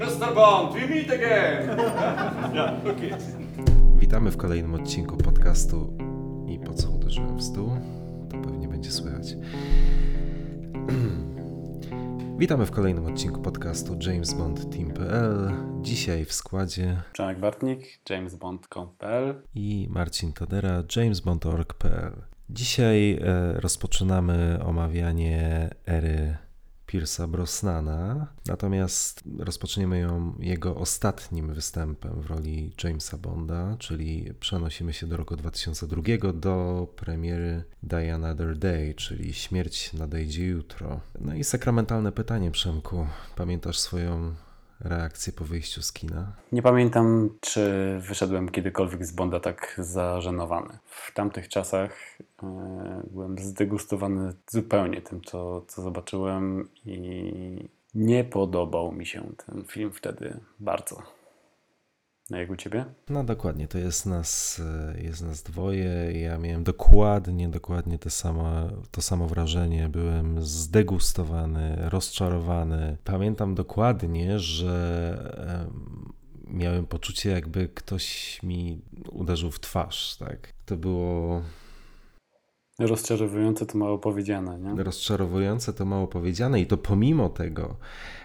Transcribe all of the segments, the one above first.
Mr. Bond, we meet again! yeah, okay. Witamy w kolejnym odcinku podcastu i po co uderzyłem w stół? To pewnie będzie słychać. Witamy w kolejnym odcinku podcastu James Bond Team.pl. Dzisiaj w składzie Przemek Bartnik, jamesbond.pl i Marcin Todera, jamesbond.org.pl. Dzisiaj e, rozpoczynamy omawianie ery Pierce'a Brosnana, natomiast rozpoczniemy ją jego ostatnim występem w roli Jamesa Bonda, czyli przenosimy się do roku 2002 do premiery Die Another Day, czyli Śmierć nadejdzie jutro. No i sakramentalne pytanie, Przemku. Pamiętasz swoją reakcję po wyjściu z kina? Nie pamiętam, czy wyszedłem kiedykolwiek z Bonda tak zażenowany. W tamtych czasach e, byłem zdegustowany zupełnie tym, co, co zobaczyłem i nie podobał mi się ten film wtedy bardzo. No jak u Ciebie? No dokładnie, to jest nas, e, jest nas dwoje. Ja miałem dokładnie, dokładnie te samo, to samo wrażenie. Byłem zdegustowany, rozczarowany. Pamiętam dokładnie, że miałem poczucie, jakby ktoś mi uderzył w twarz. Tak? To było Rozczarowujące to mało powiedziane, nie? Rozczarowujące to mało powiedziane i to pomimo tego,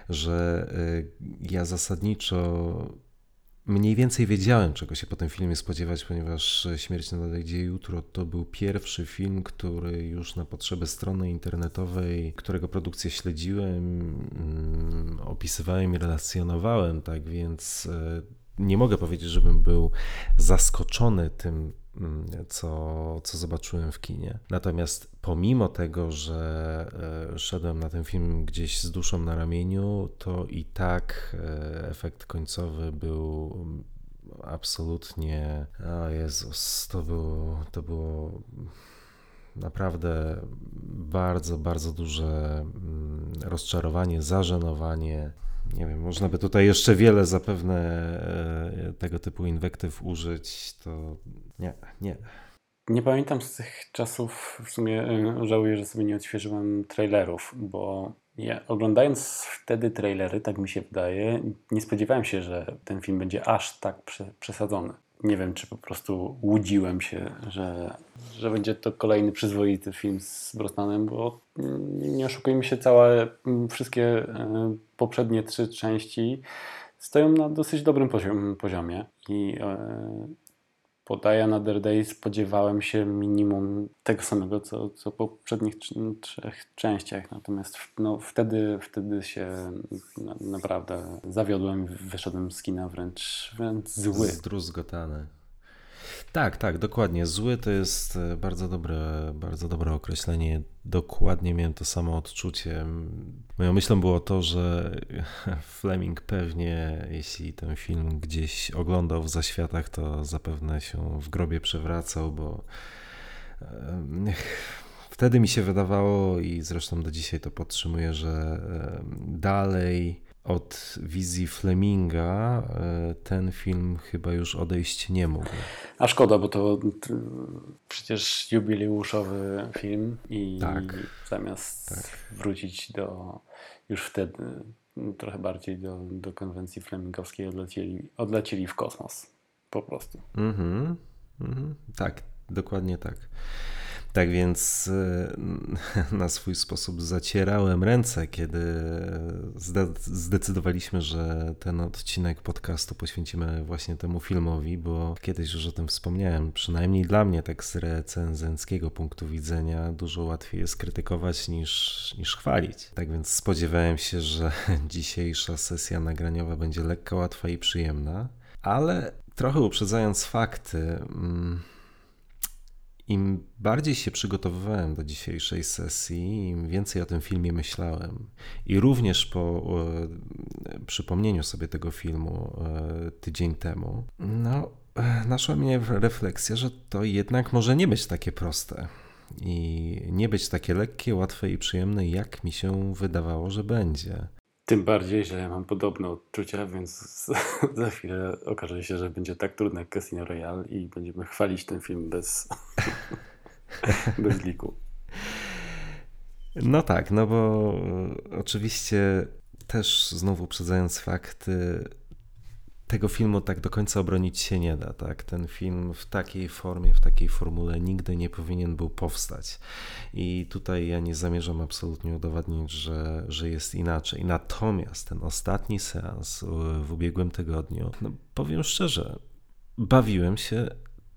że e, ja zasadniczo mniej więcej wiedziałem, czego się po tym filmie spodziewać, ponieważ Śmierć nadejdzie jutro. To był pierwszy film, który już na potrzeby strony internetowej, którego produkcję śledziłem, mm, opisywałem i relacjonowałem, tak więc e, nie mogę powiedzieć, żebym był zaskoczony tym, co, co zobaczyłem w kinie. Natomiast pomimo tego, że e, szedłem na ten film gdzieś z duszą na ramieniu, to i tak e, efekt końcowy był absolutnie. O Jezus, to było, to było naprawdę bardzo, bardzo duże mm, rozczarowanie, zażenowanie nie wiem, można by tutaj jeszcze wiele zapewne e, tego typu inwektyw użyć, to nie, nie. Nie pamiętam z tych czasów, w sumie e, żałuję, że sobie nie odświeżyłem trailerów, bo ja oglądając wtedy trailery, tak mi się wydaje, nie spodziewałem się, że ten film będzie aż tak przesadzony nie wiem, czy po prostu łudziłem się, że, że będzie to kolejny przyzwoity film z Brosnanem, bo nie oszukujmy się, całe, wszystkie e, poprzednie trzy części stoją na dosyć dobrym poziomie i po Another Day spodziewałem się minimum tego samego, co, co po poprzednich trzech częściach. Natomiast no, wtedy, wtedy się na, naprawdę zawiodłem, wyszedłem z kina wręcz, wręcz zły. Zdruzgotany. Tak, tak, dokładnie. Zły to jest e, bardzo dobre, bardzo dobre określenie. Dokładnie miałem to samo odczucie. Moją myślą było to, że Fleming pewnie, jeśli ten film gdzieś oglądał w zaświatach, to zapewne się w grobie przewracał, bo wtedy mi się wydawało i zresztą do dzisiaj to podtrzymuję, że dalej od wizji Fleminga e, ten film chyba już odejść nie mógł. A szkoda, bo to przecież jubileuszowy film i tak, zamiast tak. wrócić do już wtedy trochę bardziej do, do konwencji flemingowskiej odlecieli, odlecieli w kosmos. Po prostu. Mhm, mm tak, dokładnie tak. Tak więc e, na swój sposób zacierałem ręce, kiedy zdecydowaliśmy, że ten odcinek podcastu poświęcimy właśnie temu filmowi, bo kiedyś już o tym wspomniałem. Przynajmniej dla mnie, tak z recenzenckiego punktu widzenia, dużo łatwiej jest krytykować niż, niż chwalić. Tak więc spodziewałem się, że dzisiejsza sesja nagraniowa będzie lekka, łatwa i przyjemna, ale trochę uprzedzając fakty. Mm, im bardziej się przygotowywałem do dzisiejszej sesji, im więcej o tym filmie myślałem. I również po e, przypomnieniu sobie tego filmu e, tydzień temu, no, e, naszła mnie refleksja, że to jednak może nie być takie proste. I nie być takie lekkie, łatwe i przyjemne, jak mi się wydawało, że będzie. Tym bardziej, że ja mam podobne odczucia, więc za chwilę okaże się, że będzie tak trudne jak Casino Royale i będziemy chwalić ten film bez, bez liku. No tak, no bo oczywiście też znowu uprzedzając fakty, tego filmu tak do końca obronić się nie da. Tak? Ten film w takiej formie, w takiej formule nigdy nie powinien był powstać. I tutaj ja nie zamierzam absolutnie udowadnić, że, że jest inaczej. Natomiast ten ostatni seans w ubiegłym tygodniu, no powiem szczerze, bawiłem się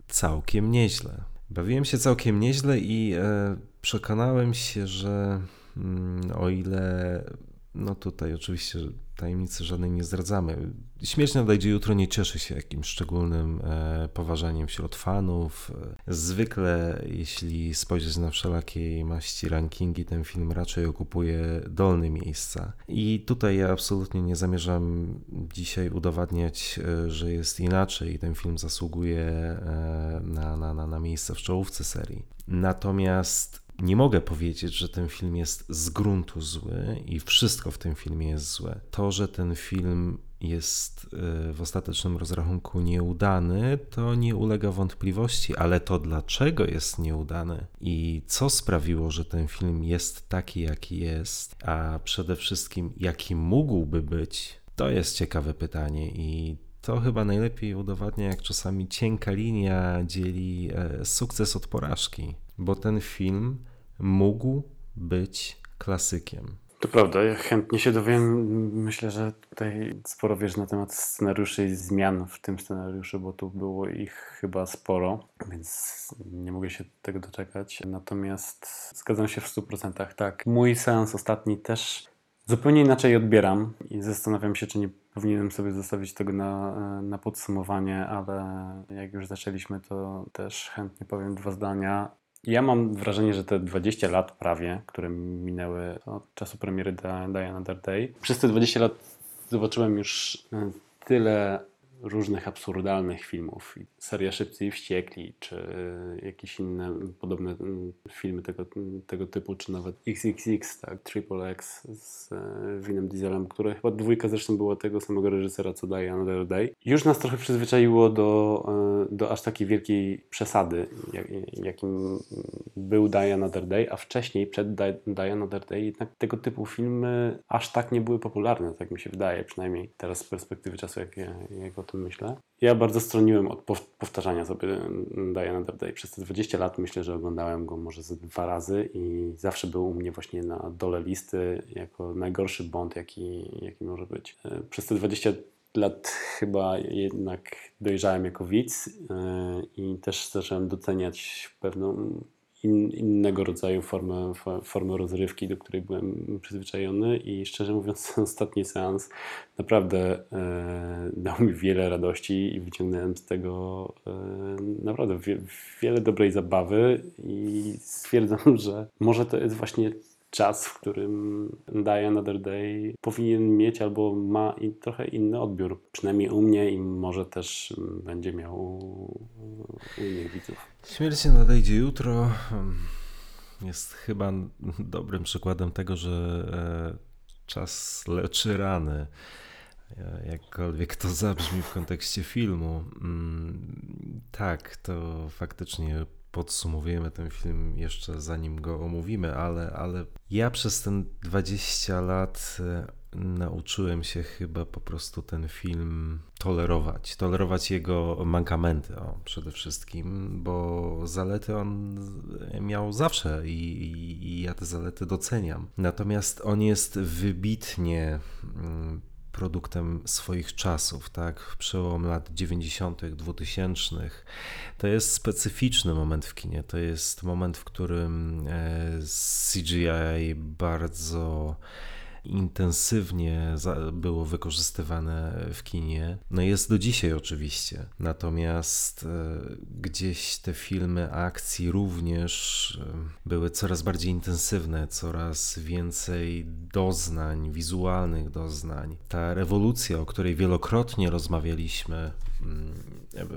całkiem nieźle. Bawiłem się całkiem nieźle i e, przekonałem się, że mm, o ile no tutaj oczywiście tajemnicy żadnej nie zdradzamy. Śmierć nadejdzie jutro nie cieszy się jakimś szczególnym e, poważaniem wśród fanów. Zwykle, jeśli spojrzeć na wszelakie maści rankingi, ten film raczej okupuje dolne miejsca. I tutaj ja absolutnie nie zamierzam dzisiaj udowadniać, e, że jest inaczej i ten film zasługuje e, na, na, na, na miejsce w czołówce serii. Natomiast nie mogę powiedzieć, że ten film jest z gruntu zły i wszystko w tym filmie jest złe. To, że ten film jest e, w ostatecznym rozrachunku nieudany, to nie ulega wątpliwości, ale to dlaczego jest nieudany i co sprawiło, że ten film jest taki, jaki jest, a przede wszystkim jaki mógłby być, to jest ciekawe pytanie i to chyba najlepiej udowadnia, jak czasami cienka linia dzieli e, sukces od porażki, bo ten film mógł być klasykiem. To prawda, ja chętnie się dowiem. Myślę, że tutaj sporo wiesz na temat scenariuszy i zmian w tym scenariuszu, bo tu było ich chyba sporo, więc nie mogę się tego doczekać. Natomiast zgadzam się w 100%. Tak, mój seans ostatni też zupełnie inaczej odbieram i zastanawiam się, czy nie powinienem sobie zostawić tego na, na podsumowanie, ale jak już zaczęliśmy, to też chętnie powiem dwa zdania. Ja mam wrażenie, że te 20 lat prawie, które minęły od czasu premiery Die Another Day, przez te 20 lat zobaczyłem już e, tyle różnych absurdalnych filmów. Seria Szybcy i Wściekli, czy jakieś inne podobne mm, filmy tego, tego typu, czy nawet XXX, tak, Triple X z Winem e, Dieselem, które chyba dwójka zresztą była tego samego reżysera, co Die Another Day. Już nas trochę przyzwyczaiło do, e, do aż takiej wielkiej przesady, jakim był Die Another Day, a wcześniej, przed Die Another Day, jednak tego typu filmy aż tak nie były popularne, tak mi się wydaje, przynajmniej teraz z perspektywy czasu, jak, jak o tym myślę. Ja bardzo stroniłem od powtarzania sobie Die Another Day. Przez te 20 lat myślę, że oglądałem go może ze dwa razy i zawsze był u mnie właśnie na dole listy jako najgorszy Bond, jaki, jaki może być. E, przez te 20 lat chyba jednak dojrzałem jako widz e, i też zacząłem doceniać pewną in, innego rodzaju formę, formę rozrywki, do której byłem przyzwyczajony. I szczerze mówiąc ostatni seans naprawdę e, dał mi wiele radości i wyciągnąłem z tego e, naprawdę wie, wiele dobrej zabawy. I stwierdzam, że może to jest właśnie czas, w którym Die Another Day powinien mieć albo ma trochę inny odbiór. Przynajmniej u mnie i może też będzie miał u innych widzów. Śmierć nadejdzie jutro. Jest chyba dobrym przykładem tego, że e, czas leczy rany. Jakkolwiek to zabrzmi w kontekście filmu. Mm, tak, to faktycznie podsumowujemy ten film jeszcze zanim go omówimy, ale, ale ja przez ten 20 lat e, nauczyłem się chyba po prostu ten film tolerować, tolerować jego mankamenty o, przede wszystkim, bo zalety on miał zawsze i, i, i ja te zalety doceniam. Natomiast on jest wybitnie mm, produktem swoich czasów, tak? Przełom lat 90., 2000. To jest specyficzny moment w kinie. To jest moment, w którym e, CGI bardzo intensywnie było wykorzystywane w kinie. No jest do dzisiaj oczywiście. Natomiast e, gdzieś te filmy akcji również e, były coraz bardziej intensywne, coraz więcej doznań, wizualnych doznań. Ta rewolucja, o której wielokrotnie rozmawialiśmy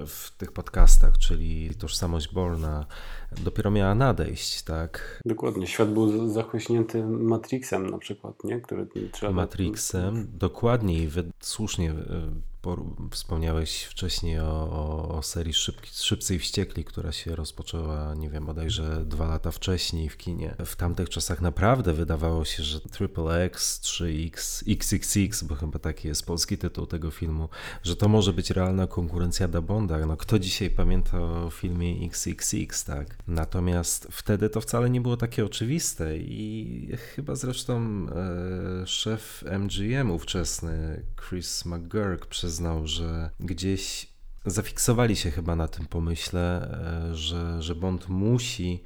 w tych podcastach, czyli tożsamość Borna, dopiero miała nadejść, tak? Dokładnie. Świat był zachłyśnięty Matrixem na przykład, nie? Który trzeba... Matrixem, dokładnie i słusznie e, Wspomniałeś wcześniej o, o, o serii Szyb, Szybcy i Wściekli, która się rozpoczęła, nie wiem, bodajże dwa lata wcześniej w kinie. W tamtych czasach naprawdę wydawało się, że Triple X, 3X, XXX, bo chyba taki jest polski tytuł tego filmu, że to może być realna konkurencja dla Bonda. No kto dzisiaj pamięta o filmie XXX, tak? Natomiast wtedy to wcale nie było takie oczywiste i chyba zresztą e, szef MGM ówczesny, Chris McGurk, przyznał, że gdzieś zafiksowali się chyba na tym pomyśle, e, że, że Bond musi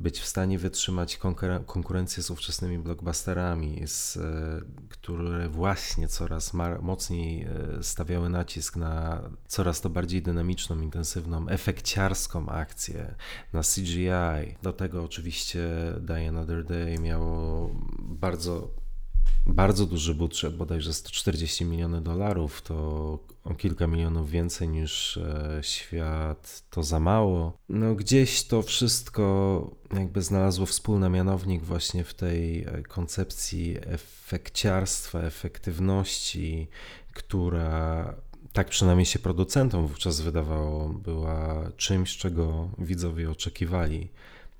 być w stanie wytrzymać konkurencję z ówczesnymi blockbusterami, z, e, które właśnie coraz mocniej e, stawiały nacisk na coraz to bardziej dynamiczną, intensywną, efekciarską akcję, na CGI. Do tego oczywiście Die Another Day miało bardzo bardzo duży budżet, bodajże 140 miliony dolarów, to o kilka milionów więcej niż e, świat to za mało. No gdzieś to wszystko jakby znalazło wspólny mianownik właśnie w tej e, koncepcji efekciarstwa, efektywności, która tak przynajmniej się producentom wówczas wydawało, była czymś, czego widzowie oczekiwali.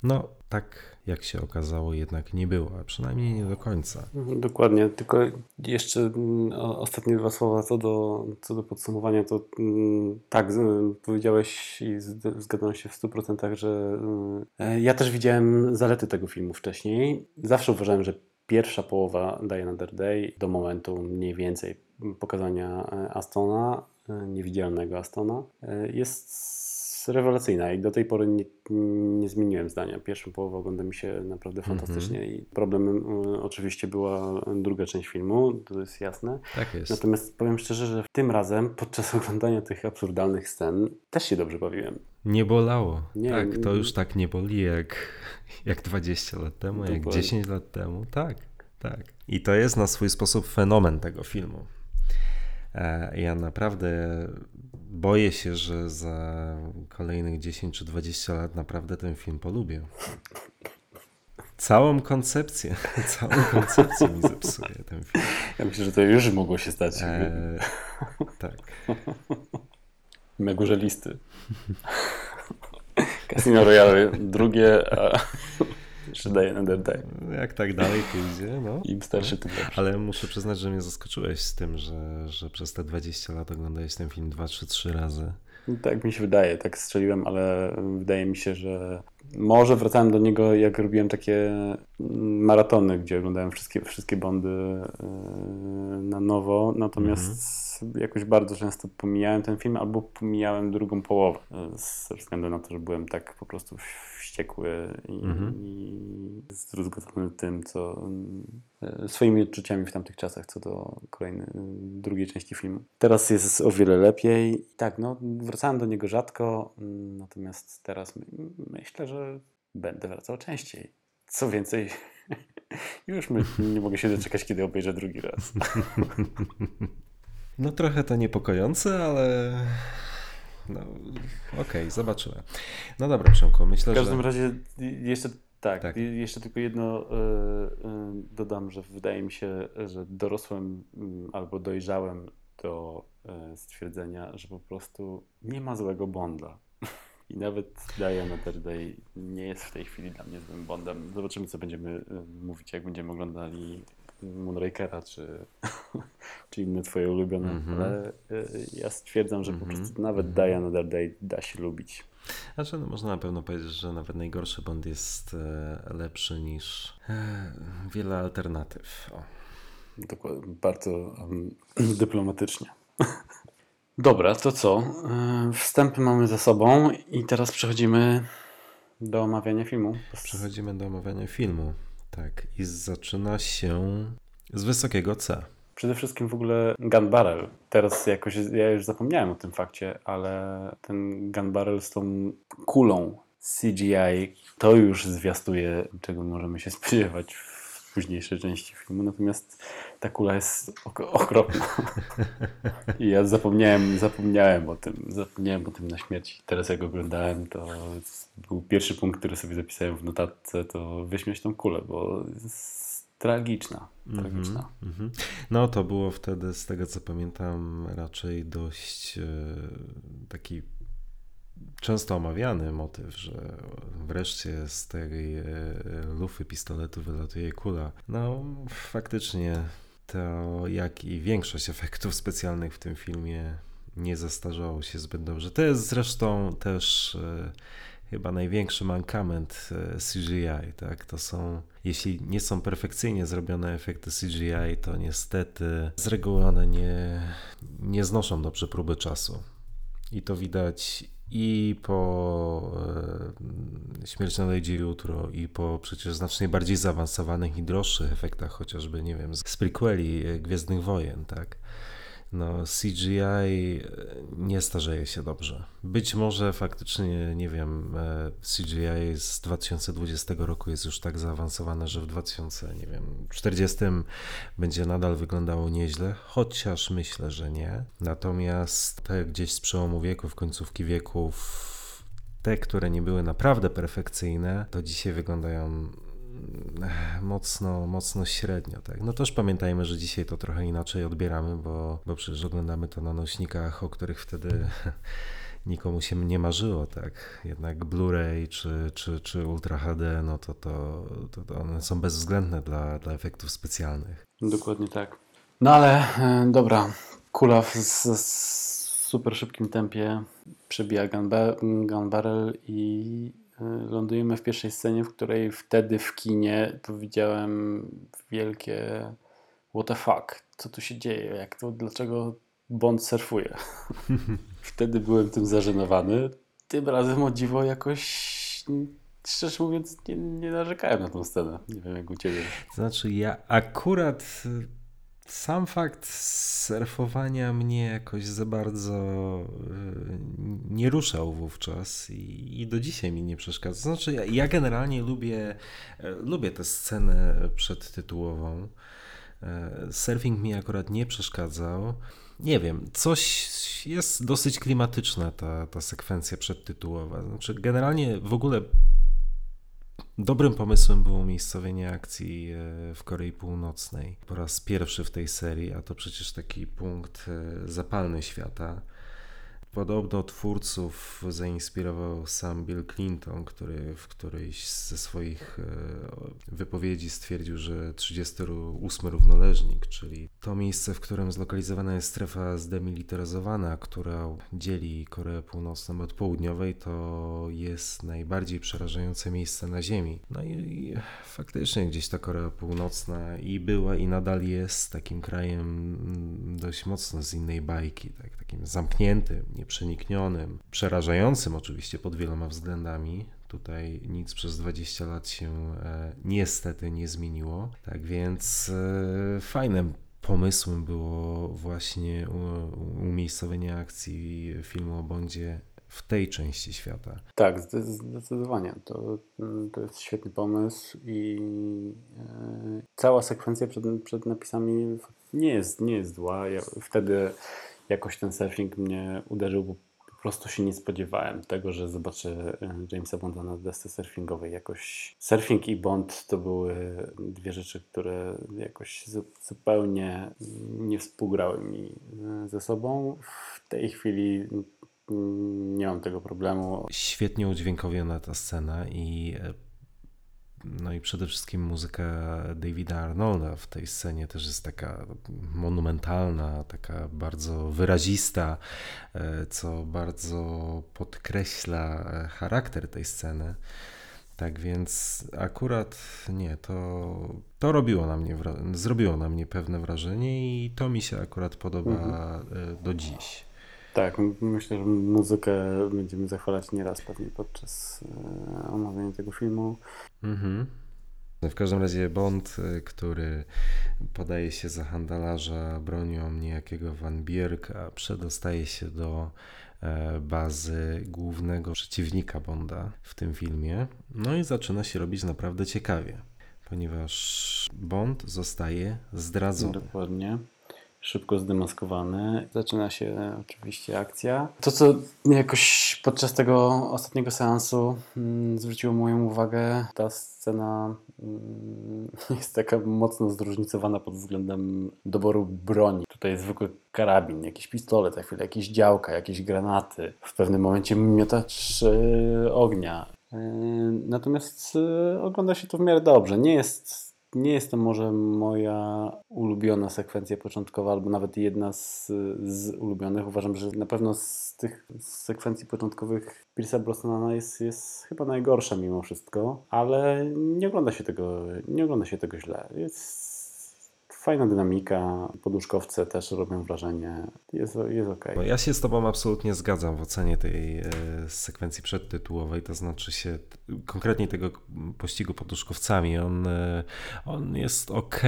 No, tak jak się okazało, jednak nie było, a przynajmniej nie do końca. Dokładnie, tylko jeszcze mm, ostatnie dwa słowa co do, co do podsumowania, to mm, tak, powiedziałeś i zgadzam się w 100%, że e, ja też widziałem zalety tego filmu wcześniej. Zawsze uważałem, że pierwsza połowa Another Day do momentu mniej więcej pokazania e, Astona, e, niewidzialnego Astona, jest rewelacyjna i do tej pory nie, nie zmieniłem zdania. Pierwszą połowę ogląda mi się naprawdę mhm. fantastycznie mm -hmm. i problemem y, oczywiście była druga część filmu, to jest jasne. Tak jest. Natomiast powiem szczerze, że tym razem podczas oglądania tych absurdalnych scen też się dobrze bawiłem. Nie bolało. Nie, tak, to już tak nie boli jak, jak 20 lat temu, jak 10 lat temu. Tak, tak. I to jest na swój sposób fenomen tego filmu. E, ja naprawdę boję się, że za kolejnych 10 czy 20 lat naprawdę ten film polubię. Całą koncepcję, całą koncepcję mi zepsuje ten film. Ja myślę, że to już mogło się stać. E, tak. Na górze listy. Casino Royale drugie, a jeszcze daje Another Day. Jak tak dalej pójdzie, no. Im starszy, tym lepszy. Ale muszę przyznać, że mnie zaskoczyłeś z tym, że, że przez te 20 lat oglądałeś ten film 2 czy 3 razy. Tak mi się wydaje, tak strzeliłem, ale wydaje mi się, że może wracałem do niego, jak robiłem takie maratony, gdzie oglądałem wszystkie, wszystkie Bondy yy, na nowo, natomiast mm -hmm. jakoś bardzo często pomijałem ten film albo pomijałem drugą połowę, ze względu na to, że byłem tak po prostu wściekły i, mhm. i tym, co e, swoimi odczuciami w tamtych czasach co do kolejnej, drugiej części filmu. Teraz jest o wiele lepiej. Tak, no, wracałem do niego rzadko, natomiast teraz my, myślę, że będę wracał częściej. Co więcej, już my, nie mogę się doczekać, kiedy obejrzę drugi raz. No trochę to niepokojące, ale no, okej, okay, zobaczymy. No dobra, Przemku, myślę, że... W każdym że... razie jeszcze tak, tak, jeszcze tylko jedno y, y, dodam, że wydaje mi się, że dorosłem y, albo dojrzałem do e, stwierdzenia, że po prostu nie ma złego Bonda. I nawet Diana Another Day nie jest w tej chwili dla mnie złym Bondem. Zobaczymy, co będziemy mówić, jak będziemy oglądali Moonrakera, czy, czy inne twoje ulubione, mm -hmm. ale y, ja stwierdzam, że mm -hmm. po mhm. prostu nawet -hmm. Die Another Day da się lubić. Znaczy, no, można na pewno powiedzieć, że nawet najgorszy Bond jest e, lepszy niż e, wiele alternatyw. O. Dokładnie, bardzo um, dyplomatycznie. Dobra, to co? E, wstępy mamy za sobą i teraz przechodzimy do omawiania filmu. Przechodzimy do omawiania filmu. Tak, i zaczyna się z wysokiego C. Przede wszystkim w ogóle gun barrel. Teraz jakoś, ja już zapomniałem o tym fakcie, ale ten gun barrel z tą kulą CGI to już zwiastuje, czego możemy się spodziewać w późniejszej części filmu. Natomiast ta kula jest ok okropna. I ja zapomniałem, zapomniałem o tym, zapomniałem o tym na śmierci. Teraz jak oglądałem, to był pierwszy punkt, który sobie zapisałem w notatce, to wyśmieć tą kulę, bo tragiczna. tragiczna. Mhm. No to było wtedy, z tego co pamiętam, raczej dość e, taki często omawiany motyw, że wreszcie z tej e, lufy pistoletu wylatuje kula. No faktycznie to jak i większość efektów specjalnych w tym filmie nie zestarzało się zbyt dobrze. To jest zresztą też e, chyba największy mankament e, CGI, tak? To są, jeśli nie są perfekcyjnie zrobione efekty CGI, to niestety z reguły one nie, nie znoszą dobrze próby czasu. I to widać i po e, nadejdzie jutro i po przecież znacznie bardziej zaawansowanych i droższych efektach, chociażby, nie wiem, z prequeli e, Gwiezdnych Wojen, tak? No, CGI e, nie starzeje się dobrze. Być może faktycznie, nie wiem, e, CGI z 2020 roku jest już tak zaawansowane, że w 2040 będzie nadal wyglądało nieźle, chociaż myślę, że nie. Natomiast te gdzieś z przełomu wieków, końcówki wieków, te, które nie były naprawdę perfekcyjne, to dzisiaj wyglądają mocno, mocno średnio. Tak? No też pamiętajmy, że dzisiaj to trochę inaczej odbieramy, bo, bo przecież oglądamy to na nośnikach, o których wtedy nikomu się nie marzyło, tak? Jednak Blu-ray czy, czy, czy Ultra HD, no to, to, to, to one są bezwzględne dla, dla efektów specjalnych. Dokładnie tak. No ale e, dobra, kula w, z, z super szybkim tempie przebija gun, gun barrel i lądujemy w pierwszej scenie, w której wtedy w kinie powiedziałem wielkie what the fuck, co tu się dzieje, jak to, dlaczego Bond surfuje. wtedy byłem tym zażenowany. Tym razem o dziwo jakoś szczerze mówiąc nie, nie narzekałem na tą scenę. Nie wiem jak u Ciebie. Znaczy ja akurat sam fakt surfowania mnie jakoś za bardzo y, nie ruszał wówczas i, do dzisiaj mi nie przeszkadza. Znaczy, ja, ja generalnie lubię, e, lubię tę scenę przedtytułową. E, surfing mi akurat nie przeszkadzał. Nie wiem, coś jest dosyć klimatyczna ta, ta sekwencja przedtytułowa. Znaczy, generalnie w ogóle Dobrym pomysłem było umiejscowienie akcji e, w Korei Północnej. Po raz pierwszy w tej serii, a to przecież taki punkt e, zapalny świata. Podobno twórców zainspirował sam Bill Clinton, który w którejś ze swoich e, wypowiedzi stwierdził, że 38 równoleżnik, czyli to miejsce, w którym zlokalizowana jest strefa zdemilitaryzowana, która dzieli Koreę Północną od południowej, to jest najbardziej przerażające miejsce na Ziemi. No i, faktycznie gdzieś ta Korea Północna i była i nadal jest takim krajem mm, dość mocno z innej bajki, tak, takim zamkniętym, nieprzeniknionym, przerażającym oczywiście pod wieloma względami. Tutaj nic przez 20 lat się e, niestety nie zmieniło. Tak więc e, fajnym pomysłem było właśnie umiejscowienie akcji filmu o Bondzie w tej części świata. Tak, zdecydowanie. To, to jest świetny pomysł i e, cała sekwencja przed, przed napisami nie jest, nie jest zła. Ja wtedy jakoś ten surfing mnie uderzył, bo po prostu się nie spodziewałem tego, że zobaczę e, Jamesa Bonda na desce surfingowej. Jakoś surfing i Bond to były dwie rzeczy, które jakoś zupełnie nie współgrały mi e, ze sobą. W tej chwili nie mam tego problemu. Świetnie udźwiękowiona ta scena i e, no i przede wszystkim muzyka Davida Arnolda w tej scenie też jest taka monumentalna, taka bardzo wyrazista, e, co bardzo podkreśla e, charakter tej sceny. Tak więc akurat nie, to, to robiło na mnie, zrobiło na mnie pewne wrażenie i to mi się akurat podoba mhm. do dziś. Tak, myślę, że muzykę będziemy zachwalać nieraz pewnie podczas e, omawiania tego filmu. Mhm. W każdym razie Bond, e, który podaje się za handalarza bronią niejakiego Van Bierka, przedostaje się do e, bazy głównego przeciwnika Bonda w tym filmie. No i zaczyna się robić naprawdę ciekawie, ponieważ Bond zostaje zdradzony. Dokładnie. Szybko zdemaskowany. Zaczyna się oczywiście akcja. To, co jakoś podczas tego ostatniego seansu mm, zwróciło moją uwagę, ta scena mm, jest taka mocno zróżnicowana pod względem doboru broni. Tutaj jest zwykły karabin, jakiś pistolet, za chwilę jakieś działka, jakieś granaty. W pewnym momencie miotacz e, ognia. E, natomiast e, ogląda się to w miarę dobrze. Nie jest nie jest to może moja ulubiona sekwencja początkowa, albo nawet jedna z, z ulubionych. Uważam, że na pewno z tych sekwencji początkowych Pierce'a Brosnana jest, jest chyba najgorsza mimo wszystko, ale nie ogląda się tego, nie ogląda się tego źle. Jest fajna dynamika, poduszkowce też robią wrażenie, jest, jest ok. Ja się z Tobą absolutnie zgadzam w ocenie tej e, sekwencji przedtytułowej, to znaczy się konkretnie tego pościgu poduszkowcami. On, e, on jest ok.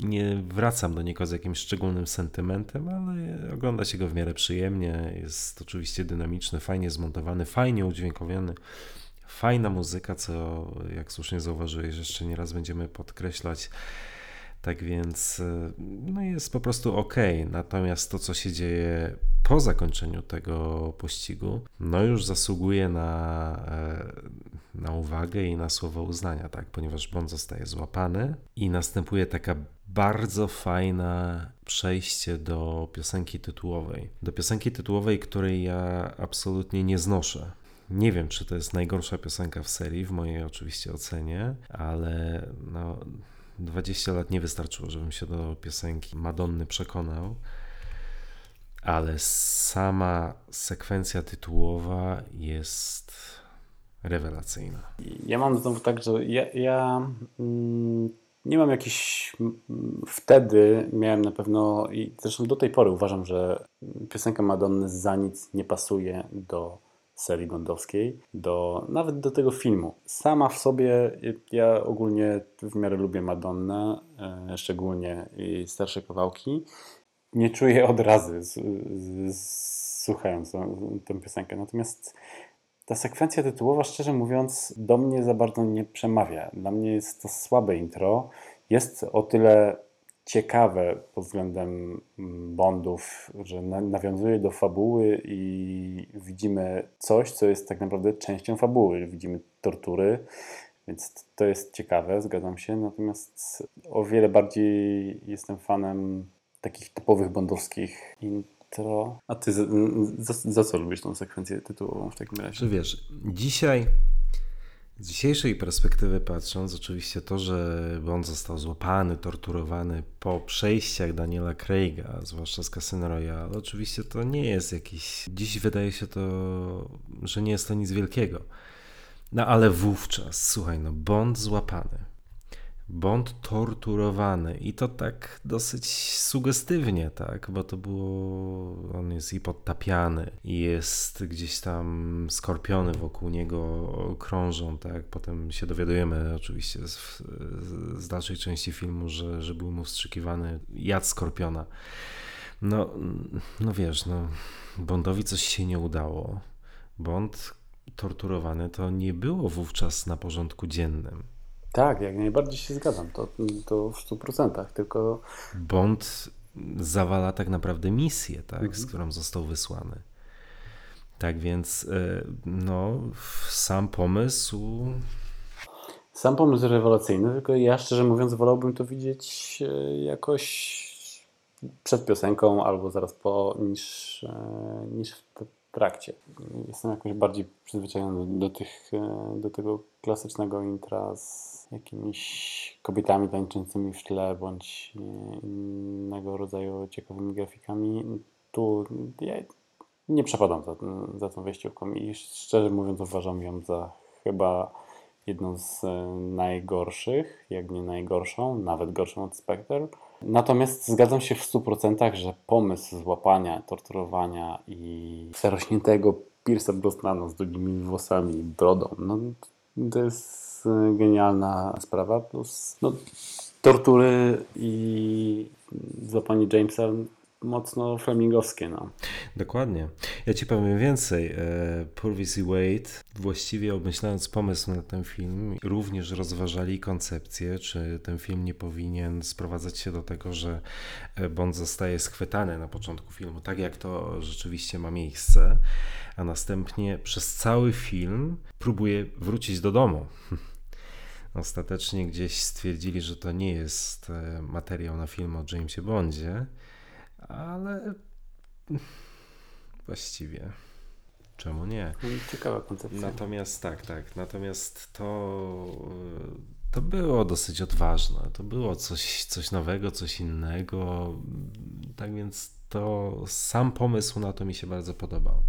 Nie wracam do niego z jakimś szczególnym sentymentem, ale ogląda się go w miarę przyjemnie. Jest oczywiście dynamiczny, fajnie zmontowany, fajnie udźwiękowiony. Fajna muzyka, co jak słusznie zauważyłeś, jeszcze nieraz będziemy podkreślać. Tak więc e, no jest po prostu ok. Natomiast to, co się dzieje po zakończeniu tego pościgu, no już zasługuje na, e, na uwagę i na słowo uznania, tak? Ponieważ Bond zostaje złapany i następuje taka bardzo fajna przejście do piosenki tytułowej. Do piosenki tytułowej, której ja absolutnie nie znoszę. Nie wiem, czy to jest najgorsza piosenka w serii, w mojej oczywiście ocenie, ale no, 20 lat nie wystarczyło, żebym się do piosenki Madonny przekonał, ale sama sekwencja tytułowa jest rewelacyjna. Ja mam znowu tak, że ja, ja mm, nie mam jakiś. Wtedy miałem na pewno, i zresztą do tej pory uważam, że piosenka Madonny za nic nie pasuje do serii bondowskiej, do, nawet do tego filmu. Sama w sobie, ja ogólnie w miarę lubię Madonnę, e, szczególnie jej starsze kawałki. Nie czuję od razu z, z, słuchając tę piosenkę. Natomiast ta sekwencja tytułowa, szczerze mówiąc, do mnie za bardzo nie przemawia. Dla mnie jest to słabe intro. Jest o tyle ciekawe pod względem mm, Bondów, że nawiązuje do fabuły i widzimy coś, co jest tak naprawdę częścią fabuły. Widzimy tortury, więc to jest ciekawe, zgadzam się. Natomiast o wiele bardziej jestem fanem takich typowych bondowskich intro. A ty za, za, za co lubisz tą sekwencję tytułową w takim razie? Czy wiesz, dzisiaj z dzisiejszej perspektywy patrząc, oczywiście to, że Bond został złapany, torturowany po przejściach Daniela Craiga, zwłaszcza z Casino Royale, oczywiście to nie jest jakiś. Dziś wydaje się to, że nie jest to nic wielkiego. No ale wówczas, słuchaj, no Bond złapany Bond torturowany i to tak dosyć sugestywnie, tak, bo to było, on jest i podtapiany i jest gdzieś tam skorpiony wokół niego krążą, tak, potem się dowiadujemy oczywiście z, z dalszej części filmu, że, że był mu wstrzykiwany jad skorpiona. No, no wiesz, no, Bondowi coś się nie udało. Bond torturowany to nie było wówczas na porządku dziennym tak, jak najbardziej się zgadzam. To, to w 100%. Tylko. Bond zawala tak naprawdę misję, tak, mhm. z którą został wysłany. Tak więc, e, no, sam pomysł. Sam pomysł rewelacyjny, tylko ja szczerze mówiąc wolałbym to widzieć e, jakoś przed piosenką albo zaraz po, niż, e, niż w trakcie. Jestem jakoś bardziej przyzwyczajony do, do, tych, do tego klasycznego intra z jakimiś kobietami tańczącymi w tle, bądź innego rodzaju ciekawymi grafikami. Tu ja nie przepadam za, za tą wejściówką i szczerze mówiąc uważam ją za chyba jedną z e, najgorszych, jak nie najgorszą, nawet gorszą od Spectre. Natomiast zgadzam się w 100%, że pomysł złapania, torturowania i zarośniętego Pierce'a Brosnana z długimi włosami i brodą, no to jest genialna sprawa, plus no, tortury i złapanie Jamesa mocno flemingowskie. No. Dokładnie. Ja ci powiem więcej. E, Purvis i Wade, właściwie obmyślając pomysł na ten film, również rozważali koncepcję, czy ten film nie powinien sprowadzać się do tego, że e, Bond zostaje schwytany na początku filmu, tak jak to rzeczywiście ma miejsce, a następnie przez cały film próbuje wrócić do domu. Ostatecznie gdzieś stwierdzili, że to nie jest e, materiał na film o Jamesie Bondzie, ale właściwie czemu nie? Ciekawa koncepcja. Natomiast tak, tak. Natomiast to, to było dosyć odważne. To było coś, coś nowego, coś innego. Tak więc to sam pomysł na to mi się bardzo podobał.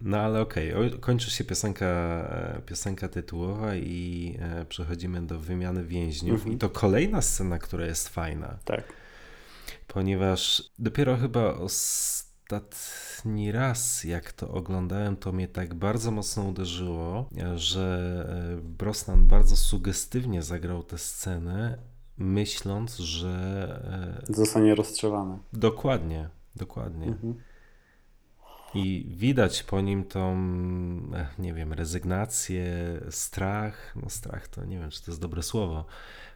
No ale okej, okay. kończy się piosenka, e, piosenka tytułowa i e, przechodzimy do wymiany więźniów. Mhm. I to kolejna scena, która jest fajna. Tak. Ponieważ dopiero chyba ostatni raz, jak to oglądałem, to mnie tak bardzo mocno uderzyło, że e, Brosnan bardzo sugestywnie zagrał tę scenę, myśląc, że. Zostanie rozstrzelany. Dokładnie, dokładnie. Mhm. I widać po nim tą, nie wiem, rezygnację, strach. No, strach to nie wiem, czy to jest dobre słowo.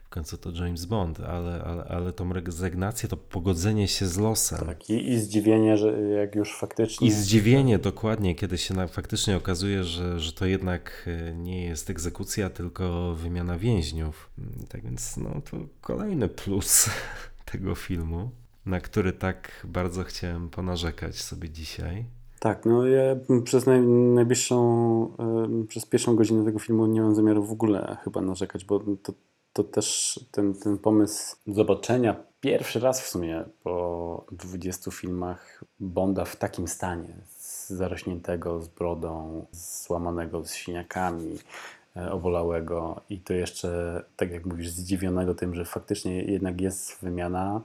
W końcu to James Bond, ale, ale, ale tą rezygnację, to pogodzenie się z losem. Tak, i, i zdziwienie, że jak już faktycznie. I zdziwienie dokładnie, kiedy się na, faktycznie okazuje, że, że to jednak e, nie jest egzekucja, tylko wymiana więźniów. Tak więc, no to kolejny plus tego filmu, na który tak bardzo chciałem ponarzekać sobie dzisiaj. Tak, no ja przez naj, najbliższą, y, przez pierwszą godzinę tego filmu nie mam zamiaru w ogóle chyba narzekać, bo to, to też ten, ten pomysł zobaczenia pierwszy raz w sumie po 20 filmach Bonda w takim stanie, zarośniętego, z brodą, złamanego, z siniakami, obolałego i to jeszcze, tak jak mówisz, zdziwionego tym, że faktycznie jednak jest wymiana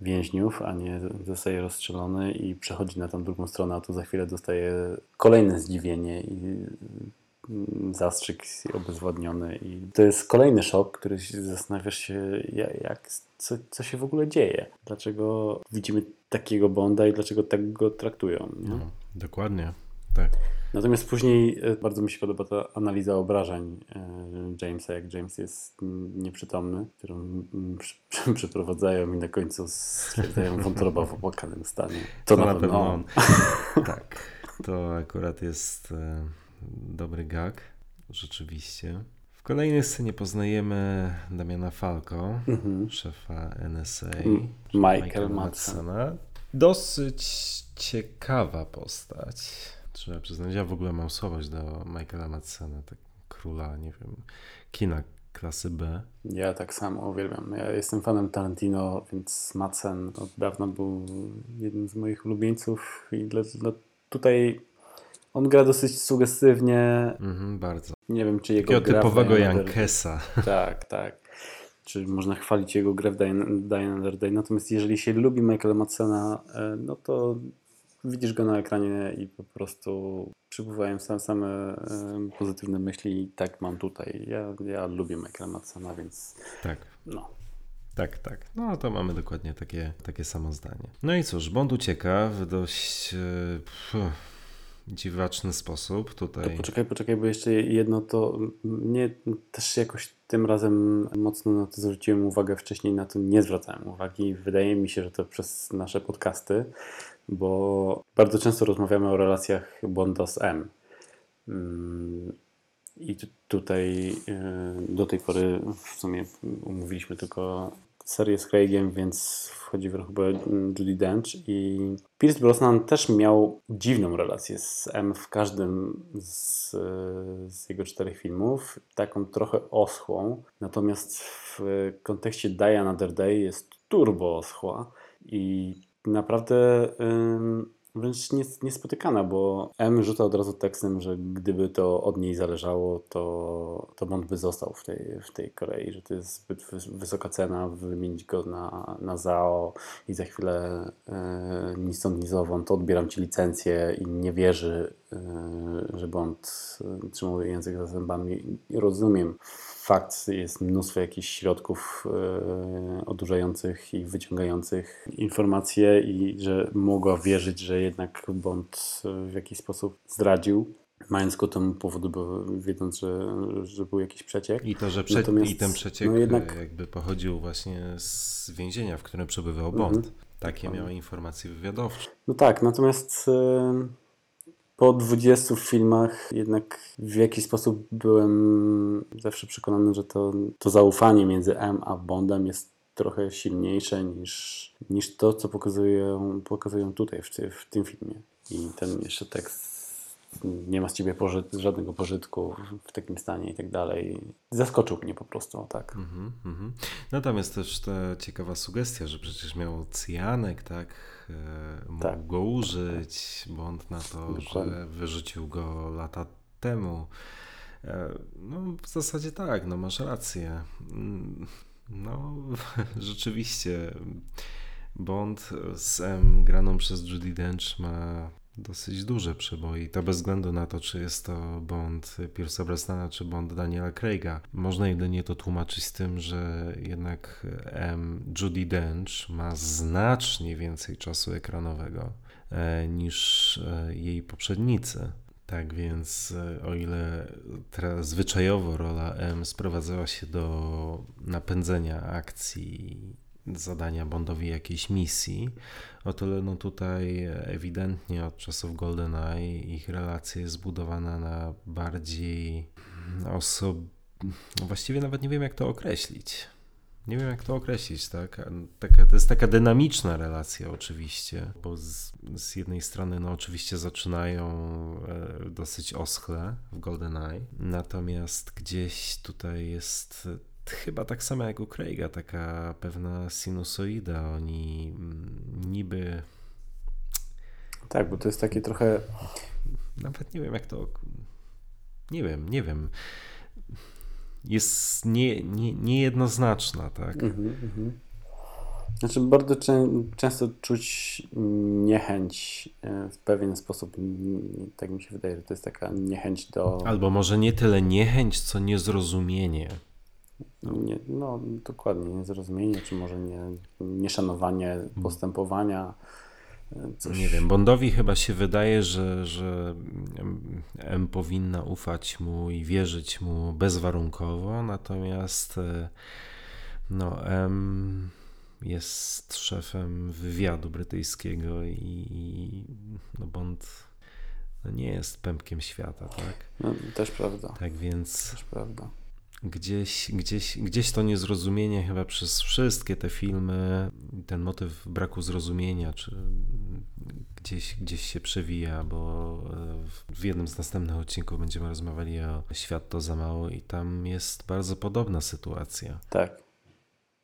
więźniów, a nie zostaje rozstrzelony i przechodzi na tą drugą stronę, a tu za chwilę dostaje kolejne zdziwienie i zastrzyk obezwładniony i to jest kolejny szok, który zastanawiasz się jak, co, co się w ogóle dzieje, dlaczego widzimy takiego Bonda i dlaczego tak go traktują. No, dokładnie, tak. Natomiast później bardzo mi się podoba ta analiza obrażeń Jamesa, jak James jest nieprzytomny, którą przeprowadzają i na końcu stwierdzają wątroba w opłakanym stanie. To, to na, na pewno on. tak, to akurat jest dobry gag, rzeczywiście. W kolejnej scenie poznajemy Damiana Falco, mhm. szefa NSA, Michael, Michael Madsena. Dosyć ciekawa postać. Trzeba przyznać, ja w ogóle mam słabość do Michaela Madsena, tak króla, nie wiem, kina klasy B. Ja tak samo uwielbiam. Ja jestem fanem Tarantino, więc Madsen od dawna był jednym z moich ulubieńców i dla, dla tutaj on gra dosyć sugestywnie. Mhm, bardzo. Nie wiem, czy jego Takiego gra typowego Jankesa. Tak, tak. Czy można chwalić jego grę w Die Another Day. Natomiast jeżeli się lubi Michaela Madsena, no to widzisz go na ekranie i po prostu przypływają same, same pozytywne myśli i tak mam tutaj. Ja, ja lubię Michaela Madsena, więc tak. no. Tak, tak. No to mamy dokładnie takie, takie samo zdanie. No i cóż, Bond ucieka w dość... Pff, dziwaczny sposób tutaj. To poczekaj, poczekaj, bo jeszcze jedno to mnie też jakoś tym razem mocno na to zwróciłem uwagę, wcześniej na to nie zwracałem uwagi. Wydaje mi się, że to przez nasze podcasty, bo bardzo często rozmawiamy o relacjach Bonda z M. I tutaj do tej pory w sumie umówiliśmy tylko serię z Craigiem, więc wchodzi w chyba Judy Dench i Pierce Brosnan też miał dziwną relację z M w każdym z, z jego czterech filmów, taką trochę oschłą, natomiast w kontekście Die Another Day jest turbo oschła i naprawdę wręcz niespotykana, bo M rzuca od razu tekstem, że gdyby to od niej zależało, to, to Bond by został w tej, w tej Korei, że to jest zbyt wysoka cena, wymienić go na, na ZAO i za chwilę e, ni stąd, ni zowąd, to odbieram Ci licencję i nie wierzy y, że Bond y, trzymał język za zębami. Rozumiem fakt, jest mnóstwo jakichś środków y, odurzających i wyciągających informacje i że mogła wierzyć, że jednak Bond y, w jakiś sposób zdradził. Mając ku temu powód, bo wiedząc, że, że był jakiś przeciek. I to, że prze... Natomiast, i ten przeciek no jednak- e, jakby pochodził właśnie z więzienia, w którym przebywał Mhm. Bond. Takie miały informacje wywiadowcze. No tak, natomiast po 20 filmach jednak w jakiś sposób byłem zawsze przekonany, że to, to zaufanie między M a Bondem jest trochę silniejsze niż, niż to, co pokazują, pokazują tutaj w, w tym filmie. I ten jeszcze tekst nie ma z ciebie żadnego pożytku w takim stanie i tak dalej. Zaskoczył mnie po prostu, tak. Mhm, mhm. No tam jest też ta ciekawa sugestia, że przecież miał cyjanek, tak? E, Mógł Tak. go użyć. Bond na to, Dokładnie. że wyrzucił go lata temu. E, No w zasadzie tak, no masz rację. Mm, No rzeczywiście Bond z M graną przez Judy Dench ma dosyć duże przeboi. To bez względu na to, czy jest to Bond Pierce'a Brosnana, czy Bond Daniela Craiga. Można jedynie to tłumaczyć z tym, że jednak M Judy Dench ma znacznie więcej czasu ekranowego e, niż e, jej poprzednicy. Tak więc, e, o ile tra- zwyczajowo rola M sprowadzała się do napędzenia akcji, zadania Bondowi jakiejś misji, o tyle no tutaj ewidentnie od czasów GoldenEye ich relacja jest zbudowana na bardziej osob... no Właściwie nawet nie wiem jak to określić. Nie wiem jak to określić, tak? Taka, to jest taka dynamiczna relacja oczywiście, bo z, z jednej strony no oczywiście zaczynają e, dosyć oschle w GoldenEye, natomiast gdzieś tutaj jest chyba tak samo jak u Craiga, taka pewna sinusoida. Oni mm, niby, Tak, bo to jest takie trochę nawet nie wiem jak to, nie wiem, nie wiem, jest nie, nie, niejednoznaczna, tak? Mhm, mhm. Znaczy, bardzo czę- często czuć niechęć e, w pewien sposób. n- Tak mi się wydaje, że to jest taka niechęć do. Albo może nie tyle niechęć, co niezrozumienie. Nie, no, dokładnie, niezrozumienie, czy może nie, nieszanowanie postępowania. e, Coś. Nie wiem, Bondowi chyba się wydaje, że, że M powinna ufać mu i wierzyć mu bezwarunkowo, natomiast e, no, M jest szefem wywiadu brytyjskiego i, i no Bond no, nie jest pępkiem świata, tak? No, też prawda, Tak więc też prawda. Gdzieś, gdzieś, gdzieś to niezrozumienie chyba przez wszystkie te filmy, ten motyw braku zrozumienia, czy gdzieś, gdzieś się przewija, bo e, w jednym z następnych odcinków będziemy rozmawiali o Świat to za mało i tam jest bardzo podobna sytuacja. Tak.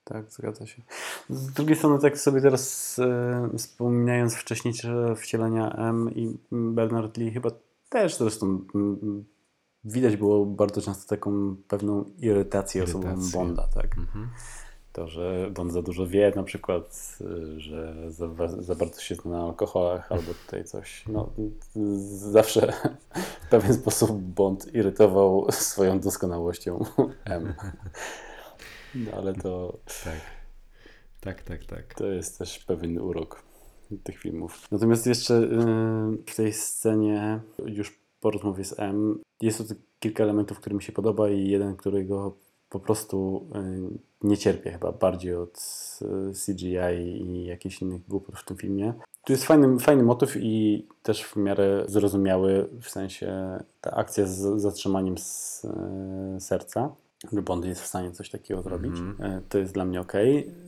Tak, zgadza się. Z drugiej strony, tak sobie teraz e, wspominając wcześniejsze wcielenia M i Bernard Lee, chyba też zresztą widać było bardzo często taką pewną irytację osobą Irytację. Bonda, tak. Mhm. To, że Bond za dużo wie, na przykład, że za, za bardzo się zna na alkoholach albo tutaj coś. No, zawsze w pewien sposób Bond irytował swoją doskonałością M. No, ale to, Tak. Tak, tak, tak. to jest też pewien urok tych filmów. Natomiast jeszcze y, w tej scenie, już po rozmowie z M, jest tu kilka elementów, który mi się podoba i jeden, którego po prostu y, nie cierpię chyba bardziej od y, CGI i jakichś innych głupot w tym filmie. Tu jest fajny, fajny motyw i też w miarę zrozumiały, w sensie ta akcja z zatrzymaniem z, y, serca, że Bond jest w stanie coś takiego zrobić. Mhm. Y, To jest dla mnie ok.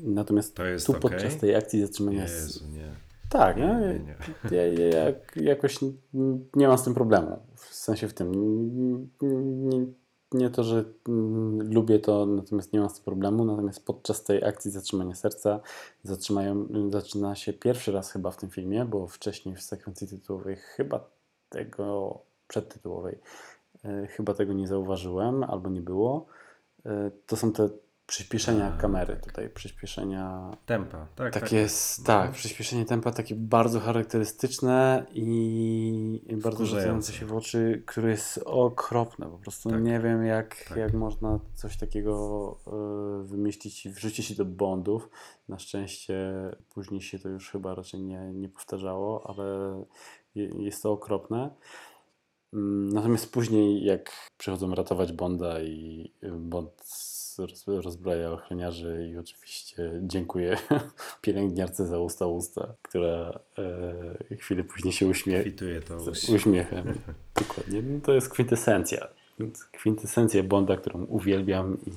Natomiast tu okej? podczas tej akcji zatrzymania... Jezu, nie. Tak, Nie, nie? nie, nie. Ja, ja, jak, jakoś nie mam z tym problemu. W sensie w tym. Nie, nie to, że lubię to, natomiast nie mam z tym problemu. Natomiast podczas tej akcji zatrzymania serca zatrzymają, zaczyna się pierwszy raz chyba w tym filmie, bo wcześniej w sekwencji tytułowej chyba tego przedtytułowej y, chyba tego nie zauważyłem albo nie było. Y, To są te przyspieszenia kamery tak. tutaj, przyspieszenia Tempa, tak. Tak jest, tak, przyspieszenie tempa takie bardzo charakterystyczne i bardzo rzucające się w oczy, które jest okropne. Po prostu Tak. nie wiem, jak, Tak. jak można coś takiego y, wymyślić i wrzucić się do Bondów. Na szczęście później się to już chyba raczej nie, nie powtarzało, ale je, jest to okropne. Mm, Natomiast później, jak przychodzą ratować Bonda i y, Bond roz- rozbraja ochroniarzy i oczywiście dziękuję pielęgniarce za usta usta, która e, chwilę później się uśmie Kwituje to z uś- uśmiechem. Dokładnie. No, to jest kwintesencja. Kwintesencja Bonda, którą uwielbiam i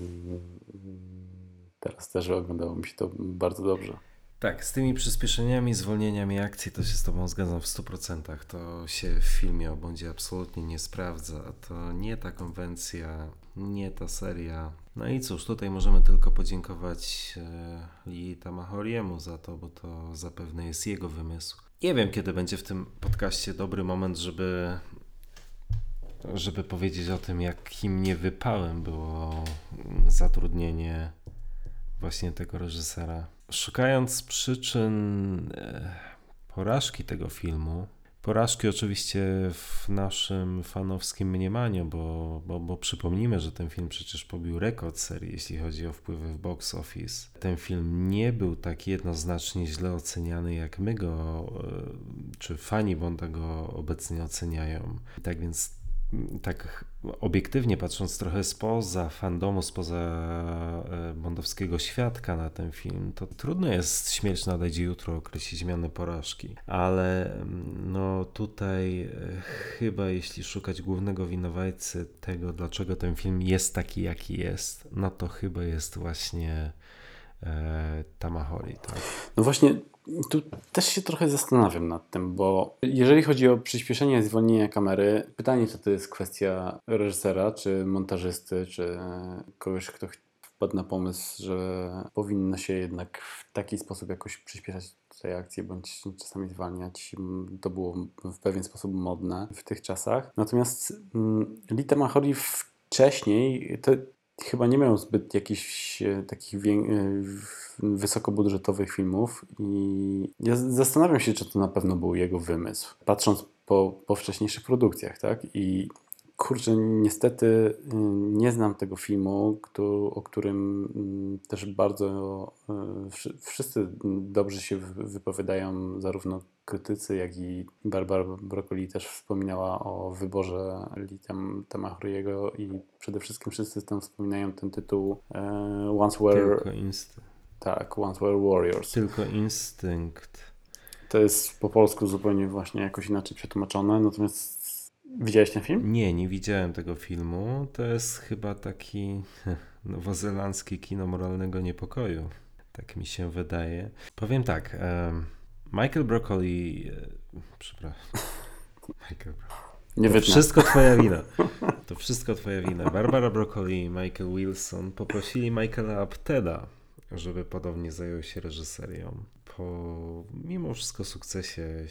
teraz też oglądało mi się to bardzo dobrze. Tak, z tymi przyspieszeniami, zwolnieniami akcji to się z Tobą zgadzam w 100%. To się w filmie o Bondzie absolutnie nie sprawdza. To nie ta konwencja, nie ta seria. No i cóż, tutaj możemy tylko podziękować Lee Tamahoriemu za to, bo to zapewne jest jego wymysł. Nie wiem, kiedy będzie w tym podcaście dobry moment, żeby żeby powiedzieć o tym, jakim niewypałem było zatrudnienie właśnie tego reżysera. Szukając przyczyn e, porażki tego filmu, porażki oczywiście w naszym fanowskim mniemaniu, bo, bo, bo przypomnijmy, że ten film przecież pobił rekord serii, jeśli chodzi o wpływy w box office. Ten film nie był tak jednoznacznie źle oceniany, jak my go, e, czy fani Bonda go obecnie oceniają. Tak więc tak obiektywnie patrząc trochę spoza fandomu, spoza e, bondowskiego świadka na ten film, to trudno jest śmierć nadejdzie jutro określić mianę porażki. Ale mm, no tutaj e, chyba jeśli szukać głównego winowajcy tego, dlaczego ten film jest taki, jaki jest, no to chyba jest właśnie e, Tamahori, tak? No właśnie, tu też się trochę zastanawiam nad tym, bo jeżeli chodzi o przyspieszenie i zwolnienie kamery, pytanie, czy to jest kwestia reżysera, czy montażysty, czy kogoś, kto wpadł na pomysł, że powinno się jednak w taki sposób jakoś przyspieszać tej akcje, bądź czasami zwalniać. To było w pewien sposób modne w tych czasach. Natomiast mm, Lita Mahori wcześniej to chyba nie miał zbyt jakichś e, takich e, wysokobudżetowych filmów i ja zastanawiam się, czy to na pewno był jego wymysł. Patrząc po, po wcześniejszych produkcjach, tak? I kurczę, niestety y, nie znam tego filmu, o którym mm, też bardzo wszy- wszyscy dobrze się wy- wypowiadają, zarówno krytycy, jak i Barbara Broccoli też wspominała o wyborze Lee Tam- Tamahoriego i przede wszystkim wszyscy tam wspominają ten tytuł e, Once Were, Tylko, inst- tak, Once Were Warriors. tylko instynkt. To jest po polsku zupełnie właśnie jakoś inaczej przetłumaczone, natomiast widziałeś ten film? Nie, nie widziałem tego filmu. To jest chyba taki nowozelandzki kino moralnego niepokoju. Tak mi się wydaje. Powiem tak. Michael Broccoli. e, Przepraszam. Michael Broccoli. Nie To wszystko twoja wina. To wszystko twoja wina. Barbara Broccoli i Michael Wilson poprosili Michaela Apteda, żeby podobnie zajął się reżyserią. Po mimo wszystko sukcesie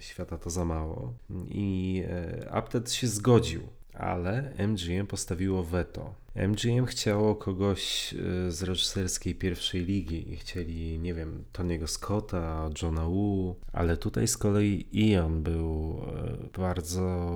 świata to za mało. I e, Apted się zgodził. Ale MGM postawiło weto. MGM chciało kogoś e, z reżyserskiej pierwszej ligi i chcieli, nie wiem, Tony'ego Scotta, Johna Woo, ale tutaj z kolei Ian był e, bardzo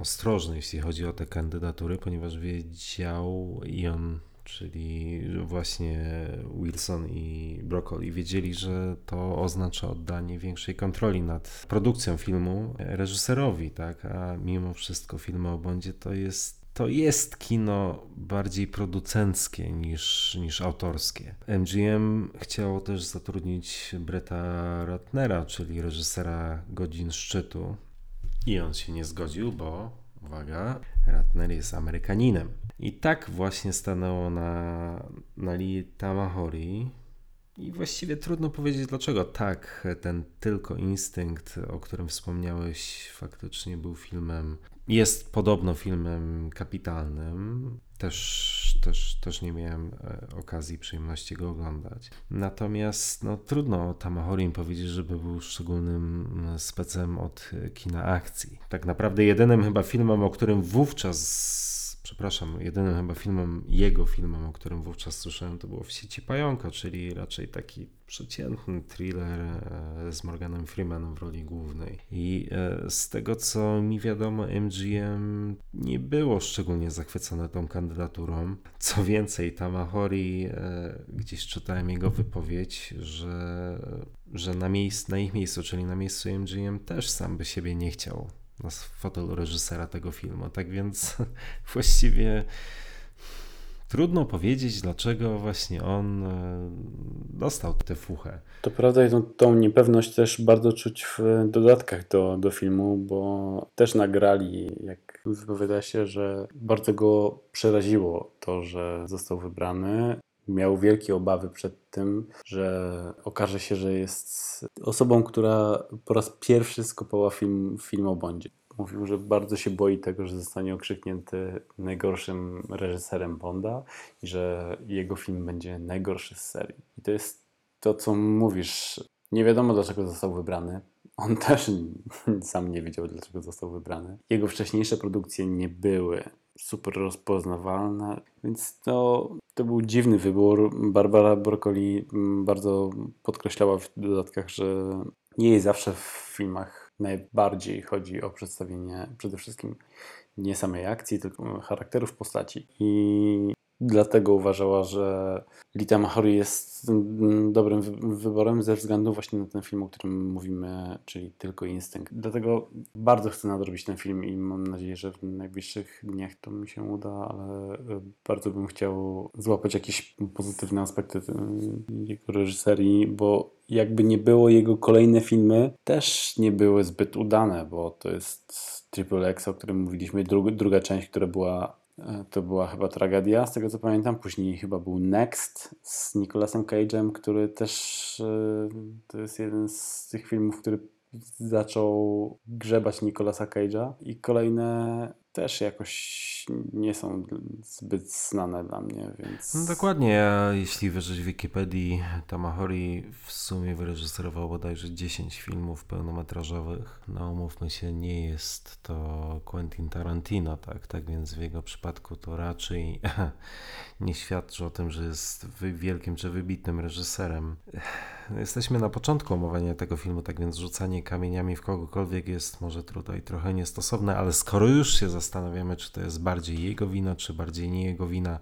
ostrożny, jeśli chodzi o te kandydatury, ponieważ wiedział Ian, czyli właśnie Wilson i Broccoli, wiedzieli, że to oznacza oddanie większej kontroli nad produkcją filmu reżyserowi, tak? A mimo wszystko filmy o Bondzie to jest to jest kino bardziej producenckie niż, niż autorskie. MGM chciało też zatrudnić Bretta Ratnera, czyli reżysera Godzin Szczytu. I on się nie zgodził, bo, uwaga, Ratner jest Amerykaninem. I tak właśnie stanęło na, na Lee Tamahori. I właściwie trudno powiedzieć dlaczego. Tak, ten tylko instynkt, o którym wspomniałeś, faktycznie był filmem. Jest podobno filmem kapitalnym. Też, też, też nie miałem e, okazji, przyjemności go oglądać. Natomiast no, trudno o Tamahorim powiedzieć, żeby był szczególnym mm, specem od kina akcji. Tak naprawdę jedynym chyba filmem, o którym wówczas przepraszam, jedynym chyba filmem, jego filmem, o którym wówczas słyszałem, to było W sieci pająka, czyli raczej taki przeciętny thriller e, z Morganem Freemanem w roli głównej. I e, z tego co mi wiadomo, MGM nie było szczególnie zachwycone tą kandydaturą. Co więcej, Tamahori, e, gdzieś czytałem jego wypowiedź, że, że na, miejsc, na ich miejscu, czyli na miejscu MGM, też sam by siebie nie chciał na fotelu reżysera tego filmu. Tak więc właściwie trudno powiedzieć, dlaczego właśnie on e, dostał tę fuchę. To prawda i tą, tą niepewność też bardzo czuć w dodatkach do, do filmu, bo też nagrali, jak wypowiada się, że bardzo go przeraziło to, że został wybrany. Miał wielkie obawy przed tym, że okaże się, że jest osobą, która po raz pierwszy skopała film, film o Bondzie. Mówił, że bardzo się boi tego, że zostanie okrzyknięty najgorszym reżyserem Bonda i że jego film będzie najgorszy z serii. I to jest to, co mówisz. Nie wiadomo, dlaczego został wybrany. On też sam nie wiedział, dlaczego został wybrany. Jego wcześniejsze produkcje nie były super rozpoznawalne, więc to, to był dziwny wybór. Barbara Broccoli bardzo podkreślała w dodatkach, że nie jest zawsze w filmach najbardziej chodzi o przedstawienie przede wszystkim nie samej akcji, tylko charakterów postaci. I dlatego uważała, że Lita Mahori jest dobrym wyborem ze względu właśnie na ten film, o którym mówimy, czyli Tylko Instynkt. Dlatego bardzo chcę nadrobić ten film i mam nadzieję, że w najbliższych dniach to mi się uda, ale e, bardzo bym chciał złapać jakieś pozytywne aspekty jego reżyserii, bo jakby nie było jego kolejne filmy też nie były zbyt udane, bo to jest Triple X, o którym mówiliśmy, druga część, która była E, to była chyba tragedia, z tego co pamiętam. Później chyba był Next z Nicolasem Cage'em, który też e, to jest jeden z tych filmów, który zaczął grzebać Nicolasa Cage'a i kolejne też jakoś nie są zbyt znane dla mnie, więc... No dokładnie, ja, jeśli wierzyć Wikipedii, Tamahori w sumie wyreżyserował bodajże 10 filmów pełnometrażowych. No umówmy się, nie jest to Quentin Tarantino, tak? Tak więc w jego przypadku to raczej nie świadczy o tym, że jest wielkim czy wybitnym reżyserem. Jesteśmy na początku omawiania tego filmu, tak więc rzucanie kamieniami w kogokolwiek jest może tutaj trochę niestosowne, ale skoro już się zastanawiamy, czy to jest bardziej jego wina, czy bardziej nie jego wina,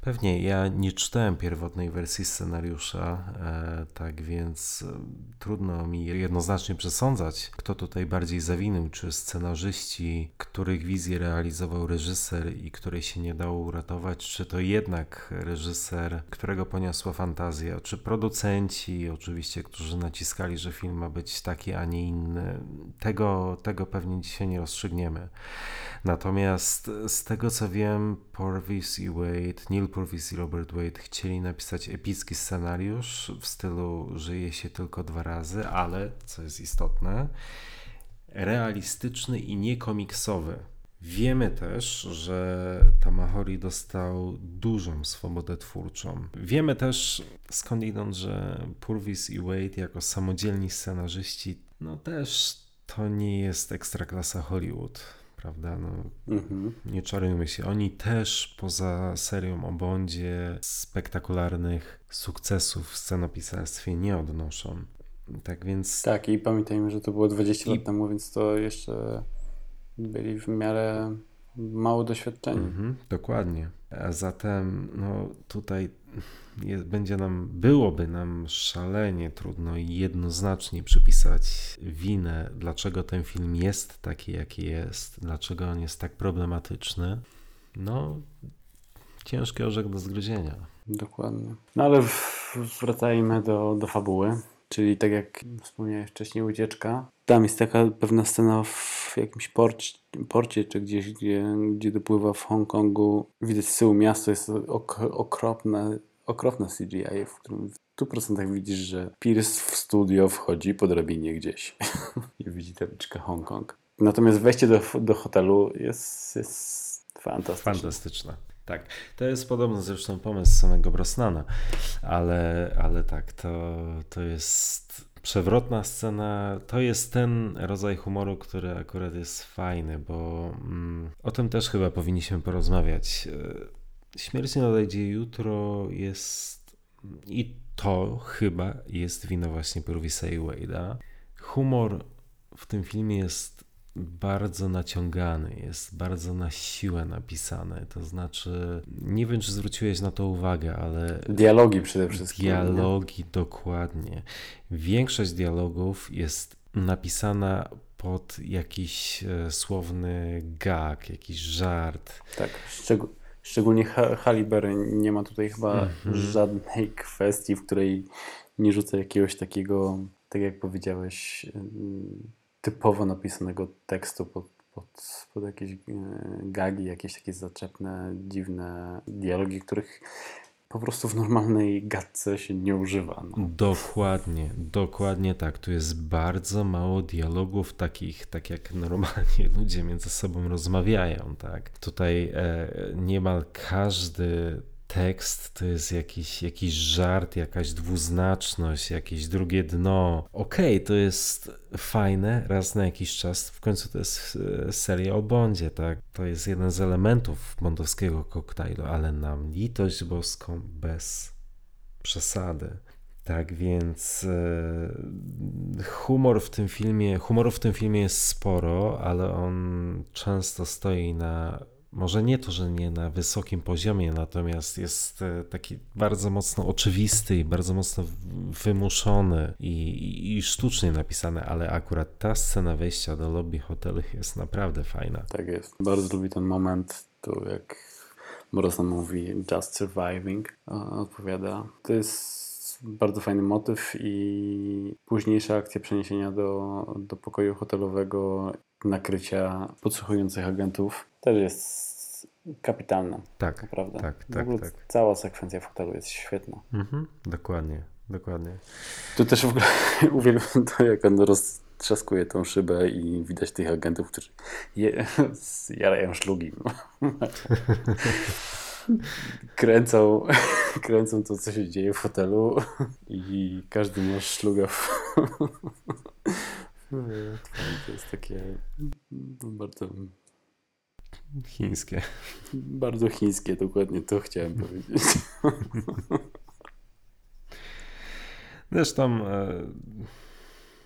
pewnie ja nie czytałem pierwotnej wersji scenariusza, e, tak więc e, trudno mi jednoznacznie przesądzać, kto tutaj bardziej zawinił, czy scenarzyści, których wizję realizował reżyser i której się nie dało uratować, czy to jednak reżyser, którego poniosła fantazja, czy producenci, oczywiście, którzy naciskali, że film ma być taki, a nie inny. Tego, tego pewnie dzisiaj nie rozstrzygniemy. Natomiast z tego co wiem, Purvis i Wade, Neil Purvis i Robert Wade chcieli napisać epicki scenariusz w stylu żyje się tylko dwa razy, ale, co jest istotne, realistyczny i niekomiksowy. Wiemy też, że Tamahori dostał dużą swobodę twórczą. Wiemy też skądinąd, że Purvis i Wade jako samodzielni scenarzyści, no też to nie jest ekstraklasa Hollywood prawda? No, mhm. Nie czarujmy się. Oni też poza serią o Bondzie spektakularnych sukcesów w scenopisarstwie nie odnoszą. Tak więc... Tak i pamiętajmy, że to było 20 I... lat temu, więc to jeszcze byli w miarę mało doświadczeni. Mhm, dokładnie. A zatem no, tutaj jest, będzie nam, byłoby nam szalenie trudno i jednoznacznie przypisać winę, dlaczego ten film jest taki, jaki jest, dlaczego on jest tak problematyczny. No, ciężki orzech do zgryzienia. Dokładnie. No ale wracajmy do, do fabuły. Czyli tak jak wspomniałeś wcześniej, ucieczka. Tam jest taka pewna scena w jakimś porcie, porcie czy gdzieś, gdzie, gdzie dopływa w Hongkongu. Widać z tyłu miasto, jest ok okropne, okropne CGI, w którym w 100% widzisz, że Pierce w studio wchodzi po drabinie gdzieś i widzi tabliczkę Hongkong. Natomiast wejście do, do hotelu jest, jest fantastyczne. Fantastyczne. Tak, to jest podobny zresztą pomysł samego Brosnana, ale, ale tak, to, to jest przewrotna scena to jest ten rodzaj humoru, który akurat jest fajny, bo mm, o tym też chyba powinniśmy porozmawiać. E, Śmierć nie odejdzie jutro jest i to chyba jest wina właśnie Purvisa i Wade'a. Humor w tym filmie jest bardzo naciągany, jest bardzo na siłę napisany. To znaczy, nie wiem, czy zwróciłeś na to uwagę, ale. Dialogi przede wszystkim. Dialogi, nie? dokładnie. Większość dialogów jest napisana pod jakiś e, słowny gag, jakiś żart. Tak, szczeg- szczególnie Haliber nie ma tutaj chyba mm-hmm. żadnej kwestii, w której nie rzuca jakiegoś takiego, tak jak powiedziałeś, typowo napisanego tekstu pod, pod, pod jakieś e, gagi, jakieś takie zaczepne, dziwne dialogi, których po prostu w normalnej gadce się nie używa. No. Dokładnie, dokładnie tak. Tu jest bardzo mało dialogów takich, tak jak normalnie ludzie między sobą rozmawiają, tak. Tutaj e, niemal każdy tekst to jest jakiś, jakiś żart, jakaś dwuznaczność, jakieś drugie dno. Okej, okay, to jest fajne raz na jakiś czas. W końcu to jest e, seria o Bondzie, tak? To jest jeden z elementów bondowskiego koktajlu, ale na litość boską bez przesady. Tak więc e, humor w tym filmie, humoru w tym filmie jest sporo, ale on często stoi na może nie to, że nie na wysokim poziomie, natomiast jest e, taki bardzo mocno oczywisty i bardzo mocno wymuszony i, i, sztucznie napisany, ale akurat ta scena wejścia do lobby hotelu jest naprawdę fajna. Tak jest. Bardzo lubię ten moment, tu jak Morrison mówi just surviving, odpowiada. To jest bardzo fajny motyw i późniejsza akcja przeniesienia do, do pokoju hotelowego, nakrycia podsłuchujących agentów też jest kapitalna. Tak, naprawdę. Tak, tak, w ogóle tak. Cała sekwencja w hotelu jest świetna. Mhm, dokładnie, dokładnie. Tu też w ogóle uwielbiam to, jak on roztrzaskuje tą szybę i widać tych agentów, którzy je, jarają szlugi. kręcą, kręcą to, co się dzieje w hotelu i każdy ma szluga w... To jest takie bardzo Chińskie. Bardzo chińskie, dokładnie to chciałem powiedzieć. Zresztą, e,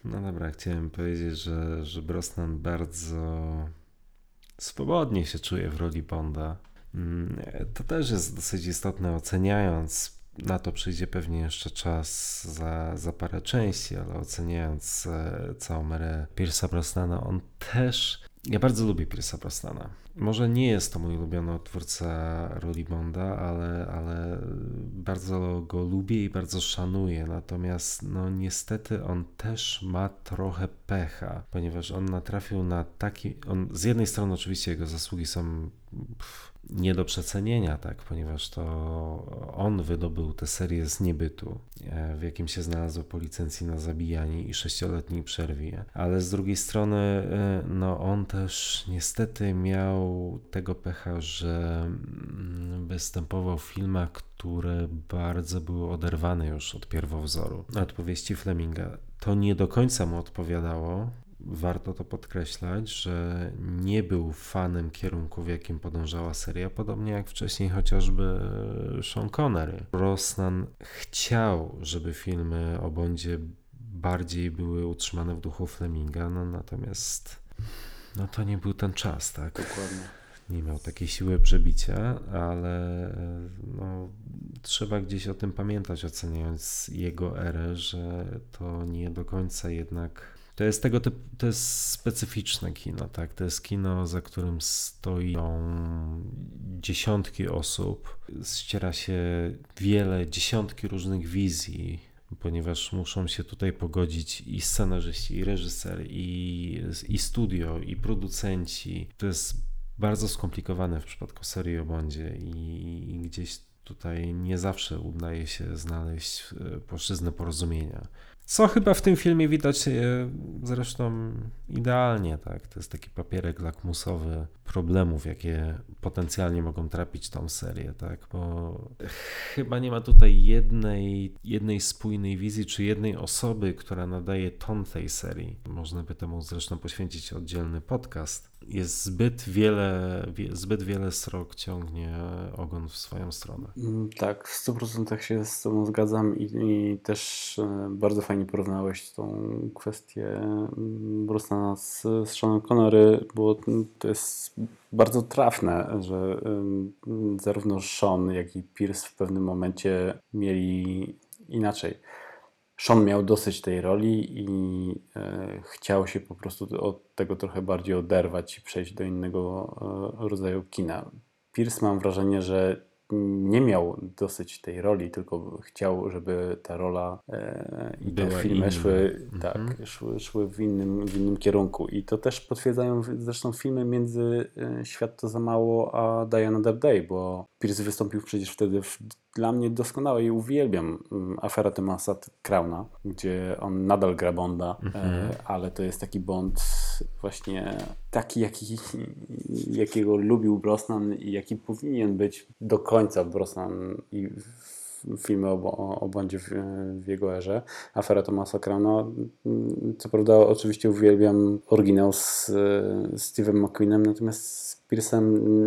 no dobra, chciałem powiedzieć, że, że Brosnan bardzo swobodnie się czuje w roli Bonda. Mm, to też jest dosyć istotne, oceniając. Na to przyjdzie pewnie jeszcze czas za, za parę części, ale oceniając e, całą erę Pierce'a Brosnana, on też ja bardzo lubię Pierce'a Brosnana. Może nie jest to mój ulubiony twórca roli Bonda, ale, ale bardzo go lubię i bardzo szanuję. Natomiast no niestety on też ma trochę pecha, ponieważ on natrafił na taki... On, z jednej strony oczywiście jego zasługi są... Pff, nie do przecenienia, tak, ponieważ to on wydobył tę serię z niebytu, e, w jakim się znalazł po licencji na zabijanie i sześcioletniej przerwie. Ale z drugiej strony, e, no on też niestety miał tego pecha, że mm, występował w filmach, które bardzo były oderwane już od pierwowzoru, od powieści Fleminga. To nie do końca mu odpowiadało, warto to podkreślać, że nie był fanem kierunku, w jakim podążała seria, podobnie jak wcześniej chociażby Sean Connery. Rosnan chciał, żeby filmy o Bondzie bardziej były utrzymane w duchu Fleminga, no natomiast no to nie był ten czas, tak? Dokładnie. Nie miał takiej siły przebicia, ale no, trzeba gdzieś o tym pamiętać, oceniając jego erę, że to nie do końca jednak to jest tego typu, to jest specyficzne kino, tak? To jest kino, za którym stoją dziesiątki osób, ściera się wiele, dziesiątki różnych wizji, ponieważ muszą się tutaj pogodzić i scenarzyści, i reżyser, i, i studio, i producenci. To jest bardzo skomplikowane w przypadku serii o Bondzie i, i gdzieś tutaj nie zawsze udaje się znaleźć e, płaszczyznę porozumienia. Co chyba w tym filmie widać e, zresztą idealnie, tak? To jest taki papierek lakmusowy problemów, jakie potencjalnie mogą trapić tą serię, tak? Bo chyba nie ma tutaj jednej, jednej spójnej wizji, czy jednej osoby, która nadaje ton tej serii. Można by temu zresztą poświęcić oddzielny podcast. Jest zbyt wiele, wie, zbyt wiele srok ciągnie ogon w swoją stronę. Mm, Tak, w 100% się z Tobą zgadzam i, i też e, bardzo fajnie porównałeś tą kwestię mm, Brosnana z, z Seanem Connery, bo to jest bardzo trafne, że zarówno Sean, jak i Pierce w pewnym momencie mieli inaczej. Sean miał dosyć tej roli i e, chciał się po prostu od tego trochę bardziej oderwać i przejść do innego e, rodzaju kina. Pierce mam wrażenie, że nie miał dosyć tej roli, tylko chciał, żeby ta rola e, i te filmy inna. szły, Mhm. tak, szły, szły w, innym, w innym kierunku. I to też potwierdzają zresztą filmy między e, Świat to za mało a Die Another Day, bo Pierce wystąpił przecież wtedy w dla mnie doskonałej i uwielbiam mm, aferę Thomasa Crowna, gdzie on nadal gra Bonda, e, ale to jest taki Bond właśnie taki, jaki, jakiego lubił Brosnan i jaki powinien być do końca Brosnan i w- filmy o, o Bondzie w, w jego erze. Afera Thomasa Crowna. mm, Co prawda oczywiście uwielbiam oryginał z e, Steve'em McQueenem, natomiast z Pierce'em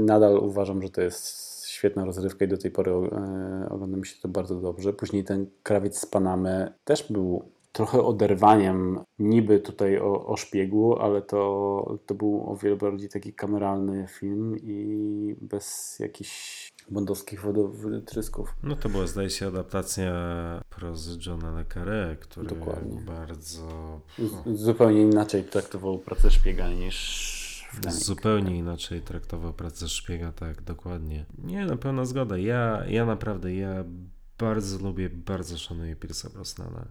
nadal uważam, że to jest świetna rozrywka i do tej pory e, ogląda mi się to bardzo dobrze. Później ten krawiec z Panamy też był trochę oderwaniem niby tutaj o, o szpiegu, ale to, to był o wiele bardziej taki kameralny film i bez jakichś bondowskich wodotrysków. No to była, zdaje się, adaptacja prozy Johna Le Carré, który Dokładnie. bardzo... Z, zupełnie inaczej traktował pracę szpiega niż Zupełnie inaczej traktował pracę szpiega, tak, dokładnie. Nie, na pełna zgoda. Ja, ja naprawdę, ja bardzo lubię, bardzo szanuję Pierce'a Brosnana.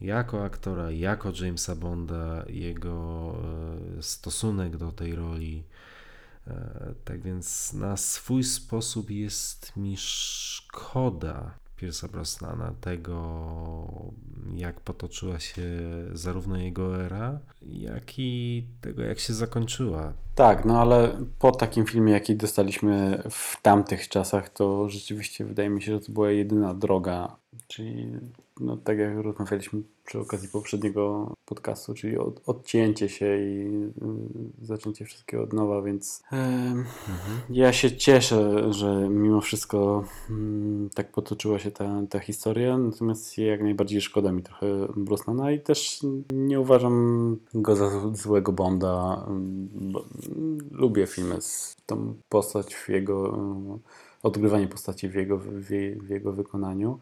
Jako aktora, jako Jamesa Bonda, jego e, stosunek do tej roli. E, tak więc na swój sposób jest mi szkoda Pierce'a Brosnana, tego jak potoczyła się zarówno jego era, jak i tego jak się zakończyła. Tak, no ale po takim filmie, jaki dostaliśmy w tamtych czasach, to rzeczywiście wydaje mi się, że to była jedyna droga. Czyli, no, tak jak rozmawialiśmy przy okazji poprzedniego podcastu, czyli od, odcięcie się i y, zaczęcie wszystkiego od nowa, więc em, ja się cieszę, że mimo wszystko mm, tak potoczyła się ta, ta historia, natomiast jak najbardziej szkoda mi trochę Brosnana i też nie uważam go za złego Bonda. Bo, mm, lubię filmy z tą postać w jego odgrywanie postaci w jego, w, jej- w jego wykonaniu.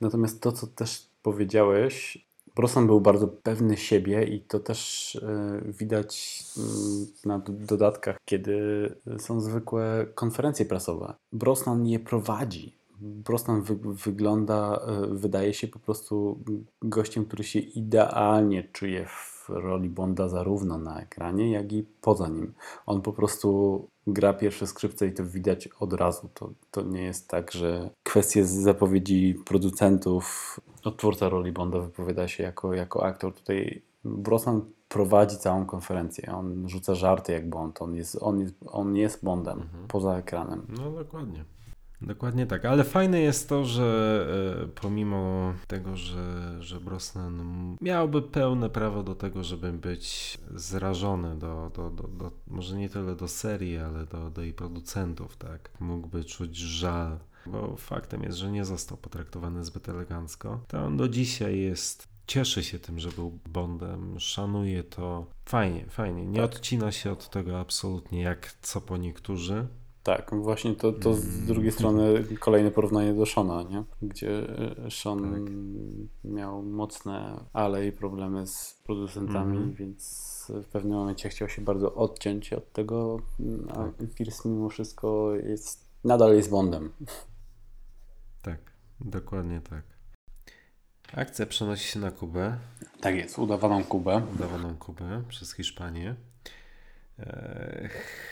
Natomiast to, co też powiedziałeś, Brosnan był bardzo pewny siebie i to też e, widać mm, na dodatkach, kiedy są zwykłe konferencje prasowe. Brosnan je prowadzi. Brosnan wy, wygląda, e, wydaje się po prostu gościem, który się idealnie czuje w roli Bonda zarówno na ekranie, jak i poza nim. On po prostu gra pierwsze skrzypce i to widać od razu. To, to nie jest tak, że kwestie z zapowiedzi producentów, odtwórca roli Bonda wypowiada się jako, jako aktor. Tutaj Brosnan prowadzi całą konferencję. On rzuca żarty jak Bond. On jest, on jest, on jest Bondem poza ekranem. No dokładnie. Dokładnie tak, ale fajne jest to, że e, pomimo tego, że, że Brosnan miałby pełne prawo do tego, żeby być zrażony do, do, do, do może nie tyle do serii, ale do, do jej producentów, tak? Mógłby czuć żal, bo faktem jest, że nie został potraktowany zbyt elegancko. To on do dzisiaj jest cieszy się tym, że był Bondem, szanuje to. Fajnie, fajnie. Nie odcina się od tego absolutnie, jak co po niektórzy. Tak, właśnie to, to z drugiej strony kolejne porównanie do Shona, nie? gdzie e, Sean miał mocne ale i problemy z producentami, Mhm. więc w pewnym momencie chciał się bardzo odciąć od tego, a Pierce mimo wszystko jest, nadal jest Bondem. Tak, dokładnie tak. Akcja przenosi się na Kubę, Tak jest, udawaną Kubę. udawaną Kubę przez Hiszpanię. E,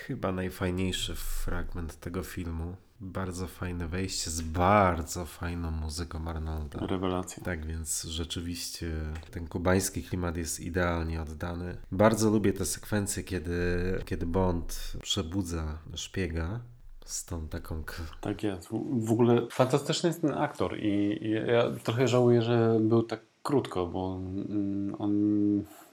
chyba najfajniejszy fragment tego filmu. Bardzo fajne wejście z bardzo fajną muzyką Arnolda. Rewelacja. Tak więc rzeczywiście ten kubański klimat jest idealnie oddany. Bardzo lubię te sekwencje, kiedy, kiedy Bond przebudza szpiega z tą taką. Tak jest. W- ogóle fantastyczny jest ten aktor i ja trochę żałuję, że był tak krótko, bo mm, on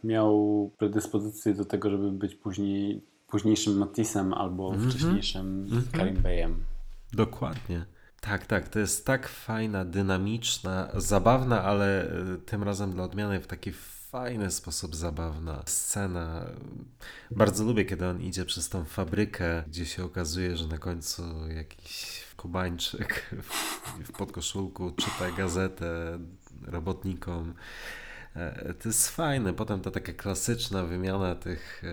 miał predyspozycję do tego, żeby być później, późniejszym Matisem albo wcześniejszym Karim Beyem. Dokładnie. Tak, tak. To jest tak fajna, dynamiczna, zabawna, ale y, tym razem dla odmiany w taki fajny sposób zabawna scena. Bardzo lubię, kiedy on idzie przez tą fabrykę, gdzie się okazuje, że na końcu jakiś kubańczyk w, w podkoszulku czyta gazetę robotnikom. E, To jest fajne. Potem ta taka klasyczna wymiana tych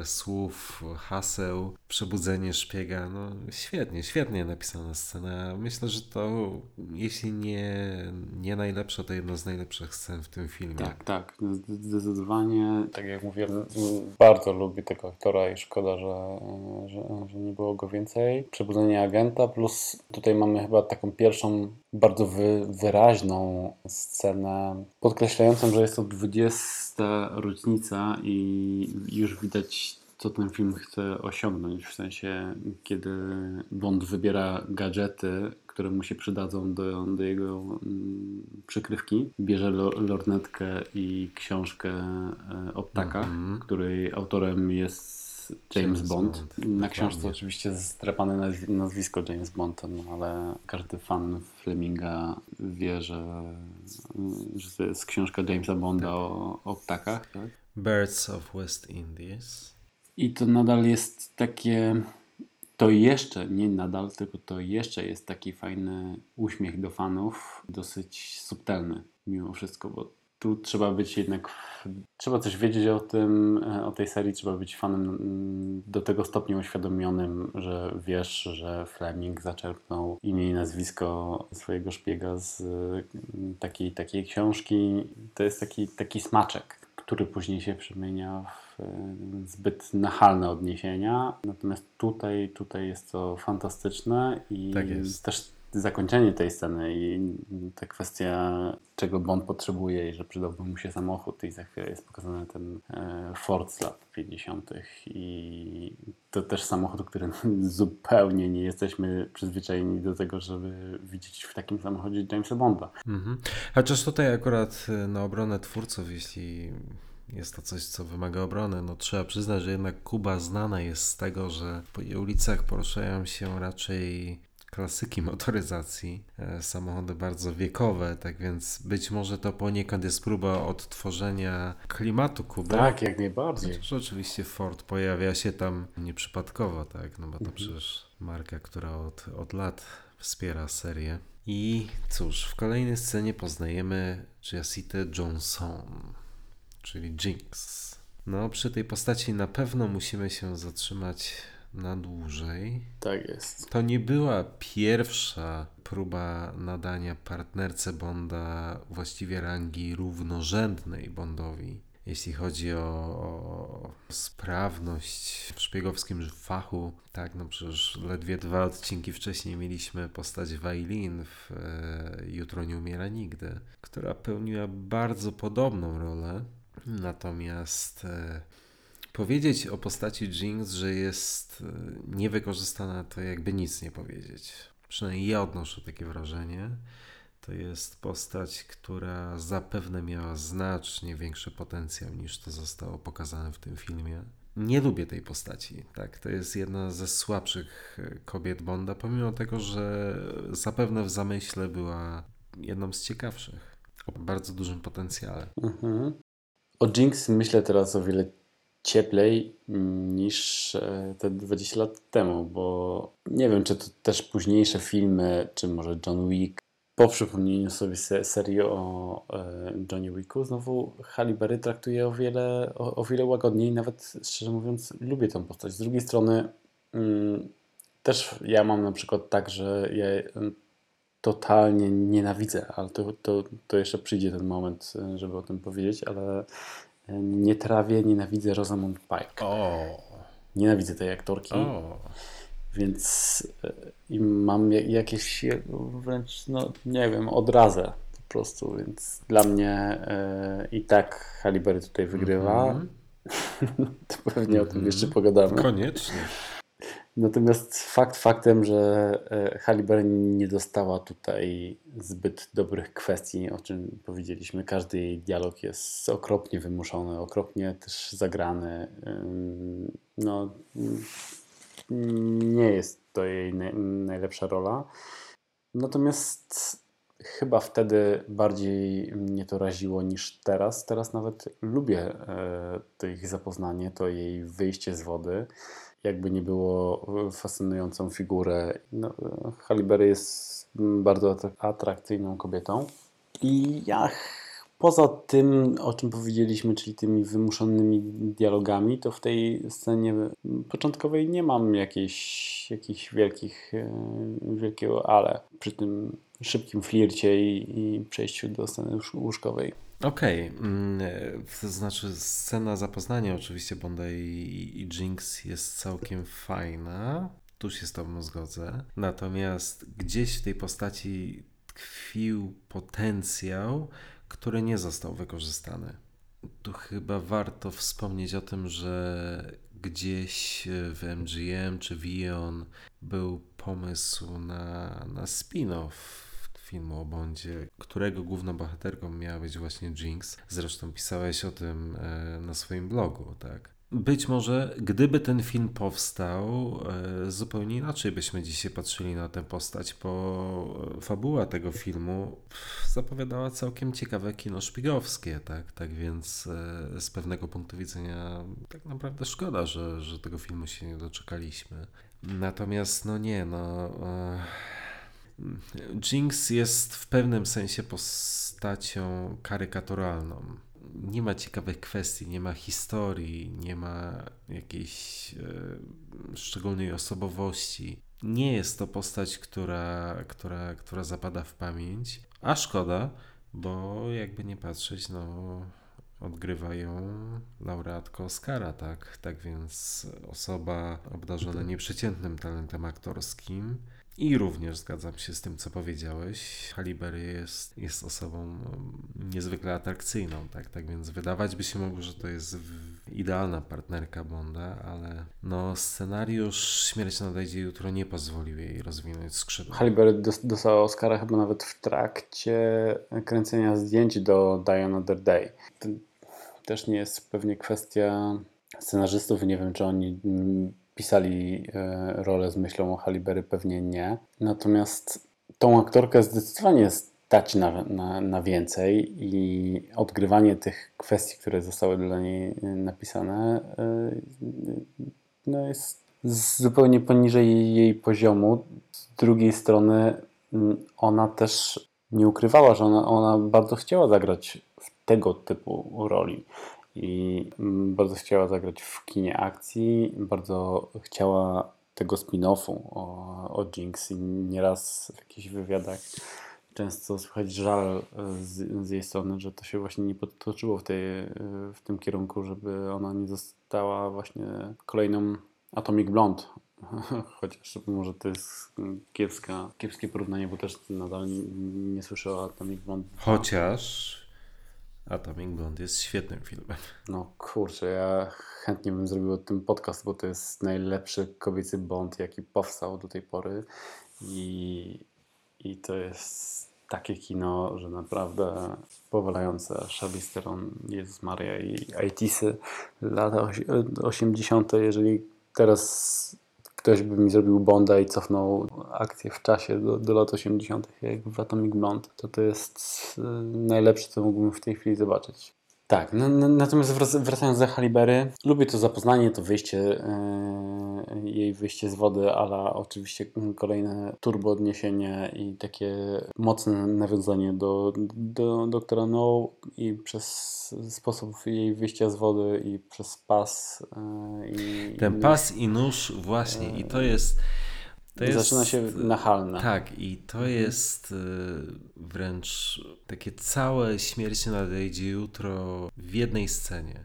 e, słów, haseł, przebudzenie szpiega. No świetnie, świetnie napisana scena. Myślę, że to jeśli nie, nie najlepsza, to jedna z najlepszych scen w tym filmie. Tak, tak. Zdecydowanie, tak jak mówiłem, bardzo lubię tego aktora i szkoda, że, że, że nie było go więcej. Przebudzenie agenta, plus tutaj mamy chyba taką pierwszą bardzo wy, wyraźną scenę podkreślającą, że jest to 20. rocznica i już widać co ten film chce osiągnąć, w sensie kiedy Bond wybiera gadżety, które mu się przydadzą do, do jego mm, przykrywki. Bierze lo, lornetkę i książkę e, o ptakach, której autorem jest James, James Bond. Bond, Na książce dokładnie. oczywiście nazw- nazwisko James Bond, no ale każdy fan Fleminga wie, że, że to jest książka Jamesa Bonda o, o ptakach. Tak? Birds of West Indies. I to nadal jest takie. To jeszcze, nie nadal, tylko to jeszcze jest taki fajny uśmiech do fanów, dosyć subtelny mimo wszystko, bo tu trzeba być jednak, trzeba coś wiedzieć o tym, e, o tej serii, trzeba być fanem mm, do tego stopnia uświadomionym, że wiesz, że Fleming zaczerpnął imię i nazwisko swojego szpiega z mm, takiej, takiej książki. To jest taki, taki smaczek, który później się przemienia w zbyt nachalne odniesienia. Natomiast tutaj, tutaj jest to fantastyczne i Tak jest. też zakończenie tej sceny i ta kwestia, czego Bond potrzebuje i że przydałby mu się samochód i za chwilę jest pokazany ten e, Ford z lat 50. i to też samochód, który zupełnie nie jesteśmy przyzwyczajeni do tego, żeby widzieć w takim samochodzie Jamesa Bonda. Mhm. Chociaż tutaj akurat y, na obronę twórców, jeśli jest to coś, co wymaga obrony, no trzeba przyznać, że jednak Kuba znana jest z tego, że po jej ulicach poruszają się raczej klasyki motoryzacji, e, samochody bardzo wiekowe, tak więc być może to poniekąd jest próba odtworzenia klimatu Kuby. Tak, jak najbardziej. Chociaż oczywiście Ford pojawia się tam nieprzypadkowo, tak, no bo to przecież marka, która od, od lat wspiera serię. I cóż, w kolejnej scenie poznajemy Jessicę Johnson, czyli Jinx. No, przy tej postaci na pewno musimy się zatrzymać na dłużej. Tak jest. To nie była pierwsza próba nadania partnerce Bonda właściwie rangi równorzędnej Bondowi. Jeśli chodzi o, o sprawność w szpiegowskim fachu, tak, no przecież ledwie dwa odcinki wcześniej mieliśmy postać Wailin w e, Jutro nie umiera nigdy, która pełniła bardzo podobną rolę. Natomiast e, powiedzieć o postaci Jinx, że jest e, niewykorzystana, to jakby nic nie powiedzieć. Przynajmniej ja odnoszę takie wrażenie. To jest postać, która zapewne miała znacznie większy potencjał niż to zostało pokazane w tym filmie. Nie lubię tej postaci, tak. To jest jedna ze słabszych e, kobiet Bonda, pomimo tego, że zapewne w zamyśle była jedną z ciekawszych. O bardzo dużym potencjale. Mhm. O Jinx myślę teraz o wiele cieplej mm, niż e, te 20 lat temu, bo nie wiem, czy to też późniejsze filmy, czy może John Wick, po przypomnieniu sobie se serii o e, Johnny Wicku, znowu Halle Berry traktuje o wiele, o, o wiele łagodniej, nawet szczerze mówiąc lubię tę postać. Z drugiej strony mm, też ja mam na przykład tak, że ja totalnie nienawidzę, ale to, to, to jeszcze przyjdzie ten moment, e, żeby o tym powiedzieć, ale e, nie trawię, nienawidzę Rosamund Pike. O, Nienawidzę tej aktorki. O, Więc e, i mam ja- jakieś wręcz, no nie wiem, odrazę po prostu, więc dla mnie i tak Halle Berry tutaj wygrywa. Mhm. to pewnie o tym jeszcze pogadamy. koniecznie. Natomiast fakt faktem, że e, Halle Berry nie dostała tutaj zbyt dobrych kwestii, o czym powiedzieliśmy. Każdy jej dialog jest okropnie wymuszony, okropnie też zagrany. No, nie jest to jej naj- najlepsza rola. Natomiast chyba wtedy bardziej mnie to raziło niż teraz. Teraz nawet lubię e, to ich zapoznanie, to jej wyjście z wody. Jakby nie było e, fascynującą figurę. No, e, Halle Berry jest bardzo atrak- atrakcyjną kobietą. I ja poza tym, o czym powiedzieliśmy, czyli tymi wymuszonymi dialogami, to w tej scenie początkowej nie mam jakiejś, jakichś wielkich, e, wielkiego ale przy tym szybkim flircie i, i przejściu do sceny łóż- łóżkowej. Okej, mm, e, to znaczy scena zapoznania oczywiście Bonda i, i Jinx jest całkiem fajna, tu się z tobą zgodzę, natomiast gdzieś w tej postaci tkwił potencjał, który nie został wykorzystany. Tu chyba warto wspomnieć o tym, że gdzieś w MGM czy Vion był pomysł na, na spin-off filmu o Bondzie, którego główną bohaterką miała być właśnie Jinx. Zresztą pisałeś o tym e, na swoim blogu, tak? Być może, gdyby ten film powstał, e, zupełnie inaczej byśmy dzisiaj patrzyli na tę postać, bo e, fabuła tego filmu zapowiadała całkiem ciekawe kino szpiegowskie, tak? Tak więc z pewnego punktu widzenia tak naprawdę szkoda, że, że tego filmu się nie doczekaliśmy. Natomiast, no nie, no. Jinx jest w pewnym sensie postacią karykaturalną. Nie ma ciekawych kwestii, nie ma historii, nie ma jakiejś e, szczególnej osobowości. Nie jest to postać, która, która, która zapada w pamięć, a szkoda, bo jakby nie patrzeć, no odgrywa ją laureatka Oscara, tak? Tak więc osoba obdarzona nieprzeciętnym talentem aktorskim. I również zgadzam się z tym, co powiedziałeś. Halle Berry jest, jest osobą no, niezwykle atrakcyjną, tak? tak więc wydawać by się mogło, że to jest idealna partnerka Bonda, ale no scenariusz Śmierć nadejdzie jutro nie pozwolił jej rozwinąć skrzydła. Dos- dostała Oscara chyba nawet w trakcie kręcenia zdjęć do Die Another Day. To też nie jest pewnie kwestia scenarzystów. Nie wiem, czy oni mm, pisali e, rolę z myślą o Halle Berry, pewnie nie. Natomiast tą aktorkę zdecydowanie stać na, na, na więcej i odgrywanie tych kwestii, które zostały dla niej e, napisane, e, no jest zupełnie poniżej jej, poziomu. Z drugiej strony ona też nie ukrywała, że ona, ona bardzo chciała zagrać w tego typu roli. I mm, bardzo chciała zagrać w kinie akcji, bardzo chciała tego spin-offu o, o Jinx i nieraz w jakichś wywiadach często słychać żal z, z jej strony, że to się właśnie nie potoczyło w, tej, w tym kierunku, żeby ona nie została właśnie kolejną Atomic Blonde. Chociaż może to jest kiepska, kiepskie porównanie, bo też nadal nie, nie Atomic Blonde. Chociaż Atomic Blonde jest świetnym filmem. No kurczę, ja chętnie bym zrobił o tym podcast, bo to jest najlepszy kobiecy Bond, jaki powstał do tej pory i, i to jest takie kino, że naprawdę powalające Charlize Theron, Jezus Maria i ITsy lata osi- 80. Jeżeli teraz ktoś by mi zrobił Bonda i cofnął akcję w czasie do, do lat 80., jak w Atomic Blonde, to to jest y, najlepsze, co mógłbym w tej chwili zobaczyć. Tak, no, no, natomiast wrac- wracając do Halle Berry, lubię to zapoznanie, to wyjście, yy, jej wyjście z wody, ale oczywiście kolejne turbo odniesienie i takie mocne nawiązanie do, do doktora No i przez sposób jej wyjścia z wody i przez pas. Yy, i Ten pas i nóż, właśnie, i to jest. Jest zaczyna się nachalne. Tak, i to jest y, wręcz takie całe śmierć nadejdzie jutro w jednej scenie,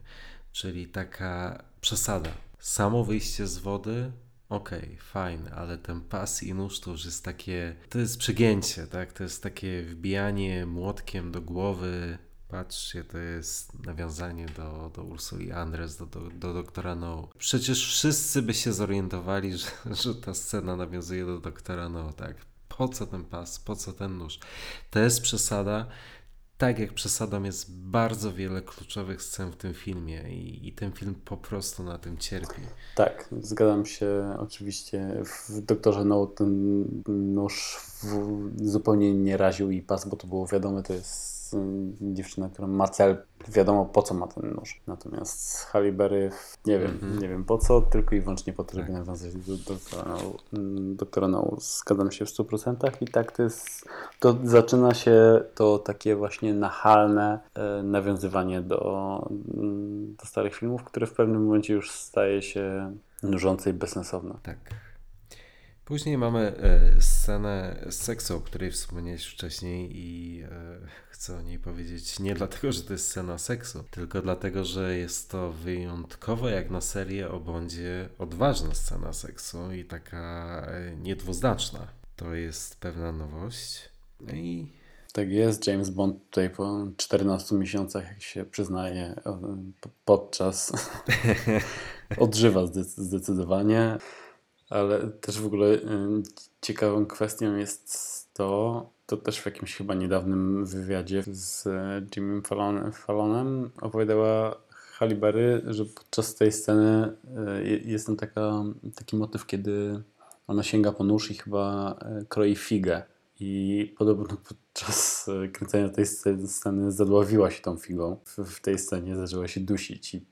czyli taka przesada Samo wyjście z wody, okej, fajne, ale ten pas i nóż to już jest takie, to jest przegięcie, tak? To jest takie wbijanie młotkiem do głowy. Patrzcie, to jest nawiązanie do, do Ursuli Andres, do, do, do doktora No. Przecież wszyscy by się zorientowali, że, że ta scena nawiązuje do doktora No, tak? Po co ten pas, po co ten nóż? To jest przesada. Tak jak przesadą jest bardzo wiele kluczowych scen w tym filmie i, i ten film po prostu na tym cierpi. Tak, zgadzam się oczywiście. W Doktorze No ten nóż w, zupełnie nie raził i pas, bo to było wiadome, to jest y, dziewczyna, która ma cel, wiadomo po co ma ten nóż. Natomiast Halle Berry, nie wiem, Mhm. nie wiem po co, tylko i wyłącznie po to, żeby Tak. nawiązać do Doktora No. Mm, No. Zgadzam się w 100% i tak to jest, to zaczyna się to takie właśnie nachalne e, nawiązywanie do, mm, do starych filmów, które w pewnym momencie już staje się nużące i bezsensowne. Tak. Później mamy e, scenę seksu, o której wspomniałeś wcześniej i e, chcę o niej powiedzieć nie dlatego, że to jest scena seksu, tylko dlatego, że jest to wyjątkowo jak na serię o Bondzie odważna scena seksu i taka e, niedwuznaczna. To jest pewna nowość. No i Tak jest, James Bond tutaj po 14 miesiącach, jak się przyznaje, podczas odżywa zde- zdecydowanie, ale też w ogóle ciekawą kwestią jest to, to też w jakimś chyba niedawnym wywiadzie z e, Jimmy Fallon, Fallonem opowiadała Halle Berry, że podczas tej sceny je- jest tam taka, taki motyw, kiedy ona sięga po nóż i chyba e, kroi figę. I podobno podczas e, kręcenia tej sce- sceny zadławiła się tą figą. W, tej scenie zaczęła się dusić i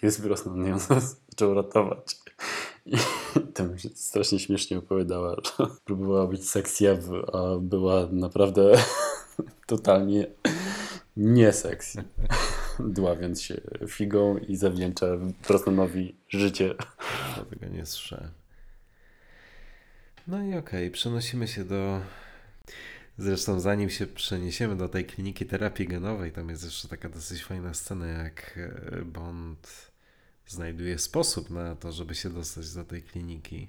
pies wyrosnął na nią zaczął ratować. To mi się strasznie śmiesznie opowiadała, próbowała być sexy, a była naprawdę totalnie nie sexy. Dławiąc się figą i zawdzięcza Brosnanowi życie. Ja tego nie słyszałem. No i okej, przenosimy się do. Zresztą, zanim się przeniesiemy do tej kliniki terapii genowej, tam jest jeszcze taka dosyć fajna scena, jak e, Bond znajduje sposób na to, żeby się dostać do tej kliniki.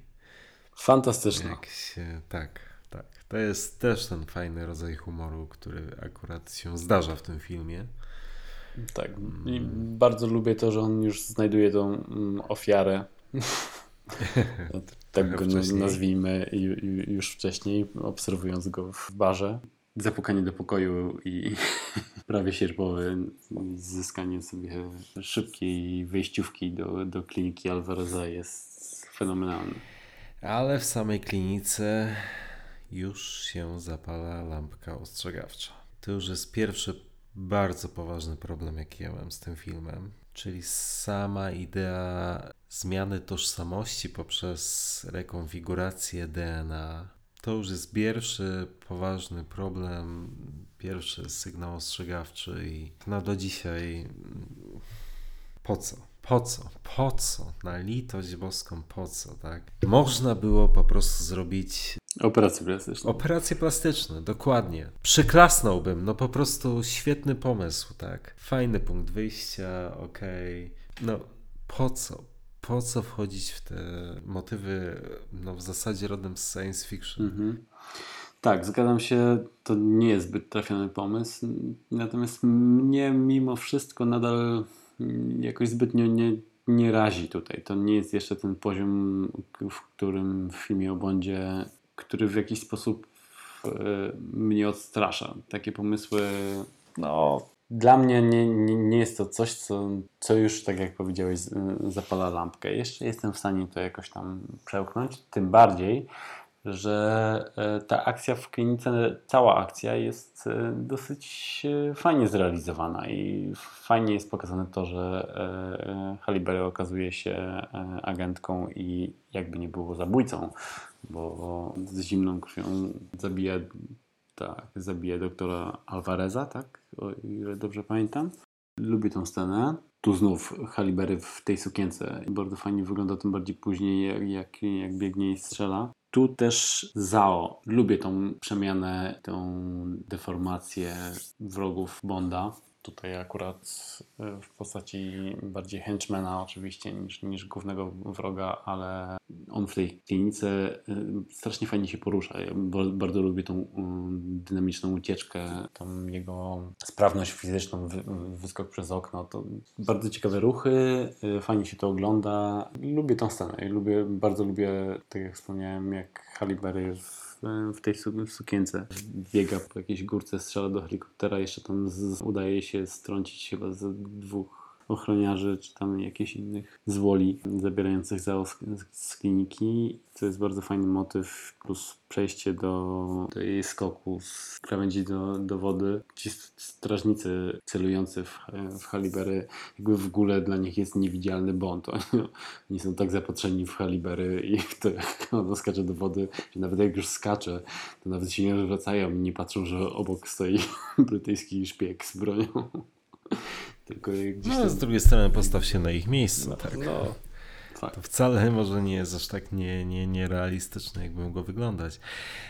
Fantastyczna. Jak się. Tak, tak. To jest też ten fajny rodzaj humoru, który akurat się zdarza w tym filmie. Tak. I bardzo lubię to, że on już znajduje tą mm, ofiarę. tak go Wcześniej. nazwijmy ju- ju- już wcześniej, obserwując go w barze. Zapukanie do pokoju i prawie sierpowe zyskanie sobie szybkiej wejściówki do, do kliniki Alvareza jest fenomenalne. Ale w samej klinice już się zapala lampka ostrzegawcza. To już jest pierwszy bardzo poważny problem, jaki ja z tym filmem. Czyli sama idea zmiany tożsamości poprzez rekonfigurację DNA. To już jest pierwszy poważny problem, pierwszy sygnał ostrzegawczy i no do dzisiaj mm, po co? Po co? Po co? Na litość boską, po co, tak? Można było po prostu zrobić Operacje plastyczne. operacje plastyczne, dokładnie. Przyklasnąłbym, no po prostu świetny pomysł, tak? Fajny punkt wyjścia, okej. No po co? Po co wchodzić w te motywy, no w zasadzie rodem z science fiction? Mhm. Tak, zgadzam się, to nie jest zbyt trafiony pomysł. Natomiast mnie mimo wszystko nadal jakoś zbytnio nie, nie razi tutaj. To nie jest jeszcze ten poziom, w którym w filmie o Bondzie, który w jakiś sposób e, mnie odstrasza. Takie pomysły, no, dla mnie nie, nie, nie jest to coś, co, co już, tak jak powiedziałeś, zapala lampkę. Jeszcze jestem w stanie to jakoś tam przełknąć, tym bardziej, że e, ta akcja w klinice, cała akcja jest e, dosyć e, fajnie zrealizowana i fajnie jest pokazane to, że e, e, Halle Berry okazuje się agentką i jakby nie było zabójcą, bo z zimną krwią zabija, tak, zabija doktora Alvareza, tak, o ile dobrze pamiętam. Lubię tą scenę. Tu znów Halle Berry w tej sukience. Bardzo fajnie wygląda, tym bardziej później, jak, jak, jak biegnie i strzela. Tu też Zao. Lubię tą przemianę, tą deformację wrogów Bonda. Tutaj akurat y, w postaci bardziej henchmana oczywiście niż, niż głównego wroga, ale on w tej klinice y, strasznie fajnie się porusza. Ja ba- bardzo lubię tą y, dynamiczną ucieczkę, tą jego sprawność fizyczną, wy, wyskok przez okno. To bardzo ciekawe ruchy, fajnie się to ogląda. Lubię tą scenę i lubię, bardzo lubię, tak jak wspomniałem, jak Halle Berry w tej su- sukience. Biega po jakiejś górce, strzela do helikoptera, jeszcze tam z, udaje się strącić chyba z dwóch ochroniarzy, czy tam jakichś innych zwoli zabierających za z, kliniki. To jest bardzo fajny motyw, plus przejście do, do jej skoku z krawędzi do, do wody. Ci st- strażnicy celujący w, w Halibery, jakby w ogóle dla nich jest niewidzialny błąd. Oni, są tak zapatrzeni w Halibery i w to, jak skacze do wody, że nawet jak już skacze, to nawet się nie odwracają i nie patrzą, że obok stoi brytyjski szpieg z bronią. Tylko gdzieś No, tam... z drugiej strony postaw się na ich miejscu. tak. No, tak. To wcale może nie jest aż tak nie, nie, nierealistyczne, jakby mogło wyglądać.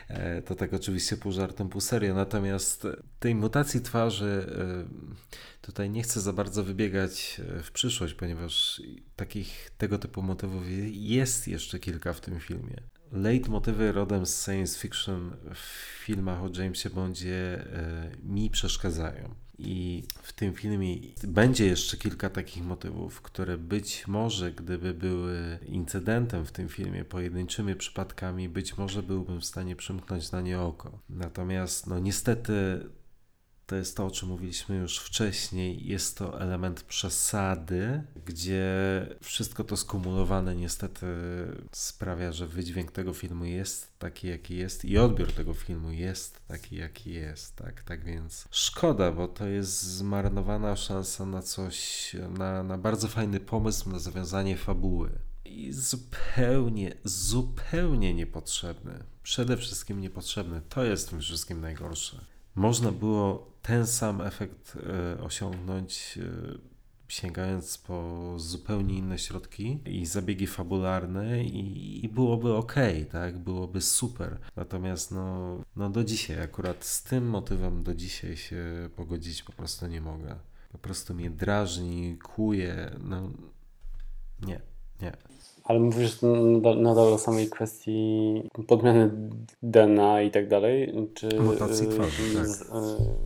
E, To tak oczywiście pół żartem, pół serio. Natomiast tej mutacji twarzy e, tutaj nie chcę za bardzo wybiegać e, w przyszłość, ponieważ takich tego typu motywów jest jeszcze kilka w tym filmie. Leitmotywy rodem z science fiction w filmach o Jamesie Bondzie mi przeszkadzają. I w tym filmie będzie jeszcze kilka takich motywów, które być może, gdyby były incydentem w tym filmie, pojedynczymi przypadkami, być może byłbym w stanie przymknąć na nie oko. Natomiast, no niestety, to jest to, o czym mówiliśmy już wcześniej. Jest to element przesady, gdzie wszystko to skumulowane niestety sprawia, że wydźwięk tego filmu jest taki, jaki jest i odbiór tego filmu jest taki, jaki jest. Tak, tak więc szkoda, bo to jest zmarnowana szansa na coś, na, na bardzo fajny pomysł na zawiązanie fabuły. I zupełnie, zupełnie niepotrzebny. Przede wszystkim niepotrzebny. To jest w tym wszystkim najgorsze. Można było ten sam efekt e, osiągnąć e, sięgając po zupełnie inne środki i zabiegi fabularne i, i byłoby ok, tak? Byłoby super. Natomiast no, no do dzisiaj, akurat z tym motywem do dzisiaj się pogodzić po prostu nie mogę. Po prostu mnie drażni, kuje, no nie, nie. Ale mówisz nadal, o samej kwestii podmiany DNA i tak dalej? Czy Mutacji twarzy, tak. z- y,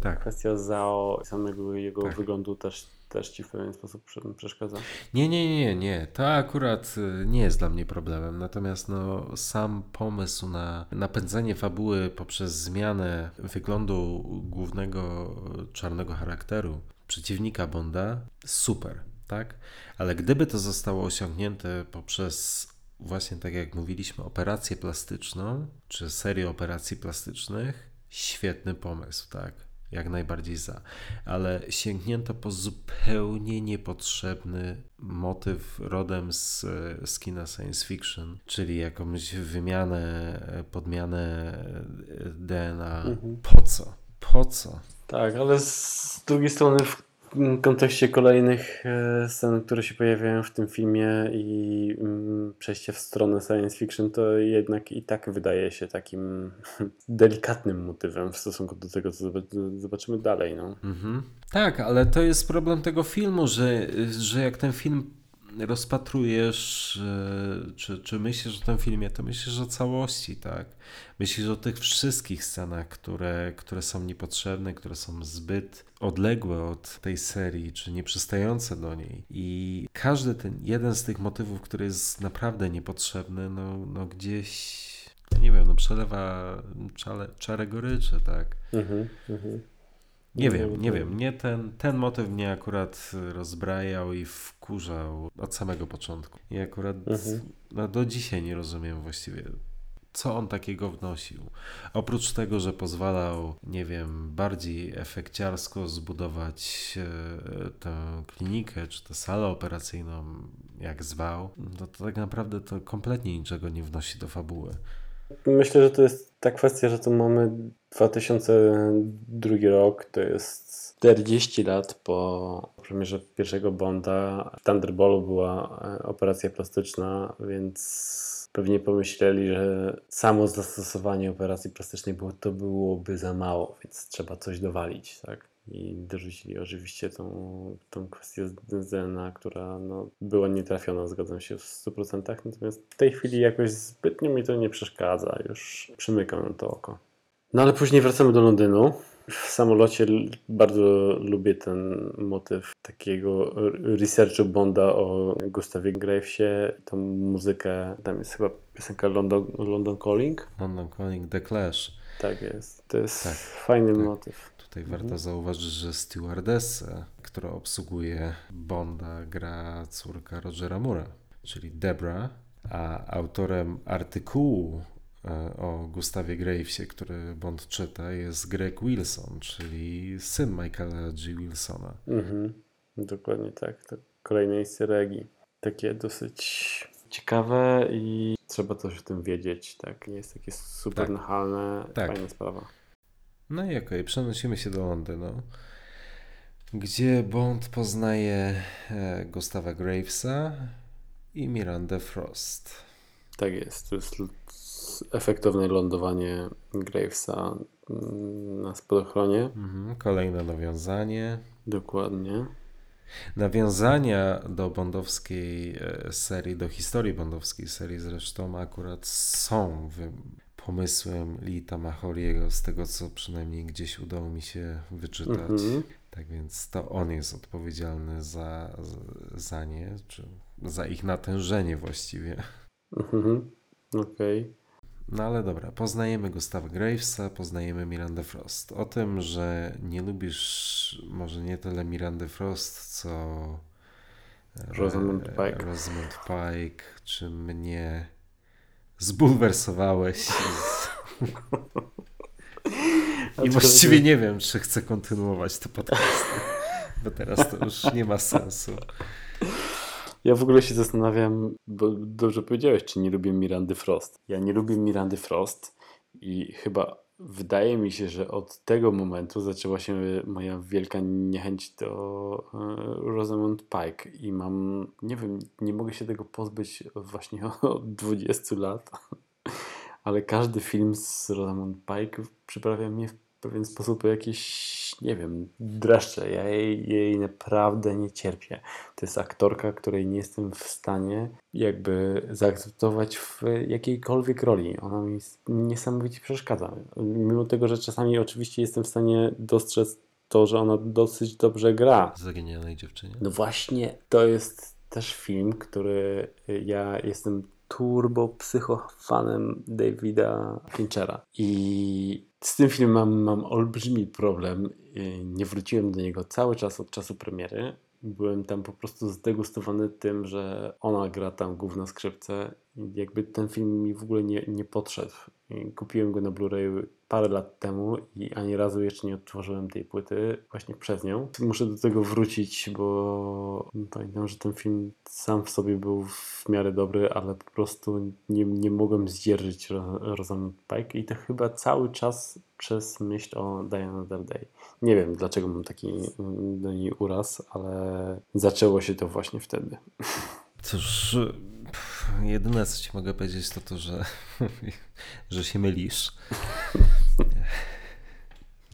Tak. kwestia Zao i samego jego Tak. wyglądu też, też ci w pewien sposób prze- przeszkadza? Nie, nie, nie, nie. To akurat y, nie jest dla mnie problemem. Natomiast no, sam pomysł na napędzanie fabuły poprzez zmianę wyglądu głównego czarnego charakteru przeciwnika Bonda, super, tak? Ale gdyby to zostało osiągnięte poprzez właśnie tak jak mówiliśmy, operację plastyczną, czy serię operacji plastycznych, świetny pomysł, tak? Jak najbardziej za. Ale sięgnięto po zupełnie niepotrzebny motyw rodem z, z kina science fiction, czyli jakąś wymianę, podmianę DNA. Po co? Po co? Tak, ale z drugiej strony w kontekście kolejnych e, scen, które się pojawiają w tym filmie i mm, przejście w stronę science fiction, to jednak i tak wydaje się takim delikatnym motywem w stosunku do tego, co zobac- zobaczymy dalej. No. Mhm. Tak, ale to jest problem tego filmu, że, że jak ten film rozpatrujesz, e, czy, czy myślisz o tym filmie, to myślisz o całości, tak? Myślisz o tych wszystkich scenach, które, które są niepotrzebne, które są zbyt odległe od tej serii, czy nieprzystające do niej. I każdy ten, jeden z tych motywów, który jest naprawdę niepotrzebny, no, no gdzieś, nie wiem, no przelewa czale, czarę goryczy, tak? Mhm, mhm. Nie No, wiem, nie wiem. Mnie ten, ten motyw mnie akurat rozbrajał i wkurzał od samego początku. I akurat Mhm. no, do dzisiaj nie rozumiem właściwie, co on takiego wnosił. Oprócz tego, że pozwalał, nie wiem, bardziej efekciarsko zbudować e, tę klinikę, czy tę salę operacyjną, jak zwał, no to tak naprawdę to kompletnie niczego nie wnosi do fabuły. Myślę, że to jest ta kwestia, że to mamy 2002 rok, to jest 40 lat po premierze pierwszego Bonda w Thunderboltu była e, operacja plastyczna, więc pewnie pomyśleli, że samo zastosowanie operacji plastycznej było, to byłoby za mało, więc trzeba coś dowalić, tak? I dorzucili oczywiście tą, tą kwestię Zena, która no, była nietrafiona, zgadzam się w 100%. Natomiast w tej chwili jakoś zbytnio mi to nie przeszkadza, już przymykam to oko. No ale później wracamy do Londynu. W samolocie bardzo lubię ten motyw takiego researchu Bonda o Gustawie Gravesie, tą muzykę, tam jest chyba piosenka London, London Calling. London Calling The Clash. Tak jest, to jest Tak, fajny tak. motyw. Tutaj Mhm. warto zauważyć, że stewardessę, która obsługuje Bonda, gra córka Rogera Mura, czyli Debra, a autorem artykułu e, o Gustawie Gravesie, który Bond czyta, jest Greg Wilson, czyli syn Michaela G. Wilsona. Mhm, dokładnie tak. To kolejne easter eggi. Takie dosyć ciekawe i trzeba coś o tym wiedzieć, tak? Nie jest takie super Tak. nachalne, Tak. fajna sprawa. No i okej, przenosimy się do Londynu, gdzie Bond poznaje e, Gustawa Gravesa i Mirandę Frost. Tak jest. To jest efektowne lądowanie Gravesa mm, na spadochronie. Mhm, kolejne nawiązanie. Dokładnie. Nawiązania do bondowskiej e, serii, do historii bondowskiej serii zresztą akurat są wy- pomysłem Lita Mahoriego, z tego co przynajmniej gdzieś udało mi się wyczytać. Mhm. Tak więc to on jest odpowiedzialny za, za nie, czy za ich natężenie właściwie. Mhm. Okej. No ale dobra, poznajemy Gustawa Gravesa, poznajemy Mirandę Frost. O tym, że nie lubisz może nie tyle Mirandy Frost, co e, Rosamund Pike. Rosamund Pike, czy mnie zbulwersowałeś. I właściwie nie wiem, czy chcę kontynuować te podcasty, bo teraz to już nie ma sensu. Ja w ogóle się zastanawiam, bo dobrze powiedziałeś, czy nie lubię Mirandy Frost. Ja nie lubię Mirandy Frost i chyba wydaje mi się, że od tego momentu zaczęła się moja wielka niechęć do e, Rosamund Pike i mam, nie wiem, nie mogę się tego pozbyć właśnie od 20 lat, ale każdy film z Rosamund Pike przyprawia mnie w pewien sposób jakieś, nie wiem, dreszcze. Ja jej, jej naprawdę nie cierpię. To jest aktorka, której nie jestem w stanie jakby zaakceptować w jakiejkolwiek roli. Ona mi niesamowicie przeszkadza. Mimo tego, że czasami oczywiście jestem w stanie dostrzec to, że ona dosyć dobrze gra. Zaginianej dziewczynie. No właśnie, to jest też film, który ja jestem turbo psychofanem Davida Finchera. I z tym filmem mam, olbrzymi problem. Nie wróciłem do niego cały czas od czasu premiery. Byłem tam po prostu zdegustowany tym, że ona gra tam główną skrzypce. Jakby ten film mi w ogóle nie, nie podszedł. I kupiłem go na Blu-rayu parę lat temu i ani razu jeszcze nie odtworzyłem tej płyty właśnie przez nią. Muszę do tego wrócić, bo pamiętam, że ten film sam w sobie był w miarę dobry, ale po prostu nie, nie mogłem zdzierżyć Ro- Rosamund Pike i to chyba cały czas przez myśl o Die Another Day. Nie wiem, dlaczego mam taki do niej uraz, ale zaczęło się to właśnie wtedy. Cóż, jedyne co ci mogę powiedzieć to to, że, że się mylisz.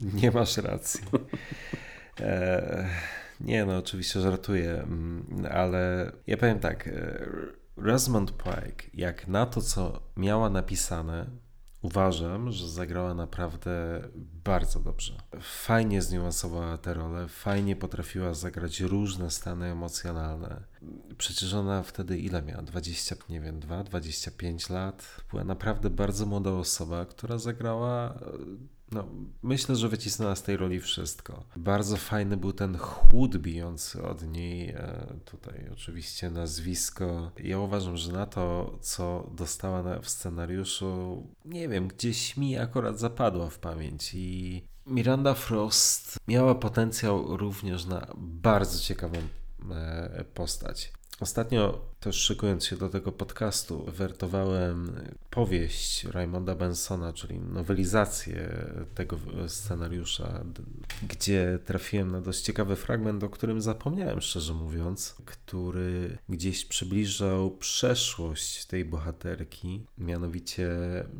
Nie masz racji. E, nie no, oczywiście żartuję, mm, ale ja powiem tak, e, Rosamund Pike, jak na to, co miała napisane, uważam, że zagrała naprawdę bardzo dobrze. Fajnie zniuansowała tę rolę, fajnie potrafiła zagrać różne stany emocjonalne. Przecież ona wtedy ile miała? 20, nie wiem, 2, 25 lat. Była naprawdę bardzo młoda osoba, która zagrała no, myślę, że wycisnęła z tej roli wszystko. Bardzo fajny był ten chłód bijący od niej. e, Tutaj oczywiście nazwisko. Ja uważam, że na to, co dostała w scenariuszu, nie wiem, gdzieś mi akurat zapadła w pamięć i Miranda Frost miała potencjał również na bardzo ciekawą e, postać. Ostatnio też szykując się do tego podcastu, wertowałem powieść Raymonda Bensona, czyli nowelizację tego scenariusza, gdzie trafiłem na dość ciekawy fragment, o którym zapomniałem szczerze mówiąc, który gdzieś przybliżał przeszłość tej bohaterki, mianowicie,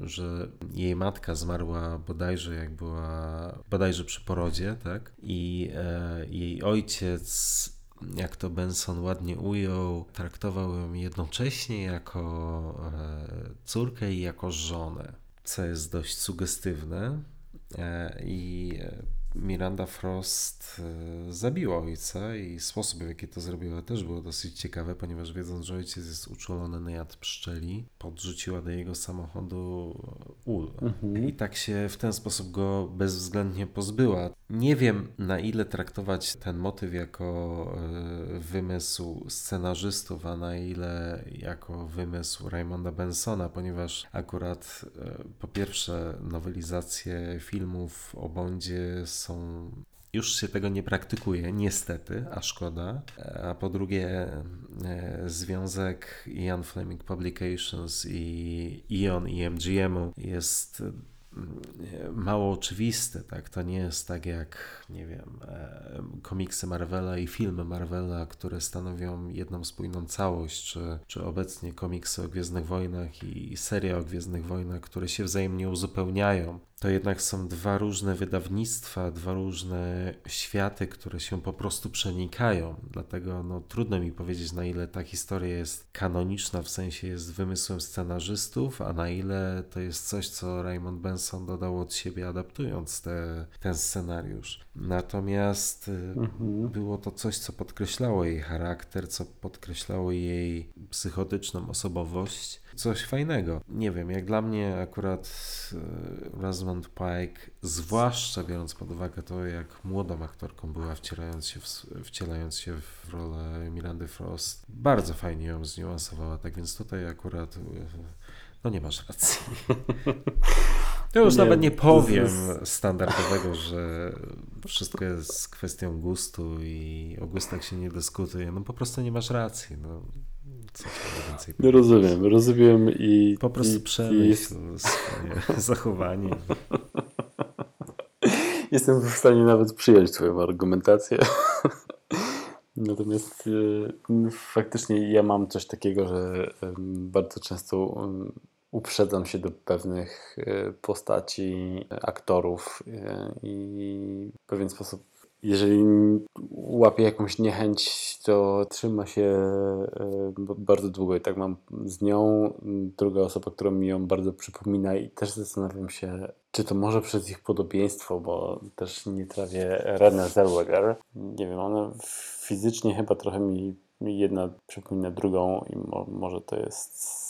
że jej matka zmarła bodajże jak była, bodajże przy porodzie, tak? I e, jej ojciec jak to Benson ładnie ujął, traktował ją jednocześnie jako e, córkę i jako żonę, co jest dość sugestywne. E, I Miranda Frost e, zabiła ojca i sposób, w jaki to zrobiła, też było dosyć ciekawe, ponieważ wiedząc, że ojciec jest uczulony na jad pszczeli, podrzuciła do jego samochodu ul. Mhm. I tak się w ten sposób go bezwzględnie pozbyła. Nie wiem, na ile traktować ten motyw jako e, wymysł scenarzystów, a na ile jako wymysł Raymonda Bensona, ponieważ akurat e, po pierwsze nowelizacje filmów o Bondzie są już się tego nie praktykuje, niestety, a szkoda. A po drugie, e, związek Ian Fleming Publications i Ion i MGM jest mało oczywiste, tak? To nie jest tak jak, nie wiem, e, komiksy Marvela i filmy Marvela, które stanowią jedną spójną całość, czy, czy obecnie komiksy o Gwiezdnych Wojnach i seria o Gwiezdnych Wojnach, które się wzajemnie uzupełniają to jednak są dwa różne wydawnictwa, dwa różne światy, które się po prostu przenikają. Dlatego no, trudno mi powiedzieć, na ile ta historia jest kanoniczna, w sensie jest wymysłem scenarzystów, a na ile to jest coś, co Raymond Benson dodał od siebie, adaptując te, ten scenariusz. Natomiast y, mhm. było to coś, co podkreślało jej charakter, co podkreślało jej psychotyczną osobowość coś fajnego. Nie wiem, jak dla mnie akurat e, Rosamund Pike, zwłaszcza biorąc pod uwagę to, jak młodą aktorką była wcielając się w, wcielając się w rolę Mirandy Frost, bardzo fajnie ją zniuansowała, tak więc tutaj akurat e, no nie masz racji. To już nie, nawet nie powiem jest... standardowego, że wszystko jest kwestią gustu i o gustach się nie dyskutuje. No po prostu nie masz racji. No. Co więcej no rozumiem, rozumiem i... Po prostu i, przemyśl i... swoje zachowanie. Jestem w stanie nawet przyjąć twoją argumentację. Natomiast y, faktycznie ja mam coś takiego, że bardzo często uprzedzam się do pewnych y, postaci, aktorów y, i w pewien sposób jeżeli łapie jakąś niechęć, to trzyma się e, bardzo długo i tak mam z nią. Druga osoba, która mi ją bardzo przypomina i też zastanawiam się, czy to może przez ich podobieństwo, bo też nie trawię Renę Zellweger. Nie wiem, ona fizycznie chyba trochę mi jedna przypomina drugą i mo może to jest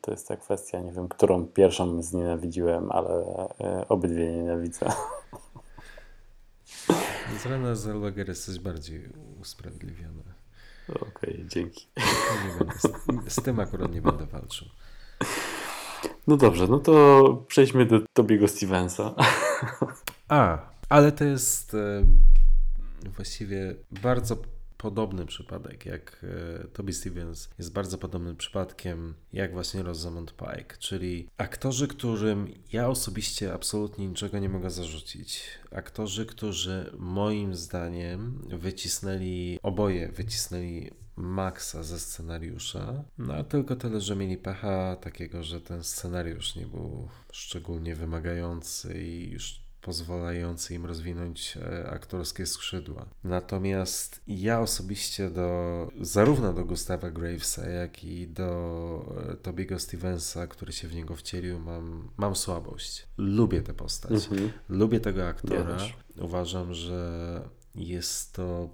to jest ta kwestia, nie wiem, którą pierwszą znienawidziłem, ale e, obydwie nienawidzę. Z Rena Zellweger jesteś bardziej usprawiedliwiony. Okej, okay, dzięki. z, z tym akurat nie będę walczył. No dobrze, no to przejdźmy do Tobiego Stevensa. A, ale to jest e, właściwie bardzo podobny przypadek, jak e, Toby Stevens jest bardzo podobnym przypadkiem, jak właśnie Rosamund Pike, czyli aktorzy, którym ja osobiście absolutnie niczego nie mogę zarzucić. Aktorzy, którzy moim zdaniem wycisnęli, oboje wycisnęli maksa ze scenariusza, no tylko tyle, że mieli pecha takiego, że ten scenariusz nie był szczególnie wymagający i już pozwalający im rozwinąć e, aktorskie skrzydła. Natomiast ja osobiście do zarówno do Gustawa Gravesa, jak i do e, Tobiego Stevensa, który się w niego wcielił, mam, mam słabość. Lubię tę postać. Mhm. Lubię tego aktora. Uważam, że jest to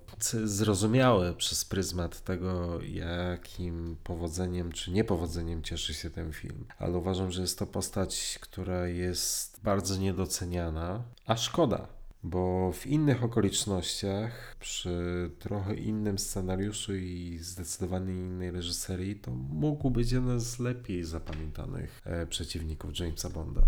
zrozumiałe przez pryzmat tego, jakim powodzeniem czy niepowodzeniem cieszy się ten film. Ale uważam, że jest to postać, która jest bardzo niedoceniana, a szkoda, bo w innych okolicznościach, przy trochę innym scenariuszu i zdecydowanie innej reżyserii, to mógł być jeden z lepiej zapamiętanych e, przeciwników Jamesa Bonda.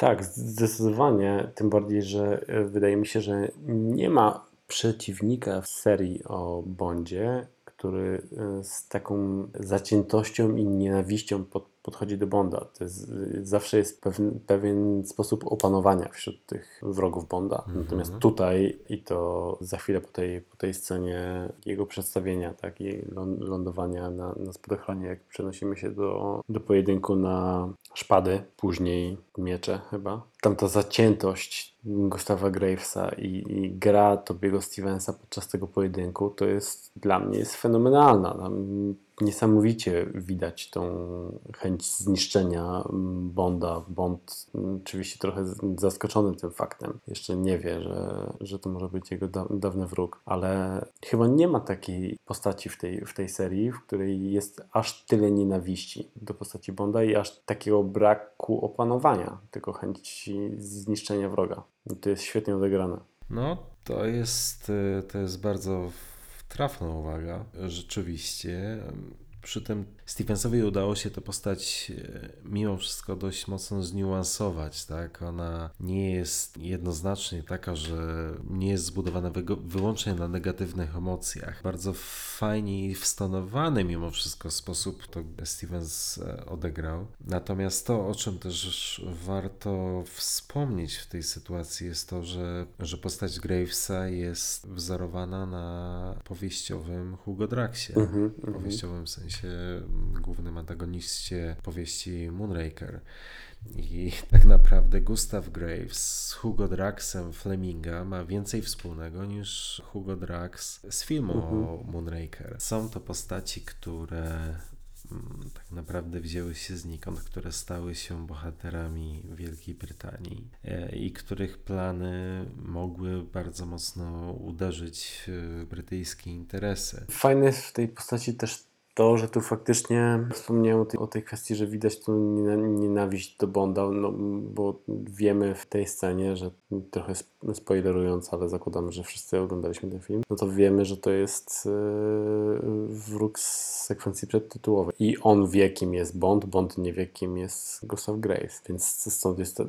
Tak, zdecydowanie. Tym bardziej, że wydaje mi się, że nie ma przeciwnika w serii o Bondzie, który e, z taką zaciętością i nienawiścią pod, podchodzi do Bonda. To jest, e, zawsze jest pewien, pewien sposób opanowania wśród tych wrogów Bonda. Natomiast tutaj, i to za chwilę po tej, po tej scenie jego przedstawienia, tak, i lą- lądowania na, na spadochronie, jak przenosimy się do, do pojedynku na szpady, później miecze chyba. Tam ta zaciętość Gustawa Gravesa i, i gra Tobiego Stevensa podczas tego pojedynku to jest dla mnie jest fenomenalna. Tam niesamowicie widać tą chęć zniszczenia mm, Bonda. Bond mm, oczywiście trochę zaskoczony tym faktem. Jeszcze nie wie, że, że to może być jego da dawny wróg, ale chyba nie ma takiej postaci w tej, w tej serii, w której jest aż tyle nienawiści do postaci Bonda i aż takiego braku opanowania, tylko chęci zniszczenia wroga. I to jest świetnie odegrane. No, to jest, y, to jest bardzo trafna uwaga. Rzeczywiście. Przy tym Stevensowi udało się tę postać y, mimo wszystko dość mocno zniuansować, tak? Ona nie jest jednoznacznie taka, że nie jest zbudowana wyłącznie na negatywnych emocjach. Bardzo fajnie i wstonowany mimo wszystko sposób to Stevens e, odegrał. Natomiast to, o czym też warto wspomnieć w tej sytuacji jest to, że, że postać Gravesa jest wzorowana na powieściowym Hugo Draxie. Powieściowym w sensie mm, głównym antagoniście powieści Moonraker. I tak naprawdę Gustav Graves z Hugo Draxem Fleminga ma więcej wspólnego niż Hugo Drax z filmu o Moonraker. Są to postaci, które mm, tak naprawdę wzięły się znikąd, które stały się bohaterami Wielkiej Brytanii e, i których plany mogły bardzo mocno uderzyć w brytyjskie interesy. Fajne jest w tej postaci też to, że tu faktycznie wspomniałem o tej, o tej kwestii, że widać tu niena- nienawiść do Bonda, no, bo wiemy w tej scenie, że trochę sp- spoilerując, ale zakładamy, że wszyscy oglądaliśmy ten film, no to wiemy, że to jest e, wróg z sekwencji przedtytułowej. I on wie, kim jest Bond, Bond nie wie, kim jest Gustav Graves, więc stąd jest ta,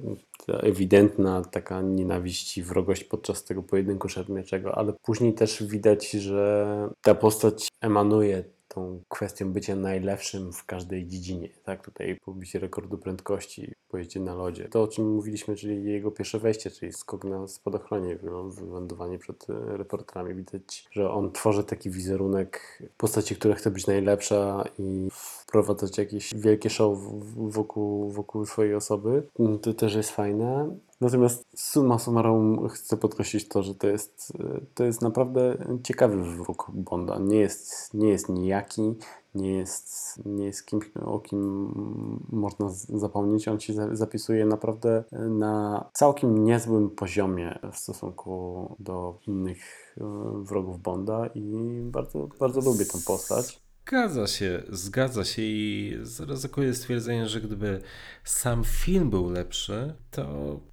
ta ewidentna taka nienawiść i wrogość podczas tego pojedynku szermierczego, ale później też widać, że ta postać emanuje tą kwestią bycia najlepszym w każdej dziedzinie. Tak, tutaj pobicie rekordu prędkości, pojeździe na lodzie. To, o czym mówiliśmy, czyli jego pierwsze wejście, czyli skok na spadochronie, wylądowanie przed e, reporterami. Widać, że on tworzy taki wizerunek postaci, która chce być najlepsza i wprowadzać jakieś wielkie show wokół, wokół swojej osoby. To też jest fajne. Natomiast summa summarum chcę podkreślić to, że to jest, e, to jest naprawdę ciekawy wróg Bonda. Nie jest, nie jest nijaki, nie jest, nie jest kimś, o kim można zapomnieć. On się za- zapisuje naprawdę na całkiem niezłym poziomie w stosunku do innych e, wrogów Bonda i bardzo, bardzo lubię tę postać. Zgadza się, zgadza się i zaryzykuję stwierdzenie, że gdyby sam film był lepszy, to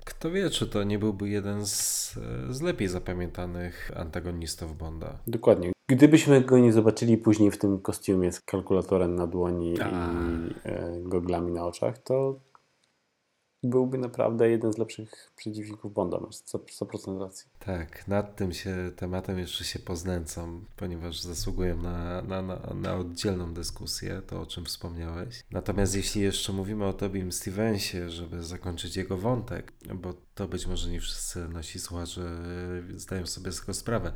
kto wie, czy to nie byłby jeden z, z lepiej zapamiętanych antagonistów Bonda. Dokładnie. Gdybyśmy go nie zobaczyli później w tym kostiumie z kalkulatorem na dłoni A. i e, goglami na oczach, to byłby naprawdę jeden z lepszych przeciwników Bonda. Masz 100%, 100% racji. Tak, nad tym się tematem jeszcze się poznęcam, ponieważ zasługuję na, na, na, na oddzielną dyskusję, to o czym wspomniałeś. Natomiast jeśli jeszcze mówimy o Tobim Stevensie, żeby zakończyć jego wątek, bo to być może nie wszyscy nasi słuchacze zdają sobie z tego sprawę.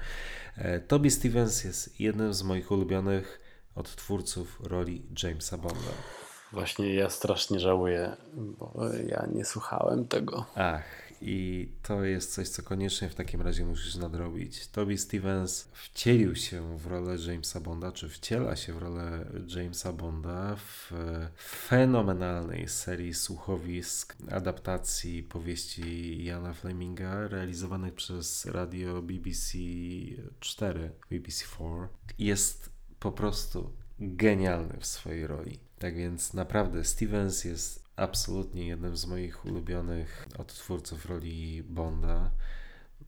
E, Toby Stevens jest jednym z moich ulubionych odtwórców roli Jamesa Bonda. Właśnie ja strasznie żałuję, bo ja nie słuchałem tego. Ach, i to jest coś, co koniecznie w takim razie musisz nadrobić. Toby Stevens wcielił się w rolę Jamesa Bonda, czy wciela się w rolę Jamesa Bonda w fenomenalnej serii słuchowisk adaptacji powieści Jana Fleminga realizowanych przez radio BBC 4, BBC 4. Jest po prostu genialny w swojej roli. Tak więc naprawdę Stevens jest absolutnie jednym z moich ulubionych odtwórców roli Bonda,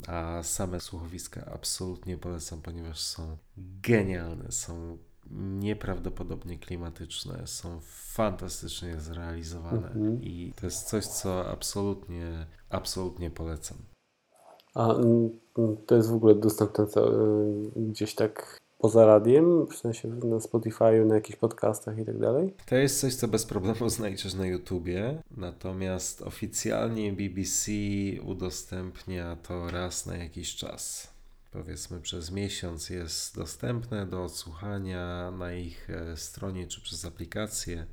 a same słuchowiska absolutnie polecam, ponieważ są genialne, są nieprawdopodobnie klimatyczne, są fantastycznie zrealizowane i to jest coś, co absolutnie, absolutnie polecam. A mm, mm, to jest w ogóle dostępne y, gdzieś tak poza radiem, w sensie na Spotify, na jakichś podcastach i tak dalej? To jest coś, co bez problemu znajdziesz na YouTubie, natomiast oficjalnie BBC udostępnia to raz na jakiś czas. Powiedzmy przez miesiąc jest dostępne do odsłuchania na ich e, stronie czy przez aplikację.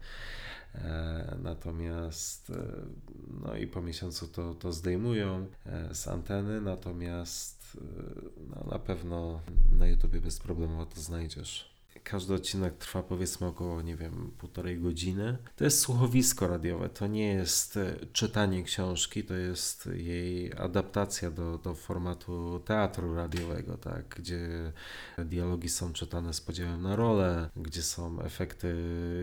E, natomiast e, no i po miesiącu to, to zdejmują z anteny, natomiast na pewno na YouTubie bez problemu to znajdziesz. Każdy odcinek trwa powiedzmy około, nie wiem, półtorej godziny. To jest słuchowisko radiowe, to nie jest e, czytanie książki, to jest jej adaptacja do, do formatu teatru radiowego, tak, gdzie dialogi są czytane z podziałem na role, gdzie są efekty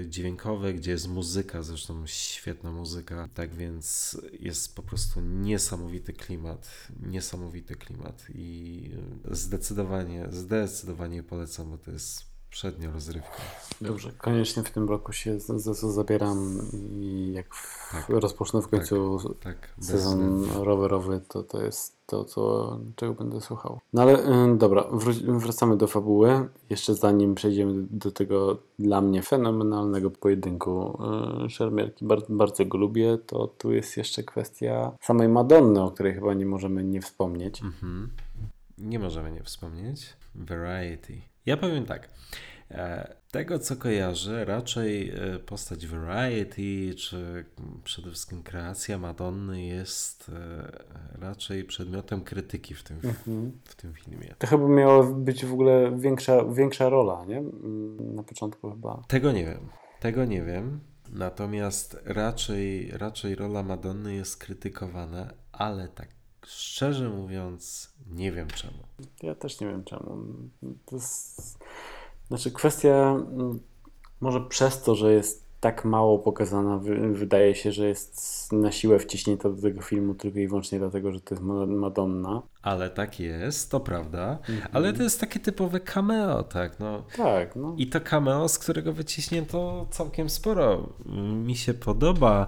dźwiękowe, gdzie jest muzyka, zresztą świetna muzyka. Tak więc jest po prostu niesamowity klimat, niesamowity klimat i zdecydowanie, zdecydowanie polecam, bo to jest przednia rozrywka. Dobrze, koniecznie w tym roku się za to zabieram i jak tak, rozpocznę w końcu tak, tak, sezon rowerowy, to to jest to, co, czego będę słuchał. No ale y, dobra, wracamy do fabuły. Jeszcze zanim przejdziemy do, do tego dla mnie fenomenalnego pojedynku y, szermierki, Bar- bardzo go lubię, to tu jest jeszcze kwestia samej Madonny, o której chyba nie możemy nie wspomnieć. Mhm. Nie możemy nie wspomnieć. Variety. Ja powiem tak. E, tego, co kojarzę, raczej e, postać Variety, czy przede wszystkim kreacja Madonny jest e, raczej przedmiotem krytyki w tym, mhm. w tym filmie. To chyba miała być w ogóle większa, większa rola, nie? Mm, na początku chyba. Tego nie wiem. Tego nie wiem. Natomiast raczej, raczej rola Madonny jest krytykowana, ale tak szczerze mówiąc, nie wiem czemu. Ja też nie wiem czemu. To jest znaczy kwestia, mm, może przez to, że jest tak mało pokazana, wydaje się, że jest na siłę wciśnięta do tego filmu tylko i wyłącznie dlatego, że to jest Madonna. Ale tak jest, to prawda. Mhm. Ale to jest takie typowe cameo, tak? No. Tak, no. I to cameo, z którego wyciśnięto całkiem sporo. Mi się podoba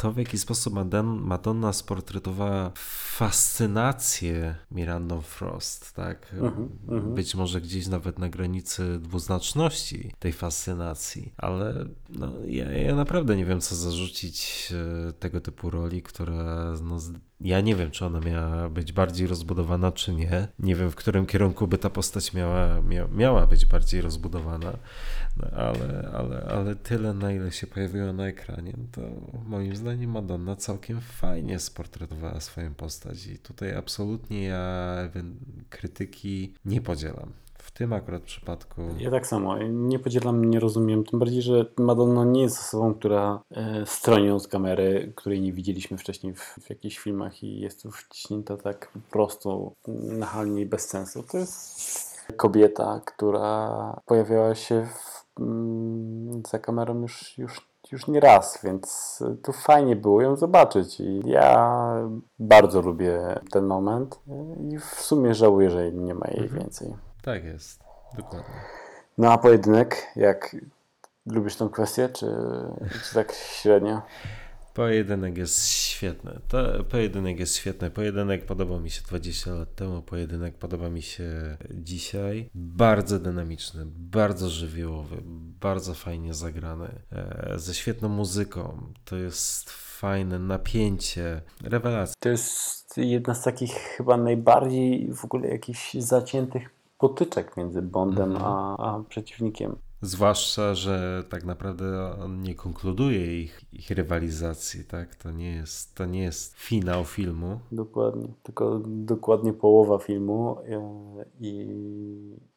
to, w jaki sposób Madonna sportretowała fascynację Mirandą Frost, tak? Uh-huh, uh-huh. Być może gdzieś nawet na granicy dwuznaczności tej fascynacji, ale no, ja, ja naprawdę nie wiem, co zarzucić e, tego typu roli, która no, ja nie wiem, czy ona miała być bardziej rozbudowana, czy nie. Nie wiem, w którym kierunku by ta postać miała, mia, miała być bardziej rozbudowana, ale, ale, ale tyle, na ile się pojawiła na ekranie, to moim zdaniem Madonna całkiem fajnie sportretowała swoją postać i tutaj absolutnie ja krytyki nie podzielam w tym akurat przypadku. Ja tak samo. Nie podzielam, nie rozumiem. Tym bardziej, że Madonna nie jest osobą, która e, stroni od kamery, której nie widzieliśmy wcześniej w, w jakichś filmach i jest tu wciśnięta tak po prostu nachalnie i bez sensu. To jest kobieta, która pojawiała się w, za kamerą już, już już nie raz, więc tu fajnie było ją zobaczyć i ja bardzo lubię ten moment i w sumie żałuję, że nie ma jej mhm. więcej. Tak jest, dokładnie. No a pojedynek, jak lubisz tą kwestię, czy, czy tak średnio? Pojedynek jest świetny. To, pojedynek jest świetny. Pojedynek podobał mi się 20 lat temu, pojedynek podoba mi się dzisiaj. Bardzo dynamiczny, bardzo żywiołowy, bardzo fajnie zagrany, e, ze świetną muzyką. To jest fajne napięcie, rewelacja. To jest jedna z takich chyba najbardziej w ogóle jakichś zaciętych potyczek między Bondem mhm. a, a przeciwnikiem. Zwłaszcza, że tak naprawdę on nie konkluduje ich, ich rywalizacji, tak? To nie, jest, to nie jest finał filmu. Dokładnie, tylko dokładnie połowa filmu e, i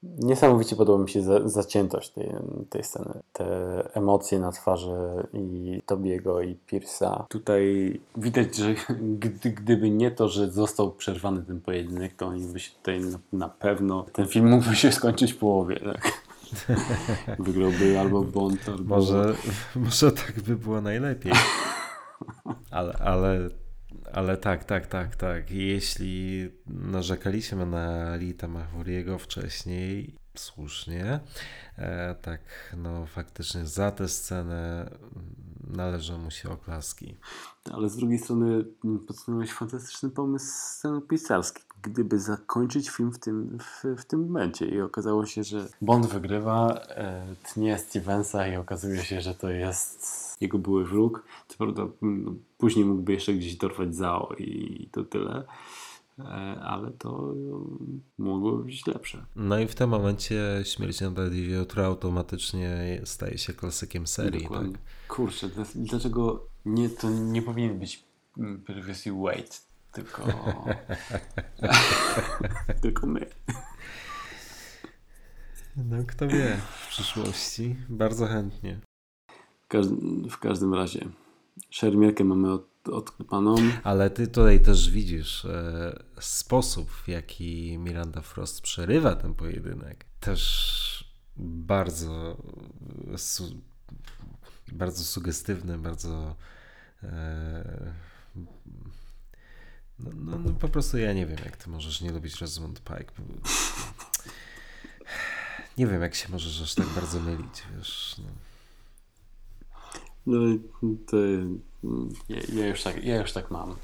niesamowicie podoba mi się za, zaciętość tej, tej sceny. Te emocje na twarzy i Tobiego i Pierce'a. Tutaj widać, że gdy, gdyby nie to, że został przerwany ten pojedynek, to oni by się tutaj na, na pewno, ten film mógłby się skończyć w połowie, tak? Wygrałby albo Bond, albo... Może, może tak by było najlepiej. Ale, ale, ale tak, tak, tak, tak. Jeśli narzekaliśmy na Lita Mahuriego wcześniej, słusznie, e, tak, no faktycznie za tę scenę należą mu się oklaski. Ale z drugiej strony mm, podsunąłeś fantastyczny pomysł scenopisarski. Gdyby zakończyć film w tym, w, w tym momencie i okazało się, że Bond wygrywa, e, tnie Stevensa i okazuje się, że to jest jego były wróg. Co prawda mm, później mógłby jeszcze gdzieś dorwać Zao i to tyle. E, ale to mm, mogło być lepsze. No i w tym momencie śmierć na jutro automatycznie staje się klasykiem serii. Dokładnie. Tak? Kurczę, dla- dlaczego nie, to nie powinien być mm, Previously Wait, tylko tylko my. No kto wie w przyszłości. Bardzo chętnie. W, każdym, w każdym razie szermierkę mamy od, odklepaną. Ale ty tutaj też widzisz e, sposób, w jaki Miranda Frost przerywa ten pojedynek. Też bardzo, su, bardzo sugestywny, bardzo. E, no, no, no po prostu ja nie wiem, jak ty możesz nie lubić Rosamund Pike. Nie wiem, jak się możesz aż tak bardzo mylić, wiesz. No. No i to ja, ja, już tak, ja już tak mam.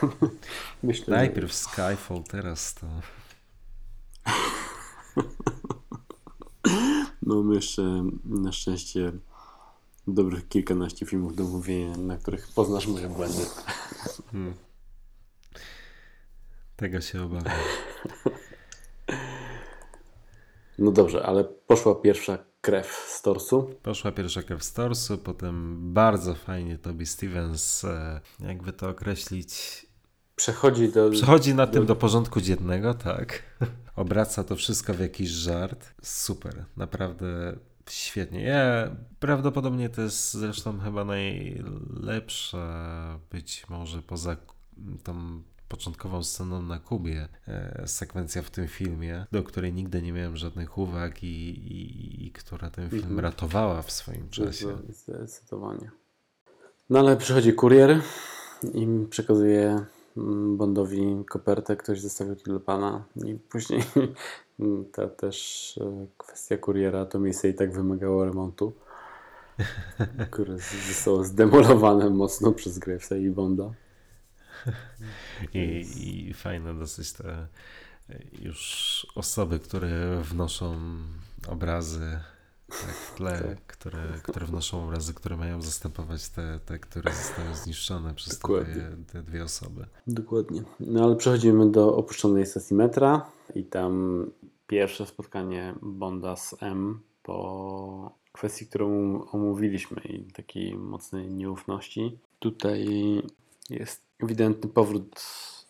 Myślę, że- Najpierw Skyfall, teraz to. Mamy jeszcze na szczęście dobrych kilkanaście filmów do mówienia, na których poznasz moje błędy. Hmm. Tego się obawiam. No dobrze, ale poszła pierwsza krew z torsu. Poszła pierwsza krew z torsu, potem bardzo fajnie Toby Stevens, e, jakby to określić, Przechodzi do. przechodzi na tym do porządku dziennego, tak. Obraca to wszystko w jakiś żart. Super, naprawdę świetnie. Ja, prawdopodobnie to jest zresztą chyba najlepsza, być może poza tą początkową sceną na Kubie, e, sekwencja w tym filmie, do której nigdy nie miałem żadnych uwag i, i, i która ten film Mhm. ratowała w swoim czasie. Zdecydowanie. No ale przychodzi kurier i przekazuje mm, Bondowi kopertę, ktoś zostawił tu dla pana i później ta też e, kwestia kuriera, to miejsce i tak wymagało remontu, które zostało zdemolowane mocno przez Gravesa i Bonda. I, I fajne dosyć te już osoby, które wnoszą obrazy tak, w tle, Tak. które, które wnoszą obrazy, które mają zastępować te, te które zostały zniszczone przez te te dwie osoby. Dokładnie. No ale przechodzimy do opuszczonej stacji metra i tam pierwsze spotkanie Bonda z M po kwestii, którą omówiliśmy i takiej mocnej nieufności. Tutaj jest ewidentny powrót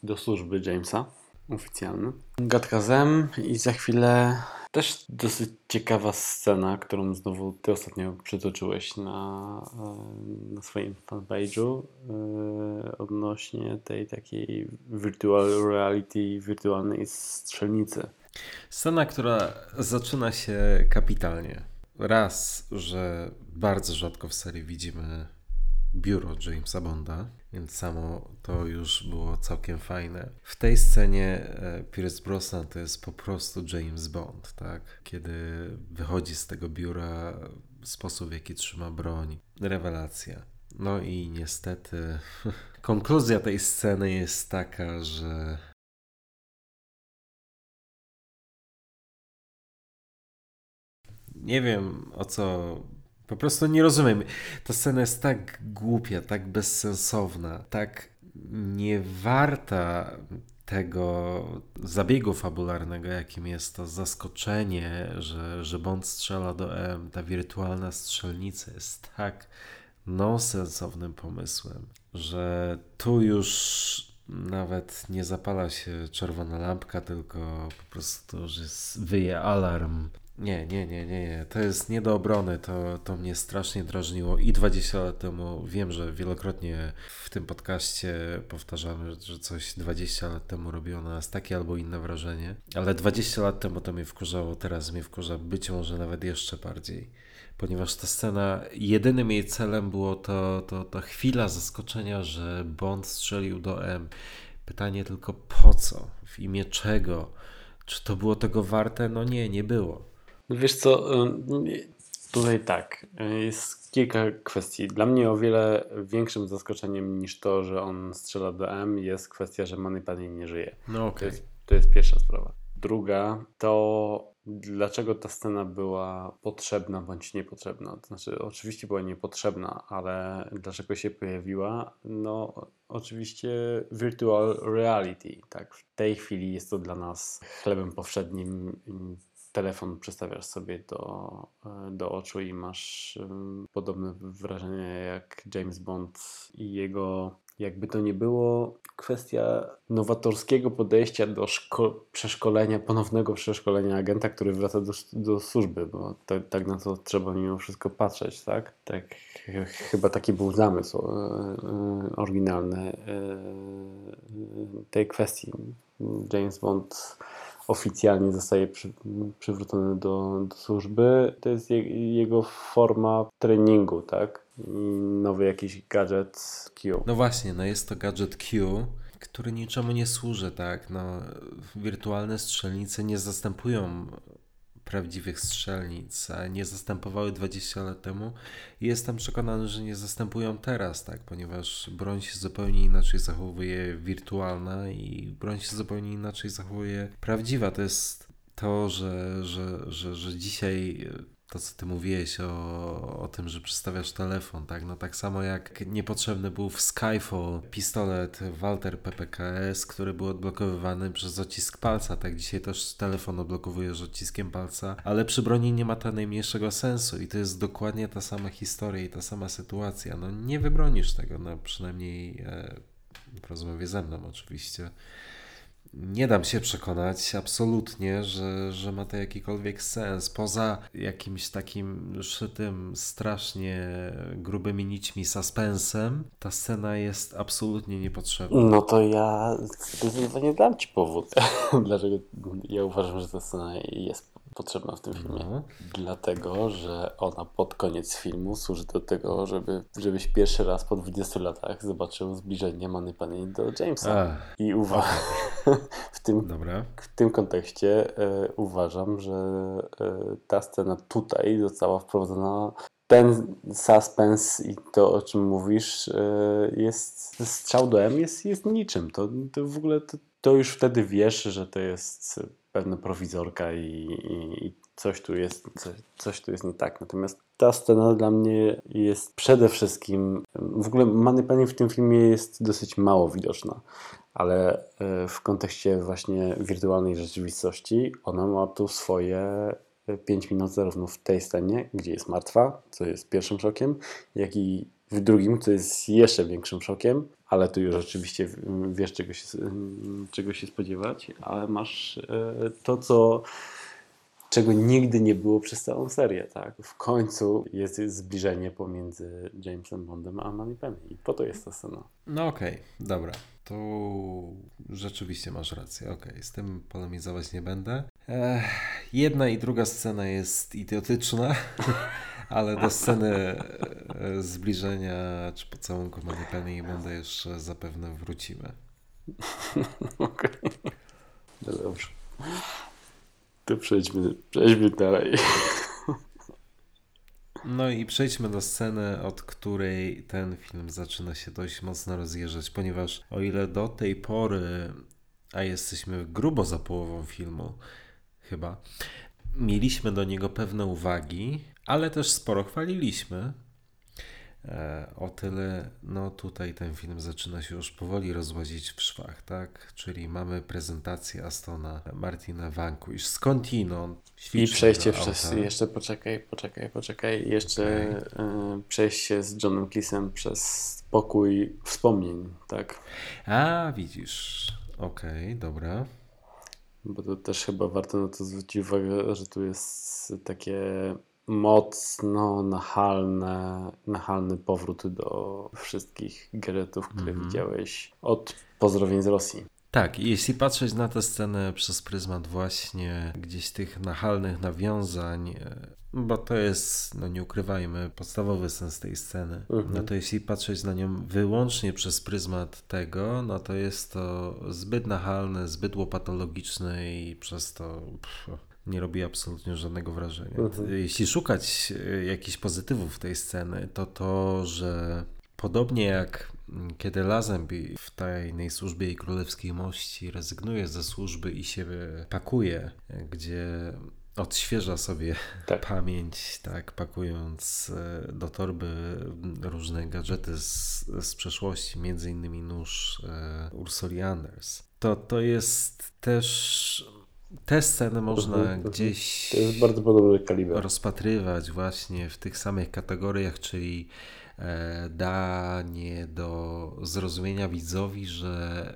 do służby Jamesa, oficjalny. Gadka z M i za chwilę też dosyć ciekawa scena, którą znowu ty ostatnio przytoczyłeś na, e, na swoim fanpage'u e, odnośnie tej takiej virtual reality, wirtualnej strzelnicy. Scena, która zaczyna się kapitalnie. Raz, że bardzo rzadko w serii widzimy biuro Jamesa Bonda, więc samo to już było całkiem fajne. W tej scenie e, Pierce Brosnan to jest po prostu James Bond, tak? Kiedy wychodzi z tego biura, sposób w jaki trzyma broń, rewelacja. No i niestety konkluzja tej sceny jest taka, że nie wiem o co. Po prostu nie rozumiem. Ta scena jest tak głupia, tak bezsensowna, tak niewarta tego zabiegu fabularnego, jakim jest to zaskoczenie, że, że Bond strzela do M. Ta wirtualna strzelnica jest tak nonsensownym pomysłem, że tu już nawet nie zapala się czerwona lampka, tylko po prostu już jest, wyje alarm. Nie, nie, nie, nie, nie. To jest nie do obrony. To, to mnie strasznie drażniło i 20 lat temu. Wiem, że wielokrotnie w tym podcaście powtarzamy, że coś 20 lat temu robiło na nas takie albo inne wrażenie, ale 20 lat temu to mnie wkurzało, teraz mnie wkurza być może nawet jeszcze bardziej. Ponieważ ta scena, jedynym jej celem było to, to, to chwila zaskoczenia, że Bond strzelił do M. Pytanie tylko po co? W imię czego? Czy to było tego warte? No nie, nie było. Wiesz co, tutaj tak, y, jest kilka kwestii. Dla mnie o wiele większym zaskoczeniem niż to, że on strzela do M jest kwestia, że Moneypenny nie żyje. No To okej. jest, to jest pierwsza sprawa. Druga to dlaczego ta scena była potrzebna bądź niepotrzebna. To znaczy, oczywiście była niepotrzebna, ale dlaczego się pojawiła? No, oczywiście virtual reality. Tak, w tej chwili jest to dla nas chlebem powszednim. Telefon przestawiasz sobie do, do oczu i masz podobne wrażenie jak James Bond i jego jakby to nie było kwestia nowatorskiego podejścia do szko- przeszkolenia, ponownego przeszkolenia agenta, który wraca do, do służby, bo to, tak na to trzeba mimo wszystko patrzeć, tak? tak ch- chyba taki był zamysł e, e, oryginalny e, tej kwestii. James Bond oficjalnie zostaje przy, przywrócony do, do służby. To jest je, jego forma treningu, tak? Nowy jakiś gadżet Q. No właśnie, no jest to gadżet Q, który niczemu nie służy, tak? No, wirtualne strzelnice nie zastępują prawdziwych strzelnic, nie zastępowały 20 lat temu i jestem przekonany, że nie zastępują teraz, tak? Ponieważ broń się zupełnie inaczej zachowuje wirtualna i broń się zupełnie inaczej zachowuje prawdziwa. To jest to, że, że, że, że dzisiaj to, co ty mówiłeś o, o tym, że przedstawiasz telefon, tak? No tak samo jak niepotrzebny był w Skyfall pistolet Walter PPKS, który był odblokowywany przez odcisk palca, tak? Dzisiaj też telefon odblokowujesz odciskiem palca, ale przy broni nie ma to najmniejszego sensu i to jest dokładnie ta sama historia i ta sama sytuacja. No nie wybronisz tego, no przynajmniej e, w rozmowie ze mną oczywiście nie dam się przekonać absolutnie, że, że ma to jakikolwiek sens. Poza jakimś takim szytym strasznie grubymi nićmi suspensem, ta scena jest absolutnie niepotrzebna. No to ja zdecydowanie dam Ci powód, dlaczego ja uważam, że ta scena jest potrzebna w tym filmie. No. Dlatego, że ona pod koniec filmu służy do tego, żeby, żebyś pierwszy raz po 20 latach zobaczył zbliżenie Moneypenny do Jamesa. A, I uwa- w, tym, dobra. w tym kontekście e, uważam, że e, ta scena tutaj została wprowadzona. Ten suspens i to, o czym mówisz, e, jest strzał do M jest, jest niczym. To, to w ogóle to, to już wtedy wiesz, że to jest pewna prowizorka i, i, i coś, tu jest, coś, coś tu jest nie tak. Natomiast ta scena dla mnie jest przede wszystkim. W ogóle Moneypenny w tym filmie jest dosyć mało widoczna ale e, w kontekście właśnie wirtualnej rzeczywistości ona ma tu swoje 5 minut zarówno w tej scenie, gdzie jest martwa, co jest pierwszym szokiem, jak i w drugim, co jest jeszcze większym szokiem, ale tu już oczywiście wiesz czego się, czego się spodziewać, ale masz e, to, co czego nigdy nie było przez całą serię, tak? W końcu jest zbliżenie pomiędzy Jamesem Bondem a Moneypenny i po to jest ta scena. No okej, dobra. To rzeczywiście masz rację. Okej, z tym polemizować nie będę. Ech, jedna i druga scena jest idiotyczna, ale do sceny e, zbliżenia czy pocałunku Moneypenny i Bonda jeszcze zapewne wrócimy. Okej. No dobrze. To przejdźmy, przejdźmy dalej. No i przejdźmy do sceny, od której ten film zaczyna się dość mocno rozjeżdżać, ponieważ o ile do tej pory, a jesteśmy grubo za połową filmu, chyba, mieliśmy do niego pewne uwagi, ale też sporo chwaliliśmy. E, O tyle, no tutaj ten film zaczyna się już powoli rozłazić w szwach, tak? Czyli mamy prezentację Astona Martina Vanquish skądinąd. I przejście przez. Jeszcze poczekaj, poczekaj, poczekaj. Jeszcze y, przejście z Johnem Cleese'em przez pokój wspomnień, tak? A, widzisz. Okej, dobra. Bo to też chyba warto na to zwrócić uwagę, że tu jest takie mocno nachalne, nachalny powrót do wszystkich gadżetów, które Mhm. widziałeś od pozdrowień z Rosji. Tak, i jeśli patrzeć na tę scenę przez pryzmat właśnie gdzieś tych nachalnych nawiązań, e, bo to jest, no nie ukrywajmy, podstawowy sens tej sceny, Mhm. no to jeśli patrzeć na nią wyłącznie przez pryzmat tego, no to jest to zbyt nachalne, zbyt łopatologiczne i przez to pff, nie robi absolutnie żadnego wrażenia. Mhm. Jeśli szukać e, jakichś pozytywów tej sceny, to to, że Podobnie jak kiedy Lazenby w tajnej służbie i królewskiej mości rezygnuje ze służby i się pakuje, gdzie odświeża sobie Tak. pamięć, tak, pakując e, do torby różne gadżety z, z przeszłości, między innymi nóż e, Ursuli Anders. To, to jest też, te sceny można Mhm, mhm. gdzieś To jest bardzo podobny kaliber. rozpatrywać właśnie w tych samych kategoriach, czyli e, danie do zrozumienia widzowi, że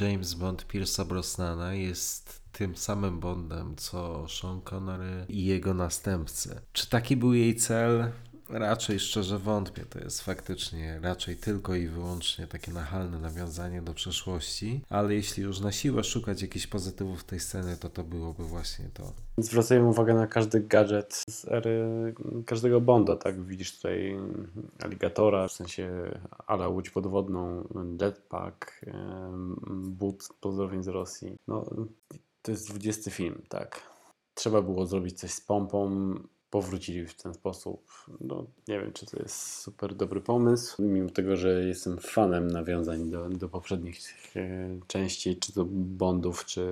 James Bond Pierce'a Brosnana jest tym samym Bondem, co Sean Connery i jego następcy. Czy taki był jej cel? Raczej szczerze wątpię. To jest faktycznie raczej tylko i wyłącznie takie nachalne nawiązanie do przeszłości, ale jeśli już na siłę szukać jakichś pozytywów tej sceny, to to byłoby właśnie to. Zwracajmy uwagę na każdy gadżet z ery każdego Bonda, tak? Widzisz tutaj aligatora, w sensie ala łódź podwodną, jetpack, but pozdrowień z Rosji. No, to jest 20 film, tak. Trzeba było zrobić coś z pompą, powrócili w ten sposób. No, nie wiem, czy to jest super dobry pomysł. Mimo tego, że jestem fanem nawiązań do, do poprzednich e, części, czy to Bondów, czy,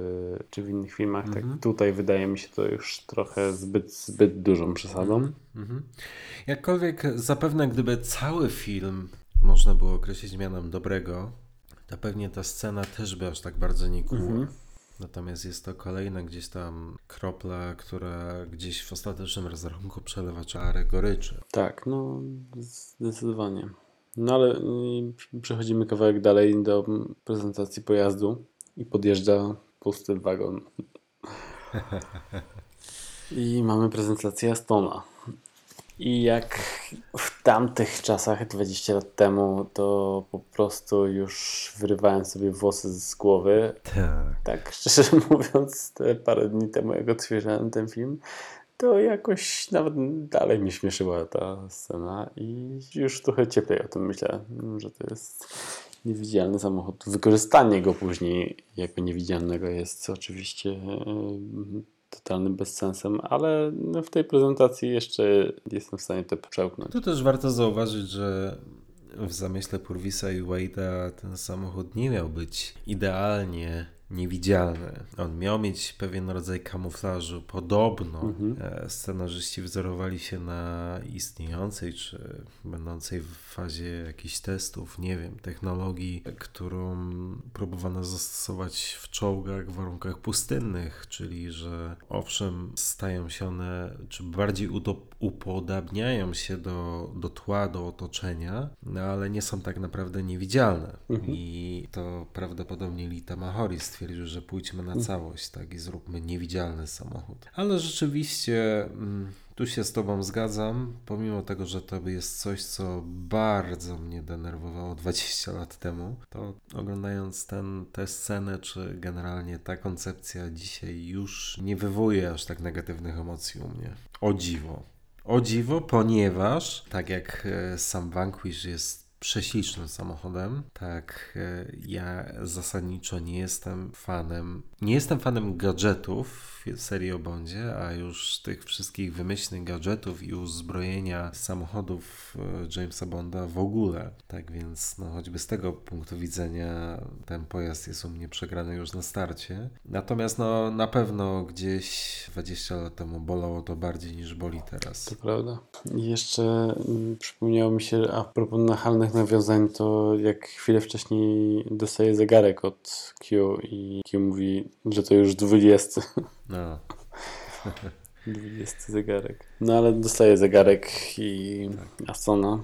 czy w innych filmach, Mhm. tak tutaj wydaje mi się to już trochę zbyt, zbyt dużą przesadą. Mhm. Jakkolwiek zapewne gdyby cały film można było określić mianem dobrego, to pewnie ta scena też by aż tak bardzo nie. Mhm. Natomiast jest to kolejna gdzieś tam kropla, która gdzieś w ostatecznym rozrachunku przelewa czarę goryczy. Tak, no zdecydowanie. No ale y, przechodzimy kawałek dalej do prezentacji pojazdu i podjeżdża pusty wagon. I mamy prezentację Astona. I jak w tamtych czasach, 20 lat temu, to po prostu już wyrywałem sobie włosy z głowy. Tak. Tak szczerze mówiąc, te parę dni temu, jak odświeżałem ten film, to jakoś nawet dalej mnie śmieszyła ta scena i już trochę cieplej o tym myślę, że to jest niewidzialny samochód. Wykorzystanie go później jako niewidzialnego jest oczywiście e, totalnym bezsensem, ale no w tej prezentacji jeszcze jestem w stanie to przełknąć. Tu też warto zauważyć, że w zamyśle Purvisa i Wade'a ten samochód nie miał być idealnie niewidzialny. On miał mieć pewien rodzaj kamuflażu. Podobno Mhm. e, scenarzyści wzorowali się na istniejącej czy będącej w fazie jakichś testów, nie wiem, technologii, którą próbowano zastosować w czołgach w warunkach pustynnych, czyli że owszem, stają się one, czy bardziej upodabniają się do, do tła, do otoczenia, no ale nie są tak naprawdę niewidzialne. Mhm. I to prawdopodobnie Lita Mahori stwierdził, że pójdźmy na całość, tak, i zróbmy niewidzialny samochód. Ale rzeczywiście mm, tu się z Tobą zgadzam, pomimo tego, że to jest coś, co bardzo mnie denerwowało 20 lat temu, to oglądając ten, tę scenę, czy generalnie ta koncepcja dzisiaj już nie wywołuje aż tak negatywnych emocji u mnie. O dziwo. O dziwo, ponieważ tak jak e, sam Vanquish jest prześlicznym samochodem, tak e, ja zasadniczo nie jestem fanem, nie jestem fanem gadżetów w serii o Bondzie, a już tych wszystkich wymyślnych gadżetów i uzbrojenia samochodów e, Jamesa Bonda w ogóle. Tak więc no, choćby z tego punktu widzenia ten pojazd jest u mnie przegrany już na starcie. Natomiast no, na pewno gdzieś 20 lat temu bolało to bardziej niż boli teraz. To prawda. Jeszcze mm, przypomniało mi się, a propos nachalnych nawiązań, to jak chwilę wcześniej dostaje zegarek od Q i Q mówi, że to już 20. No. 20 zegarek. No ale dostaje zegarek i Astona,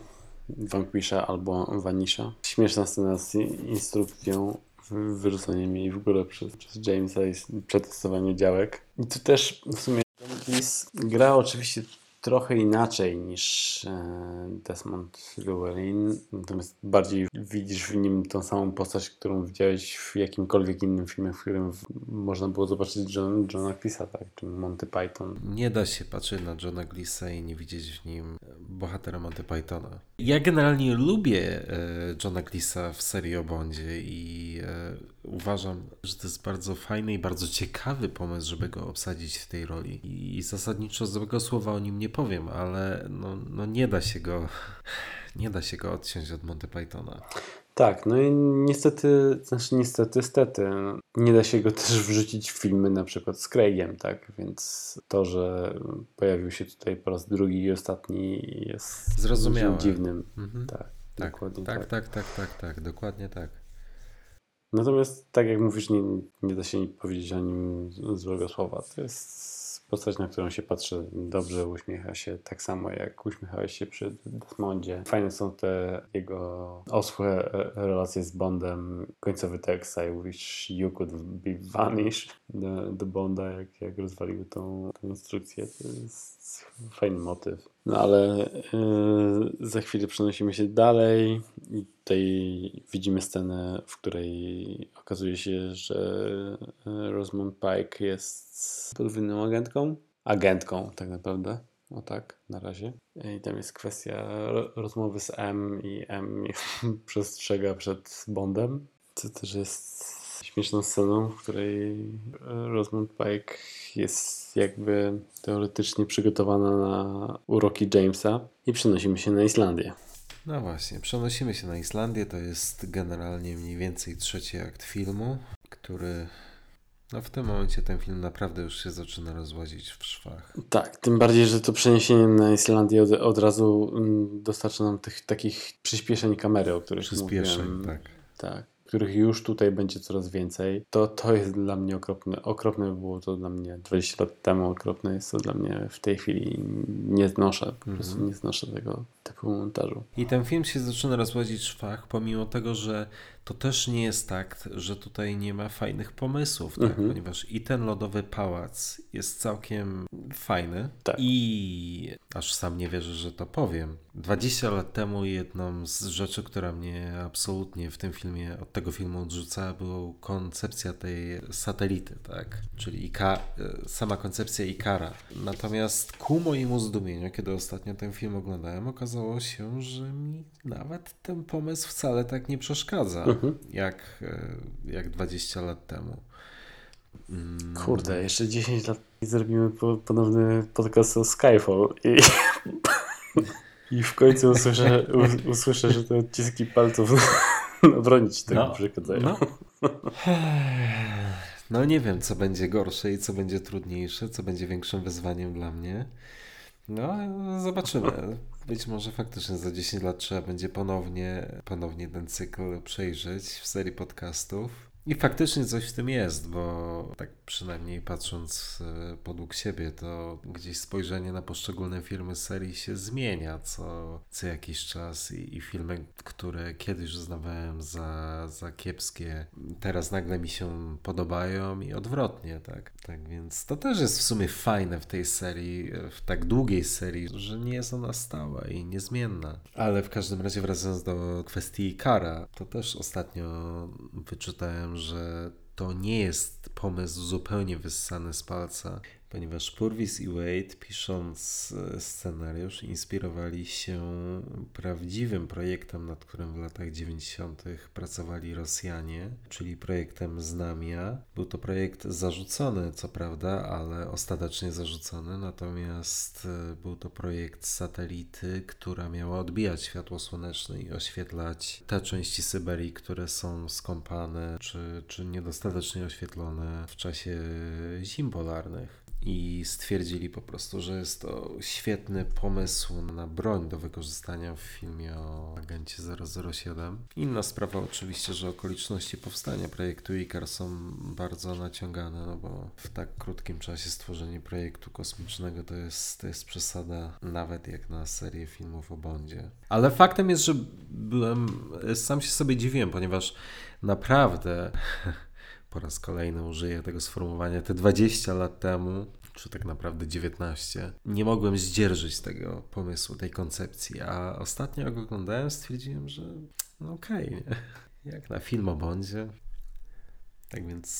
Vanquisha albo Vanisha. Śmieszna scena z instrukcją, wy- wyrzucaniem jej w górę przez, przez Jamesa i przetestowanie działek. I tu też w sumie Tom gra oczywiście trochę inaczej niż e, Desmond Llewellyn, natomiast bardziej widzisz w nim tą samą postać, którą widziałeś w jakimkolwiek innym filmie, w którym można było zobaczyć John, Johna Cleesa, tak, czy Monty Python. Nie da się patrzeć na Johna Gleesa i nie widzieć w nim bohatera Monty Pythona. Ja generalnie lubię e, Johna Gleesa w serii o Bondzie i e, uważam, że to jest bardzo fajny i bardzo ciekawy pomysł, żeby go obsadzić w tej roli. I zasadniczo złego słowa o nim nie powiem, ale no, no nie da się go nie da się go odciąć od Monty Pythona. Tak, no i niestety, znaczy niestety, stety, nie da się go też wrzucić w filmy na przykład z Craigiem, tak, więc to, że pojawił się tutaj po raz drugi i ostatni jest Zrozumiałe. dziwnym. Mhm. Tak, Tak, dokładnie tak, tak, tak, tak, tak, dokładnie tak. Natomiast tak jak mówisz, nie, nie da się powiedzieć o nim złego słowa. To jest postać, na którą się patrzy dobrze, uśmiecha się tak samo jak uśmiechałeś się przy Desmondzie. Fajne są te jego oschłe relacje z Bondem. Końcowy tekst I wish you could be vanished do, do Bonda, jak, jak rozwalił tą, tą instrukcję. To jest fajny motyw. No ale yy, za chwilę przenosimy się dalej i tutaj widzimy scenę, w której okazuje się, że Rosamund Pike jest podwójną agentką. Agentką tak naprawdę. O tak, na razie. I tam jest kwestia rozmowy z M i M przestrzega przed Bondem. Co też jest śmieszną sceną, w której Rosamund Pike jest jakby teoretycznie przygotowana na uroki Jamesa i przenosimy się na Islandię. No właśnie, przenosimy się na Islandię. To jest generalnie mniej więcej trzeci akt filmu, który. No w tym momencie ten film naprawdę już się zaczyna rozłazić w szwach. Tak, tym bardziej, że to przeniesienie na Islandię od, od razu dostarcza nam tych takich przyspieszeń kamery, o których Przyspieszeń, mówiłem. tak. Tak których już tutaj będzie coraz więcej, to to jest dla mnie okropne. Okropne było to dla mnie 20 lat temu, okropne jest to dla mnie w tej chwili. Nie znoszę, po prostu Mhm. nie znoszę tego typu montażu. I ten film się zaczyna rozłazić w szwach, pomimo tego, że to też nie jest tak, że tutaj nie ma fajnych pomysłów, tak? Mhm. ponieważ i ten lodowy pałac jest całkiem fajny Tak. i aż sam nie wierzę, że to powiem. 20 lat temu jedną z rzeczy, która mnie absolutnie w tym filmie, od tego filmu odrzucała, była koncepcja tej satelity, tak? Czyli Ika, e, sama koncepcja Ikara. Natomiast ku mojemu zdumieniu, kiedy ostatnio ten film oglądałem, okazało się, że mi nawet ten pomysł wcale tak nie przeszkadza, Mhm. jak, e, jak 20 lat temu. Mm, Kurde, jeszcze 10 lat i zrobimy po, ponowny podcast o Skyfall i, i w końcu usłyszę, us, usłyszę, że te odciski palców na broni ci tak No, przeszkadzają. No. no nie wiem, co będzie gorsze i co będzie trudniejsze, co będzie większym wyzwaniem dla mnie. No, zobaczymy. Być może faktycznie za 10 lat trzeba będzie ponownie, ponownie ten cykl przejrzeć w serii podcastów. I faktycznie coś w tym jest, bo tak przynajmniej patrząc e, podług siebie, to gdzieś spojrzenie na poszczególne filmy serii się zmienia co, co jakiś czas i, i filmy, które kiedyś uznawałem za, za kiepskie, teraz nagle mi się podobają i odwrotnie, tak? Tak więc to też jest w sumie fajne w tej serii, w tak długiej serii, że nie jest ona stała i niezmienna. Ale w każdym razie wracając do kwestii Kara, to też ostatnio wyczytałem, że to nie jest pomysł zupełnie wyssany z palca, ponieważ Purvis i Wade pisząc e, scenariusz inspirowali się prawdziwym projektem, nad którym w latach 90. pracowali Rosjanie, czyli projektem Znamia. Był to projekt zarzucony, co prawda, ale ostatecznie zarzucony, natomiast e, był to projekt satelity, która miała odbijać światło słoneczne i oświetlać te części Syberii, które są skąpane czy, czy niedostatecznie oświetlone w czasie zim polarnych i stwierdzili po prostu, że jest to świetny pomysł na broń do wykorzystania w filmie o agencie 007. Inna sprawa oczywiście, że okoliczności powstania projektu IKAR są bardzo naciągane, no bo w tak krótkim czasie stworzenie projektu kosmicznego to jest, to jest przesada nawet jak na serię filmów o Bondzie. Ale faktem jest, że byłem, sam się sobie dziwiłem, ponieważ naprawdę po raz kolejny użyję tego sformułowania, te 20 lat temu czy tak naprawdę 19, nie mogłem zdzierżyć tego pomysłu, tej koncepcji. A ostatnio jak oglądałem, stwierdziłem, że no okej, okay, jak na film o Bondzie. Tak więc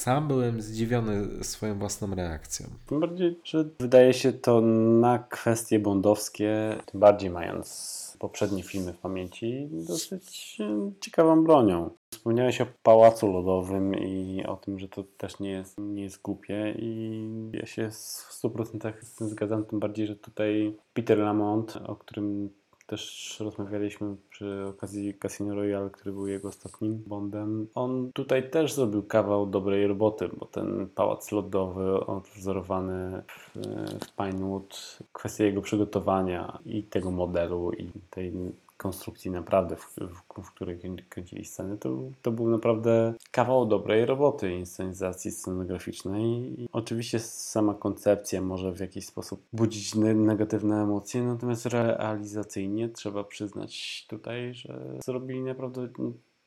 sam byłem zdziwiony swoją własną reakcją. Tym bardziej, że wydaje się to na kwestie bondowskie, tym bardziej mając poprzednie filmy w pamięci, dosyć ciekawą bronią. Wspomniałeś o Pałacu Lodowym i o tym, że to też nie jest, nie jest głupie i ja się w 100% z tym zgadzam, tym bardziej, że tutaj Peter Lamont, o którym też rozmawialiśmy przy okazji Casino Royale, który był jego ostatnim Bondem. On tutaj też zrobił kawał dobrej roboty, bo ten pałac lodowy odwzorowany w, w Pinewood, kwestia jego przygotowania i tego modelu i tej konstrukcji naprawdę, w, w, w której kręcili sceny, to, to był naprawdę kawał dobrej roboty inscenizacji scenograficznej. I oczywiście sama koncepcja może w jakiś sposób budzić negatywne emocje, natomiast realizacyjnie trzeba przyznać tutaj, że zrobili naprawdę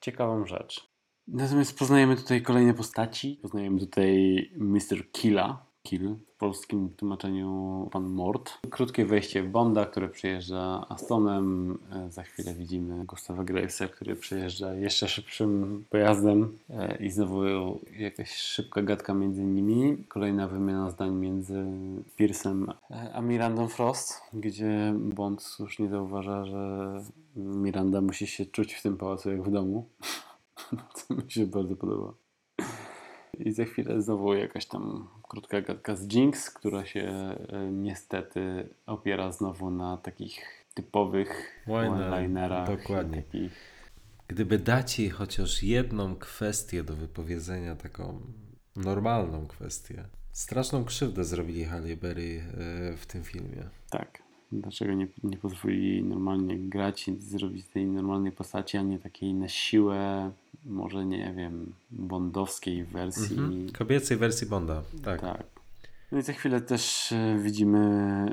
ciekawą rzecz. Natomiast poznajemy tutaj kolejne postaci. Poznajemy tutaj Mr. Killa, Kill, w polskim tłumaczeniu Pan Mord. Krótkie wejście w Bonda, który przyjeżdża Astonem. E, za chwilę widzimy Gustawa Gravesa, który przyjeżdża jeszcze szybszym pojazdem e, i znowu jakaś szybka gadka między nimi. Kolejna wymiana zdań między Piersem a Mirandą Frost, gdzie Bond słusznie zauważa, że Miranda musi się czuć w tym pałacu jak w domu, co mi się bardzo podoba. I za chwilę znowu jakaś tam krótka gadka z Jinx, która się e, niestety opiera znowu na takich typowych one-linerach. Dokładnie. Takich... Gdyby dać jej chociaż jedną kwestię do wypowiedzenia, taką normalną kwestię, straszną krzywdę zrobili Halle Berry e, w tym filmie. Tak. Dlaczego nie, nie pozwolili jej normalnie grać i zrobić tej normalnej postaci, a nie takiej na siłę może nie wiem, bondowskiej wersji. Mhm. Kobiecej wersji Bonda, tak. tak. No i za chwilę też e, widzimy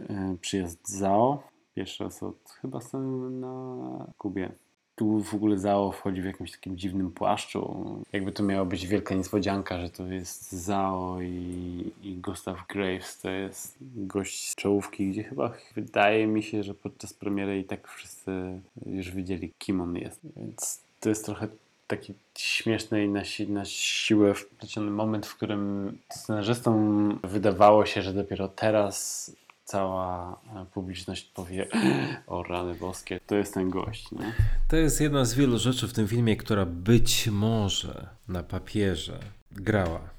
e, przyjazd Zao. Pierwszy raz od chyba sceny na Kubie. Tu w ogóle Zao wchodzi w jakimś takim dziwnym płaszczu. Jakby to miała być wielka niespodzianka, że to jest Zao i, i Gustav Graves. To jest gość z czołówki, gdzie chyba wydaje mi się, że podczas premiery i tak wszyscy już wiedzieli, kim on jest. Więc to jest trochę taki śmieszny i na, si na siłę wpleciony moment, w którym scenarzystom wydawało się, że dopiero teraz cała publiczność powie o rany boskie, to jest ten gość. Nie? To jest jedna z wielu rzeczy w tym filmie, która być może na papierze grała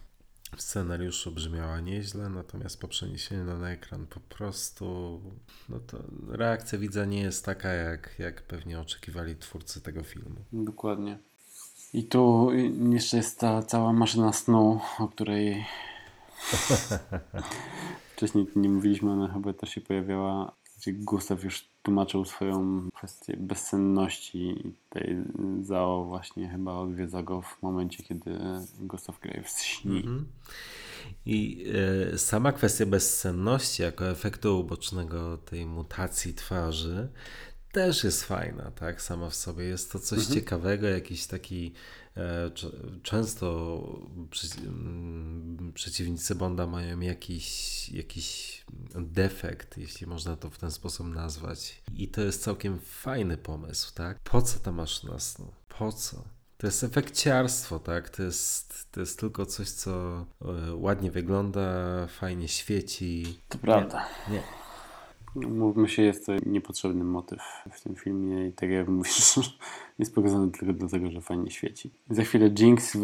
w scenariuszu brzmiała nieźle, natomiast po przeniesieniu na ekran po prostu no to reakcja widza nie jest taka, jak, jak pewnie oczekiwali twórcy tego filmu. Dokładnie. I tu jeszcze jest ta cała maszyna snu, o której wcześniej nie mówiliśmy, ona chyba też się pojawiała, gdzie Gustaw już tłumaczył swoją kwestię bezsenności i tej Zao właśnie chyba odwiedza go w momencie, kiedy Gustav Graves śni. Mm -hmm. I e, sama kwestia bezsenności jako efektu ubocznego tej mutacji twarzy też jest fajna, tak, sama w sobie. Jest to coś mhm. ciekawego, jakiś taki e, często przy, mm, przeciwnicy Bonda mają jakiś, jakiś defekt, jeśli można to w ten sposób nazwać. I to jest całkiem fajny pomysł, tak? Po co ta maszyna snu? Po co? To jest efekciarstwo, tak? To jest, to jest tylko coś, co e, ładnie wygląda, fajnie świeci. To prawda. Nie. nie. Mówmy się, jest to niepotrzebny motyw w tym filmie i tak jak mówisz, jest pokazany tylko dlatego, że fajnie świeci. Za chwilę Jinx, e,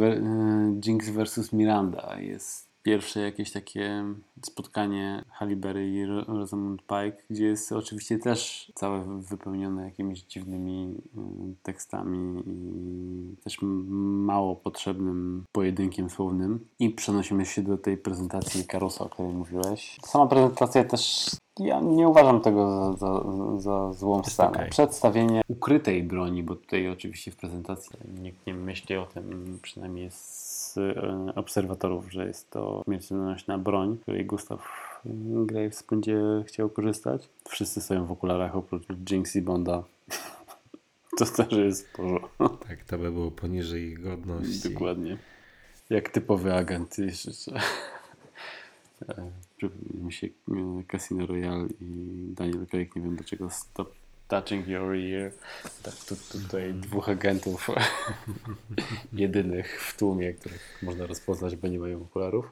Jinx versus Miranda jest pierwsze jakieś takie spotkanie Halibery i Rosamund Pike, gdzie jest oczywiście też całe wypełnione jakimiś dziwnymi e, tekstami i też mało potrzebnym pojedynkiem słownym. I przenosimy się do tej prezentacji Karusa, o której mówiłeś. Sama prezentacja też ja nie uważam tego za, za, za złą scenę. Okay. Przedstawienie ukrytej broni, bo tutaj oczywiście w prezentacji nikt nie myśli o tym, przynajmniej z e, obserwatorów, że jest to śmiertelnośna broń, której Gustav Graves będzie chciał korzystać. Wszyscy stoją w okularach oprócz Jinx i Bonda. To też jest sporo. Tak, to by było poniżej ich godności. Dokładnie. Jak typowy agent jeszcze Przypomniał mi się e, Casino Royale i Daniel Craig, nie wiem dlaczego Stop Touching Your Ear. Tak, tu, tu, tutaj dwóch agentów jedynych w tłumie, których można rozpoznać, bo nie mają okularów.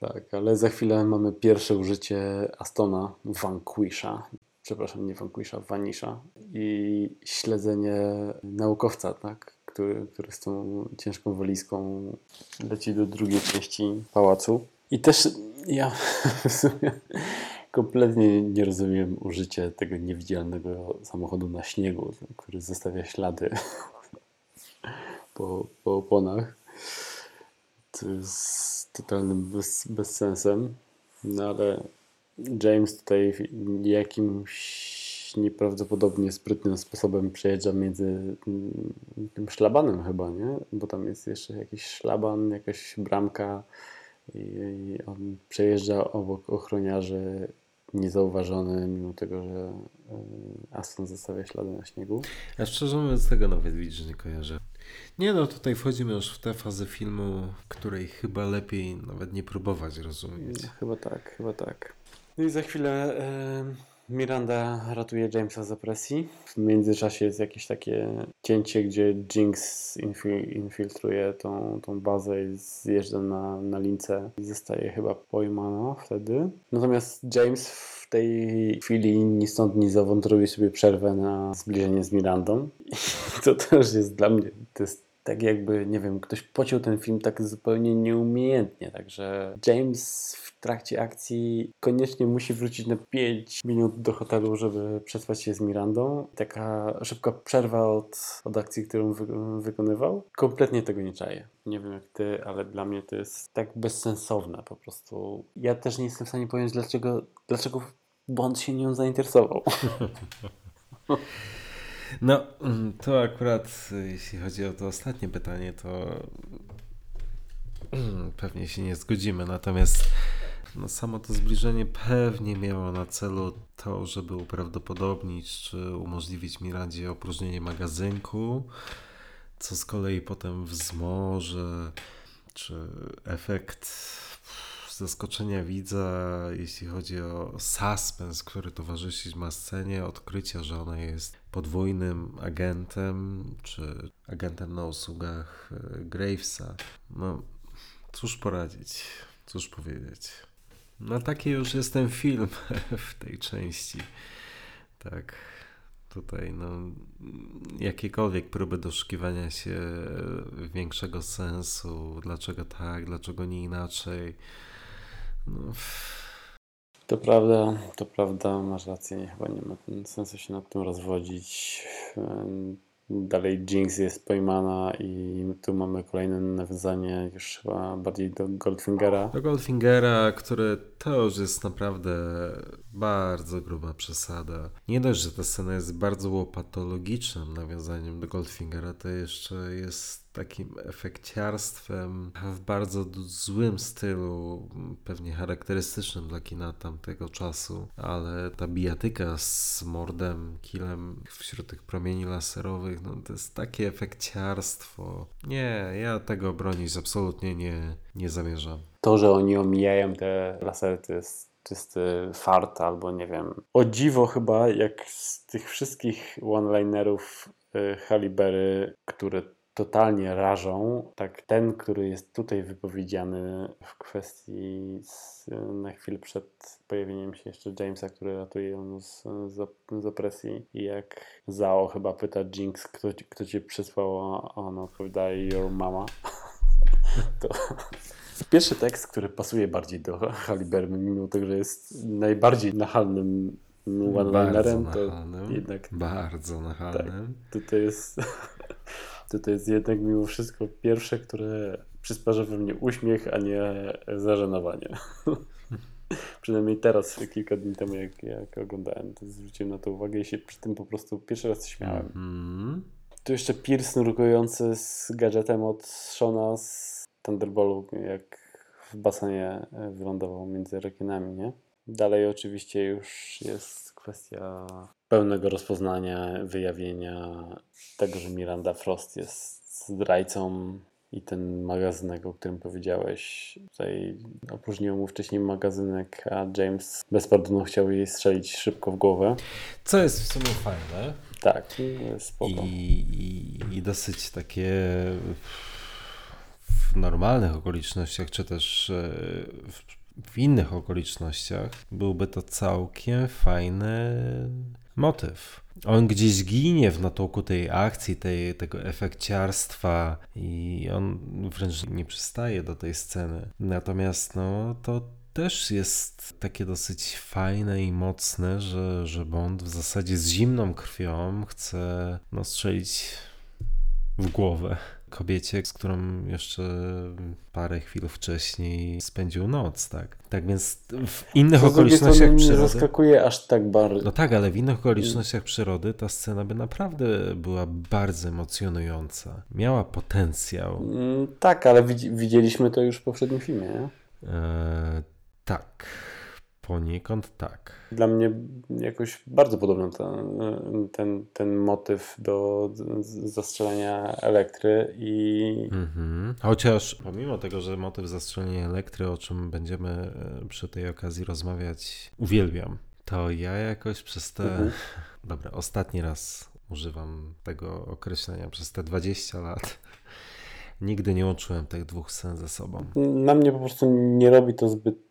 Tak, ale za chwilę mamy pierwsze użycie Astona Vanquisha. Przepraszam, nie Vanquisha, Vanisha. I śledzenie naukowca, tak, który, który z tą ciężką walizką leci do drugiej części pałacu. I też ja w sumie kompletnie nie rozumiem użycia tego niewidzialnego samochodu na śniegu, który zostawia ślady po, po oponach. To jest totalnym bez, bezsensem. No ale James tutaj jakimś nieprawdopodobnie sprytnym sposobem przejeżdża między mm, tym szlabanem chyba, nie? Bo tam jest jeszcze jakiś szlaban, jakaś bramka i, i on przejeżdża obok ochroniarzy niezauważony, mimo tego, że y, Aston zostawia ślady na śniegu. Ja szczerze mówiąc tego nawet widzisz, nie kojarzę. Nie no, tutaj wchodzimy już w tę fazę filmu, w której chyba lepiej nawet nie próbować rozumieć. No, chyba tak, chyba tak. No i za chwilę e, Miranda ratuje Jamesa z opresji. W międzyczasie jest jakieś takie cięcie, gdzie Jinx infil, infiltruje tą, tą bazę i zjeżdża na, na lince i zostaje chyba pojmana wtedy. Natomiast James w tej chwili ni stąd ni zowąd robi sobie przerwę na zbliżenie z Mirandą. I to też jest dla mnie, to jest tak jakby, nie wiem, ktoś pociął ten film tak zupełnie nieumiejętnie, także James trakcie akcji koniecznie musi wrócić na 5 minut do hotelu, żeby przespać się z Mirandą. Taka szybka przerwa od, od akcji, którą wy, wykonywał. Kompletnie tego nie czaję. Nie wiem jak ty, ale dla mnie to jest tak bezsensowne po prostu. Ja też nie jestem w stanie powiedzieć, dlaczego, dlaczego Bond się nią zainteresował. No, to akurat jeśli chodzi o to ostatnie pytanie, to pewnie się nie zgodzimy. Natomiast no, samo to zbliżenie pewnie miało na celu to, żeby uprawdopodobnić czy umożliwić Mirandzie opróżnienie magazynku, co z kolei potem wzmoże, czy efekt zaskoczenia widza, jeśli chodzi o suspens, który towarzyszyć ma scenie, odkrycia, że ona jest podwójnym agentem, czy agentem na usługach Gravesa. No, cóż poradzić, cóż powiedzieć. No taki już jest ten film w tej części. Tak. Tutaj no, jakiekolwiek próby doszukiwania się większego sensu, dlaczego tak, dlaczego nie inaczej. No. To prawda, to prawda, masz rację, chyba nie ma sensu się nad tym rozwodzić. Dalej Jinx jest pojmana i tu mamy kolejne nawiązanie już chyba bardziej do Goldfingera. Do Goldfingera, który to już jest naprawdę bardzo gruba przesada. Nie dość, że ta scena jest bardzo łopatologicznym nawiązaniem do Goldfingera, to jeszcze jest takim efekciarstwem w bardzo złym stylu, pewnie charakterystycznym dla kina tamtego czasu, ale ta bijatyka z mordem, killem wśród tych promieni laserowych, no to jest takie efekciarstwo. Nie, ja tego bronić absolutnie nie, nie zamierzam. To, że oni omijają te lasery, to jest czysty fart, albo nie wiem. O dziwo chyba, jak z tych wszystkich one-linerów y, Halibery, które totalnie rażą. Tak, ten, który jest tutaj wypowiedziany w kwestii z, na chwilę przed pojawieniem się jeszcze Jamesa, który ratuje ją z, z, z opresji. I jak Zao chyba pyta Jinx, kto, kto cię przysłał, a ona odpowiada your mama. to pierwszy tekst, który pasuje bardziej do Halibermy, mimo tego, że jest najbardziej nachalnym one-linerem, to jednak... Bardzo nachalnym. Tak, to, to jest... to to jest jednak mimo wszystko pierwsze, które przysparza we mnie uśmiech, a nie zażenowanie. Przynajmniej teraz, kilka dni temu, jak, jak oglądałem, to zwróciłem na to uwagę i się przy tym po prostu pierwszy raz śmiałem. Mm. Tu jeszcze Pierce nurkujący z gadżetem od Shona z Thunderboltu, jak w basenie wylądował między rekinami, nie? Dalej oczywiście już jest kwestia pełnego rozpoznania, wyjawienia tego, że Miranda Frost jest zdrajcą i ten magazynek, o którym powiedziałeś, tutaj opróżnił mu wcześniej magazynek, a James bez pardonu chciał jej strzelić szybko w głowę. Co jest w sumie fajne. Tak, spoko. I, i, I dosyć takie w normalnych okolicznościach, czy też e, w, w innych okolicznościach, byłby to całkiem fajny motyw. On gdzieś ginie w natłoku tej akcji, tej, tego efekciarstwa i on wręcz nie przystaje do tej sceny. Natomiast no, to też jest takie dosyć fajne i mocne, że, że Bond w zasadzie z zimną krwią chce no, strzelić w głowę kobiecie, z którą jeszcze parę chwil wcześniej spędził noc, tak? Tak więc w innych to okolicznościach nie przyrody... zaskakuje aż tak bardzo. No tak, ale w innych okolicznościach przyrody ta scena by naprawdę była bardzo emocjonująca. Miała potencjał. Mm, tak, ale widzieliśmy to już w poprzednim filmie, nie? E, tak. Poniekąd tak. Dla mnie jakoś bardzo podobny ten, ten, ten motyw do zastrzelenia elektry i... Mhm. Chociaż pomimo tego, że motyw zastrzelenia elektry, o czym będziemy e, przy tej okazji rozmawiać, uwielbiam, to ja jakoś przez te... Mhm. Dobra, ostatni raz używam tego określenia przez te 20 lat. Nigdy nie łączyłem tych dwóch scen ze sobą. Na mnie po prostu nie robi to zbyt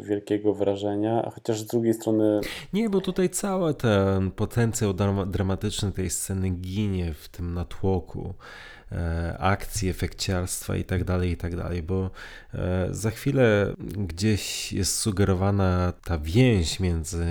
wielkiego wrażenia, chociaż z drugiej strony. Nie, bo tutaj cały ten potencjał dramatyczny tej sceny ginie w tym natłoku. E, akcji, efekciarstwa i tak dalej, i tak dalej, bo e, za chwilę gdzieś jest sugerowana ta więź między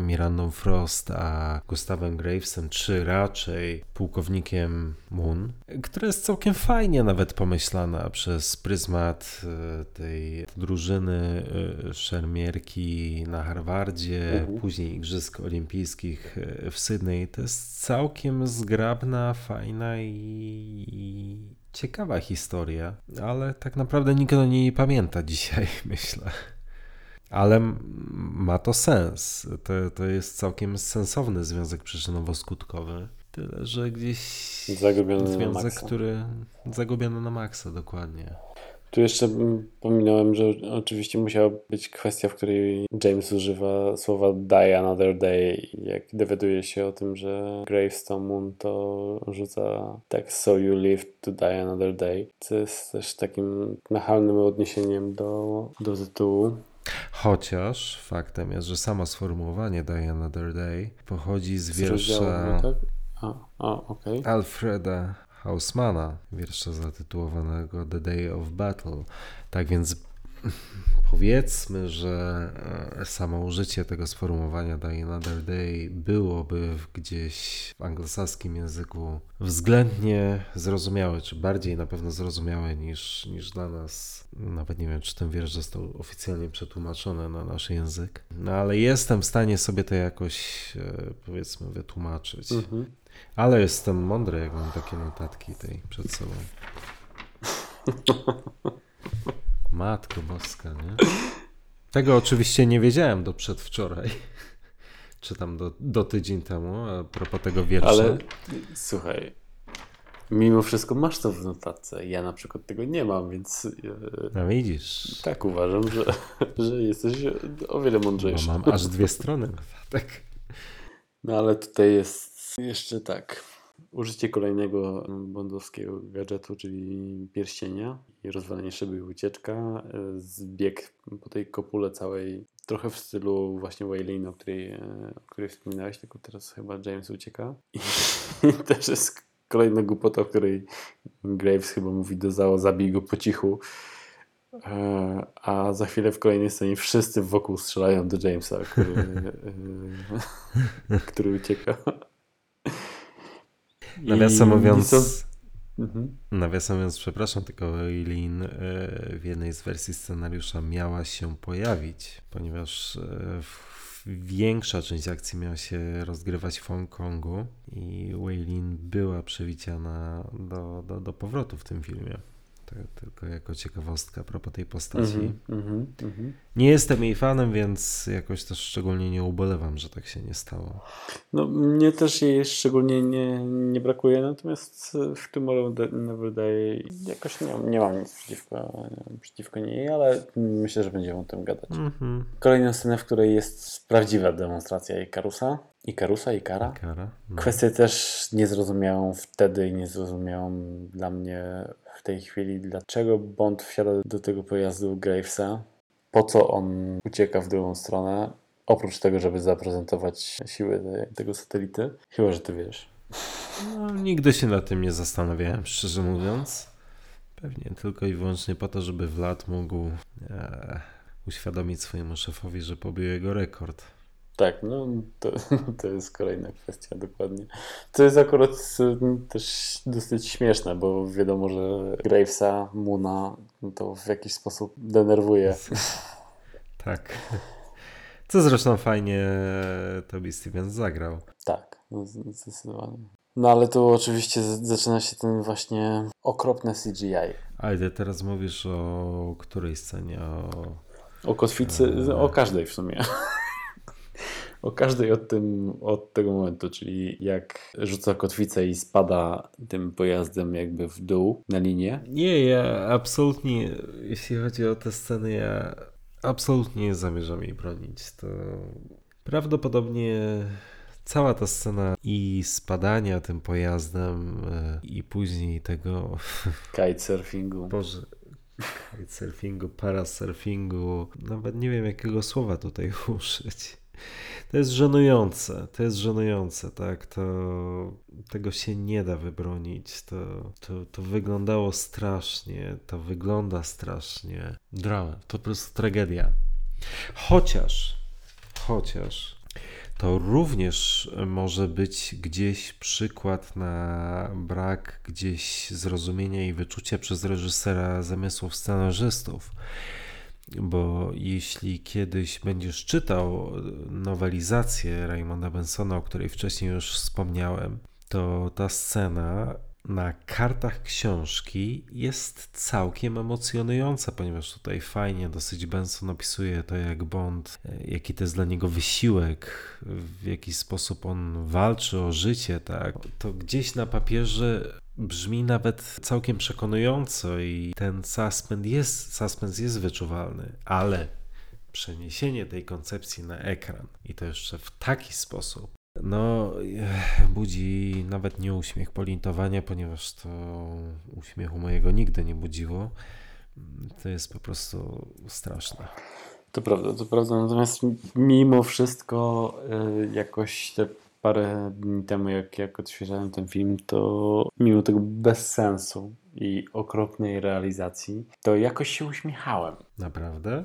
Mirandą Frost a Gustawem Gravesem, czy raczej pułkownikiem Moon, która jest całkiem fajnie nawet pomyślana przez pryzmat e, tej drużyny szermierki na Harvardzie, mhm. później Igrzysk Olimpijskich w Sydney. To jest całkiem zgrabna, fajna i i ciekawa historia, ale tak naprawdę nikt o niej nie pamięta dzisiaj, myślę. Ale ma to sens. To, to jest całkiem sensowny związek przyczynowo-skutkowy. Tyle, że gdzieś zagubiony związek, który zagubiony na maksa, dokładnie. Tu jeszcze pominąłem, że oczywiście musiała być kwestia, w której James używa słowa die another day. Jak dowiaduje się o tym, że Gravestone Moon to rzuca tak so you live to die another day. Co jest też takim nachalnym odniesieniem do, do tytułu. Chociaż faktem jest, że samo sformułowanie Die Another Day pochodzi z, z wiersza tak? a, a, okay. Alfreda Hausmana, wiersza zatytułowanego The Day of Battle. Tak więc powiedzmy, że e, samo użycie tego sformułowania Die Another Day byłoby gdzieś w anglosaskim języku względnie zrozumiałe, czy bardziej na pewno zrozumiałe niż, niż dla nas. Nawet nie wiem, czy ten wiersz został oficjalnie przetłumaczony na nasz język. No ale jestem w stanie sobie to jakoś e, powiedzmy wytłumaczyć. Mhm. Ale jestem mądry, jak mam takie notatki tej przed sobą. Matko boska, nie? Tego oczywiście nie wiedziałem do przedwczoraj. Czy tam do, do tydzień temu, a propos tego wiersza. Ale słuchaj, mimo wszystko masz to w notatce. Ja na przykład tego nie mam, więc. E, no widzisz. Tak uważam, że, że jesteś o wiele mądrzejszy. No, mam aż dwie strony notatek. No ale tutaj jest jeszcze tak. Użycie kolejnego bondowskiego gadżetu, czyli pierścienia i rozwalenie szyby i ucieczka. Zbieg po tej kopule całej, trochę w stylu właśnie Waylin, o której, o której wspominałeś, tylko teraz chyba James ucieka. I też jest kolejna głupota, w której Graves chyba mówi do Zao, zabij go po cichu. E, a za chwilę w kolejnej scenie wszyscy wokół strzelają do Jamesa, który, e, który ucieka. Nawiasem mówiąc, mhm. nawiasem mówiąc, przepraszam, tylko Eileen e, w jednej z wersji scenariusza miała się pojawić, ponieważ e, większa część akcji miała się rozgrywać w Hongkongu i Weilin była przewidziana do, do, do powrotu w tym filmie. To tylko jako ciekawostka a propos tej postaci. Mhm, mhm, mhm. Nie jestem jej fanem, więc jakoś też szczególnie nie ubolewam, że tak się nie stało. No, mnie też jej szczególnie nie, nie brakuje, natomiast w Tomorrow Never Day jakoś nie, nie mam nic przeciwko, przeciwko niej, ale myślę, że będziemy o tym gadać. Mhm. Kolejna scena, w której jest prawdziwa demonstracja Ikarusa. Ikarusa, Ikara. Kara. No. Kwestię też nie zrozumiałam wtedy i nie zrozumiałam dla mnie w tej chwili, dlaczego Bond wsiada do tego pojazdu Gravesa, po co on ucieka w drugą stronę, oprócz tego, żeby zaprezentować siły te- tego satelity. Chyba, że ty wiesz. No, nigdy się nad tym nie zastanawiałem, szczerze mówiąc. Pewnie tylko i wyłącznie po to, żeby Vlad mógł e, uświadomić swojemu szefowi, że pobił jego rekord. Tak, no to, to jest kolejna kwestia, dokładnie. To jest akurat y, też dosyć śmieszne, bo wiadomo, że Gravesa, Muna no to w jakiś sposób denerwuje. Tak. Co zresztą fajnie Toby Stevens zagrał. Tak, no, zdecydowanie. No ale tu oczywiście zaczyna się ten właśnie okropne CGI. Ale ty teraz mówisz o której scenie? O... O kotwicy, o każdej w sumie. O każdej od, tym, od tego momentu, czyli jak rzuca kotwicę i spada tym pojazdem jakby w dół na linię. Nie, ja absolutnie, jeśli chodzi o tę scenę, ja absolutnie nie zamierzam jej bronić. To prawdopodobnie cała ta scena i spadania tym pojazdem e, i później tego, Kitesurfingu. Boże, kitesurfingu, parasurfingu, nawet nie wiem jakiego słowa tutaj użyć. To jest żenujące, to jest żenujące, tak, to tego się nie da wybronić, to, to, to wyglądało strasznie, to wygląda strasznie. Drama, to po prostu tragedia. Chociaż, chociaż to również może być gdzieś przykład na brak gdzieś zrozumienia i wyczucia przez reżysera zamysłów scenarzystów. Bo jeśli kiedyś będziesz czytał nowelizację Raymonda Bensona, o której wcześniej już wspomniałem, to ta scena na kartach książki jest całkiem emocjonująca, ponieważ tutaj fajnie dosyć Benson opisuje to, jak Bond, jaki to jest dla niego wysiłek, w jaki sposób on walczy o życie, tak. To gdzieś na papierze brzmi nawet całkiem przekonująco i ten suspens jest, suspens jest wyczuwalny, ale przeniesienie tej koncepcji na ekran i to jeszcze w taki sposób, no, eh, budzi nawet nie uśmiech polintowania, ponieważ to uśmiechu mojego nigdy nie budziło. To jest po prostu straszne. To prawda, to prawda. Natomiast mimo wszystko y, jakoś te parę dni temu, jak, jak odświeżałem ten film, to mimo tego bezsensu i okropnej realizacji, to jakoś się uśmiechałem. Naprawdę?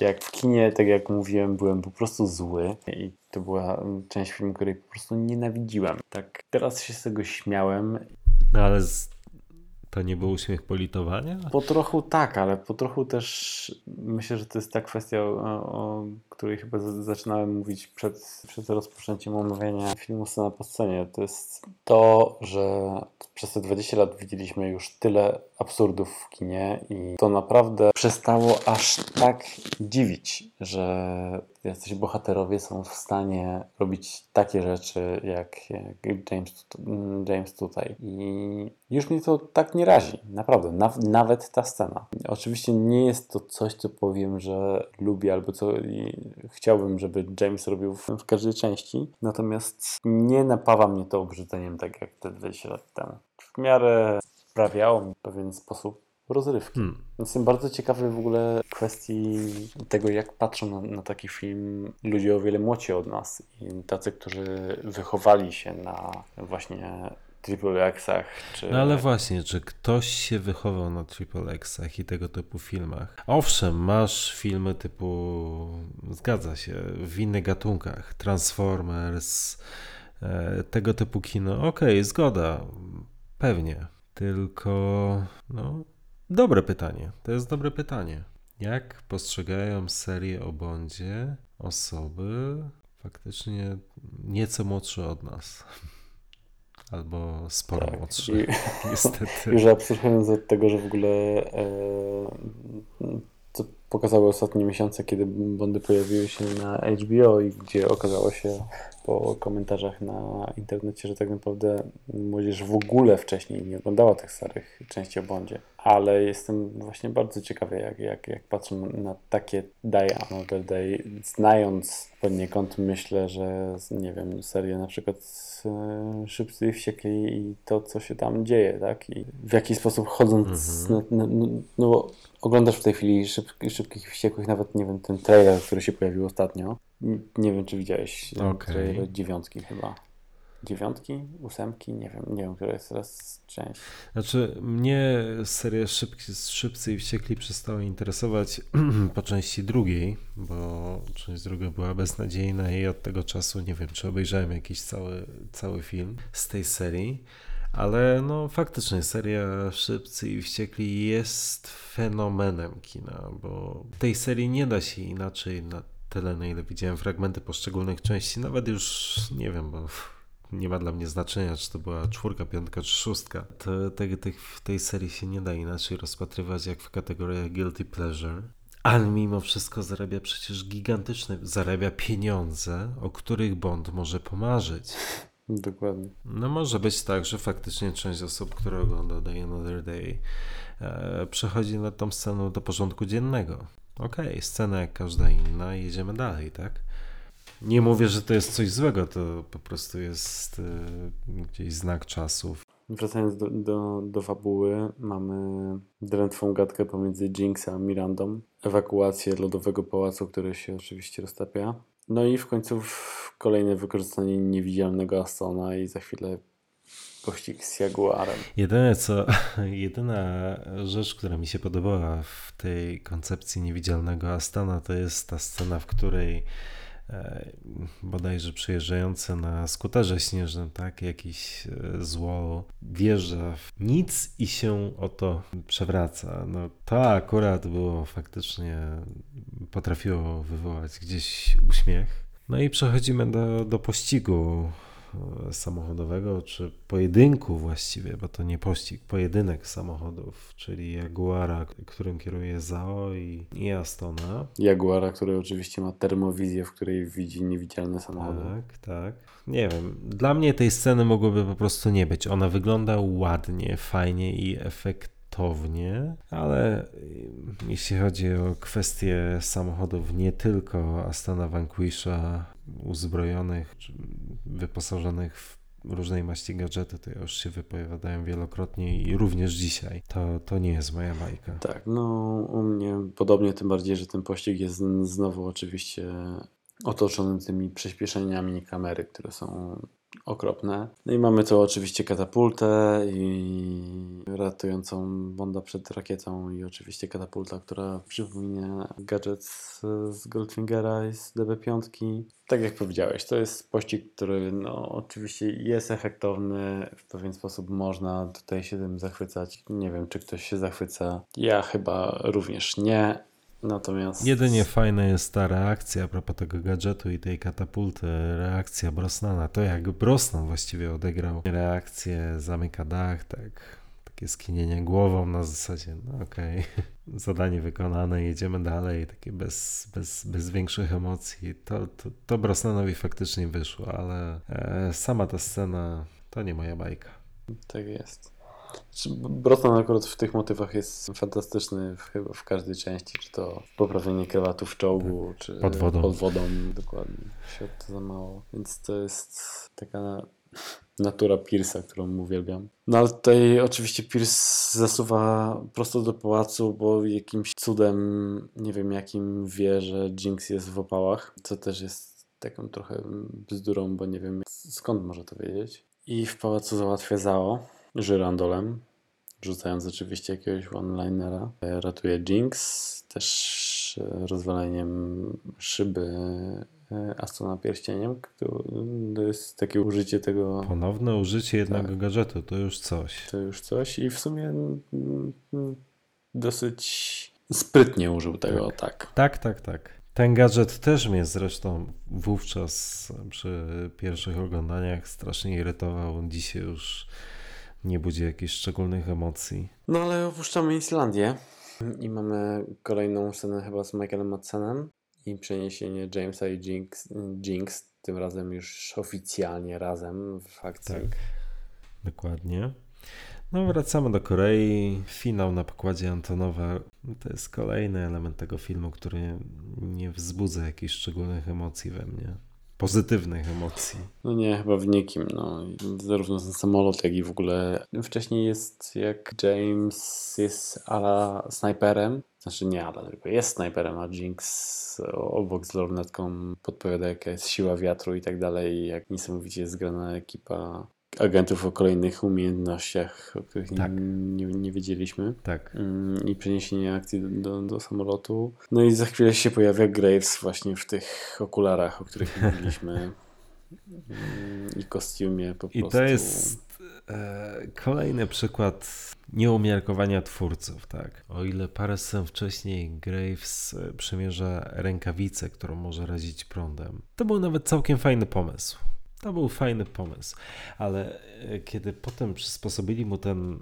Jak w kinie, tak jak mówiłem, byłem po prostu zły i to była część filmu, której po prostu nienawidziłem. Tak teraz się z tego śmiałem. No ale z... to nie był uśmiech politowania? Po trochu tak, ale po trochu też myślę, że to jest ta kwestia, o, o której chyba zaczynałem mówić przed, przed rozpoczęciem omawiania filmu Scena po scenie. To jest to, że przez te 20 lat widzieliśmy już tyle absurdów w kinie i to naprawdę przestało aż tak dziwić, że jacyś bohaterowie są w stanie robić takie rzeczy, jak, jak James, tu- James tutaj. I już mnie to tak nie razi, naprawdę, Naw- nawet ta scena. Oczywiście nie jest to coś, co powiem, że lubię albo co chciałbym, żeby James robił w, w każdej części, natomiast nie napawa mnie to obrzydzeniem tak jak te 20 lat temu. W miarę sprawiało mi w pewien sposób rozrywki. Hmm. Jestem bardzo ciekawy w ogóle kwestii tego, jak patrzą na, na taki film ludzie o wiele młodsi od nas i tacy, którzy wychowali się na właśnie triple X-ach, czy... No ale właśnie, czy ktoś się wychował na Triple X'ach i tego typu filmach? Owszem, masz filmy typu, zgadza się, w innych gatunkach, Transformers, e, tego typu kino, okej, zgoda, pewnie. Tylko, no, dobre pytanie, to jest dobre pytanie. Jak postrzegają serię o Bondzie osoby faktycznie nieco młodsze od nas? albo sporo Tak, młodszy. i- Niestety. Już abstrahując od tego, że w ogóle e, co pokazały ostatnie miesiące, kiedy Bondy pojawiły się na HBO i gdzie okazało się po komentarzach na internecie, że tak naprawdę młodzież w ogóle wcześniej nie oglądała tych starych części o Bondzie. Ale jestem właśnie bardzo ciekawy, jak, jak, jak patrzę na takie Die Another Day, znając poniekąd myślę, że nie wiem, serię na przykład e, Szybcy i Wściekli i to, co się tam dzieje, tak? I w jaki sposób chodząc, na, na, no, no bo oglądasz w tej chwili szyb, Szybkich i Wściekłych, nawet nie wiem, ten trailer, który się pojawił ostatnio. Nie wiem, czy widziałeś e, trailer dziewiątki chyba. Dziewiątki? Ósemki? Nie wiem, nie wiem, która jest teraz część. Znaczy, mnie seria Szybki, Szybcy i Wściekli przestała interesować po części drugiej, bo część druga była beznadziejna i od tego czasu nie wiem, czy obejrzałem jakiś cały, cały film z tej serii. Ale no faktycznie seria Szybcy i Wściekli jest fenomenem kina, bo tej serii nie da się inaczej na tyle, na ile widziałem fragmenty poszczególnych części, nawet już nie wiem, bo nie ma dla mnie znaczenia, czy to była czwórka, piątka czy szóstka. To, te, te, w tej serii się nie da inaczej rozpatrywać jak w kategoriach guilty pleasure. Ale mimo wszystko zarabia przecież gigantyczne, zarabia pieniądze, o których Bond może pomarzyć. Dokładnie. No może być tak, że faktycznie część osób, które ogląda Day Another Day, e, przechodzi nad tą sceną do porządku dziennego. Okej, scena jak każda inna, jedziemy dalej, tak? Nie mówię, że to jest coś złego, to po prostu jest e, gdzieś znak czasów. Wracając do, do, do fabuły, mamy drętwą gadkę pomiędzy Jinx a Mirandą, ewakuację lodowego pałacu, który się oczywiście roztapia. No i w końcu kolejne wykorzystanie niewidzialnego Astona i za chwilę pościg z Jaguarem. Jedyne co, jedyna rzecz, która mi się podobała w tej koncepcji niewidzialnego Astana, to jest ta scena, w której e, bodajże przyjeżdżający na skuterze śnieżnym, tak, jakiś e, zło wjeżdża w nic i się oto przewraca. No to akurat było faktycznie, potrafiło wywołać gdzieś uśmiech. No i przechodzimy do, do pościgu samochodowego, czy pojedynku właściwie, bo to nie pościg, pojedynek samochodów, czyli Jaguara, którym kieruje Zao i, i Astona. Jaguara, który oczywiście ma termowizję, w której widzi niewidzialne samochody. Tak, tak. Nie wiem, dla mnie tej sceny mogłoby po prostu nie być. Ona wygląda ładnie, fajnie i efektownie, ale jeśli chodzi o kwestie samochodów, nie tylko Astana Vanquisha uzbrojonych, wyposażonych w różnej maści gadżety, to już się wypowiadałem wielokrotnie i również dzisiaj. To, to nie jest moja bajka. Tak, no u mnie podobnie, tym bardziej, że ten pościg jest znowu oczywiście otoczony tymi przyspieszeniami kamery, które są okropne. No i mamy tu oczywiście katapultę i ratującą Bonda przed rakietą i oczywiście katapulta, która przypomina gadżet z, Goldfingera i z DB5. Tak jak powiedziałeś, to jest pościg, który no oczywiście jest efektowny, w pewien sposób można tutaj się tym zachwycać. Nie wiem, czy ktoś się zachwyca. Ja chyba również nie. Natomiast Jedynie fajna jest ta reakcja a propos tego gadżetu i tej katapulty, reakcja Brosnana. To jak Brosnan właściwie odegrał reakcję, zamyka dach, tak, takie skinienie głową na zasadzie, no okej, zadanie wykonane, jedziemy dalej, takie bez, bez, bez większych emocji. To, to, to Brosnanowi faktycznie wyszło, ale e, sama ta scena to nie moja bajka. Tak jest. Brosnan akurat w tych motywach jest fantastyczny w, chyba w każdej części, czy to poprawienie krewatu w czołgu, czy Pod wodą. pod wodą, dokładnie. Świat to za mało. Więc to jest taka natura Pierce'a, którą uwielbiam. No ale tutaj oczywiście Pierce zasuwa prosto do pałacu, bo jakimś cudem, nie wiem jakim, wie, że Jinx jest w opałach, co też jest taką trochę bzdurą, bo nie wiem skąd może to wiedzieć. I w pałacu załatwia Zao żyrandolem, rzucając oczywiście jakiegoś one-linera. E, Ratuje Jinx, też e, rozwaleniem szyby e, Astona pierścieniem. To jest takie użycie tego, Ponowne użycie jednego Tak. gadżetu to już coś. to już coś i w sumie mm, mm, dosyć sprytnie użył tego, tak. Tak, tak, tak. Ten gadżet też mnie zresztą wówczas przy pierwszych oglądaniach strasznie irytował. Dzisiaj już nie budzi jakichś szczególnych emocji. No ale opuszczamy Islandię i mamy kolejną scenę chyba z Michaelem Madsenem i przeniesienie Jamesa i Jinx, Jinx tym razem już oficjalnie razem w akcji. Tak, dokładnie. No, wracamy do Korei. Finał na pokładzie Antonowa to jest kolejny element tego filmu, który nie wzbudza jakichś szczególnych emocji we mnie. Pozytywnych emocji. No nie, chyba w nikim. No. Zarówno ten samolot, jak i w ogóle. Wcześniej jest jak James jest ala snajperem. Znaczy nie ala, tylko jest snajperem, a Jinx obok z lornetką podpowiada jaka jest siła wiatru i tak dalej. Jak niesamowicie jest zgrana ekipa agentów o kolejnych umiejętnościach, o których Tak. nie, nie, wiedzieliśmy. Tak. Mm, I przeniesienie akcji do, do, samolotu. No i za chwilę się pojawia Graves właśnie w tych okularach, o których mówiliśmy. Mm, I kostiumie po I prostu. to jest e, kolejny przykład nieumiarkowania twórców, tak. O ile parę scen wcześniej Graves e, przymierza rękawicę, którą może razić prądem, to był nawet całkiem fajny pomysł. To był fajny pomysł, ale e, kiedy potem przysposobili mu ten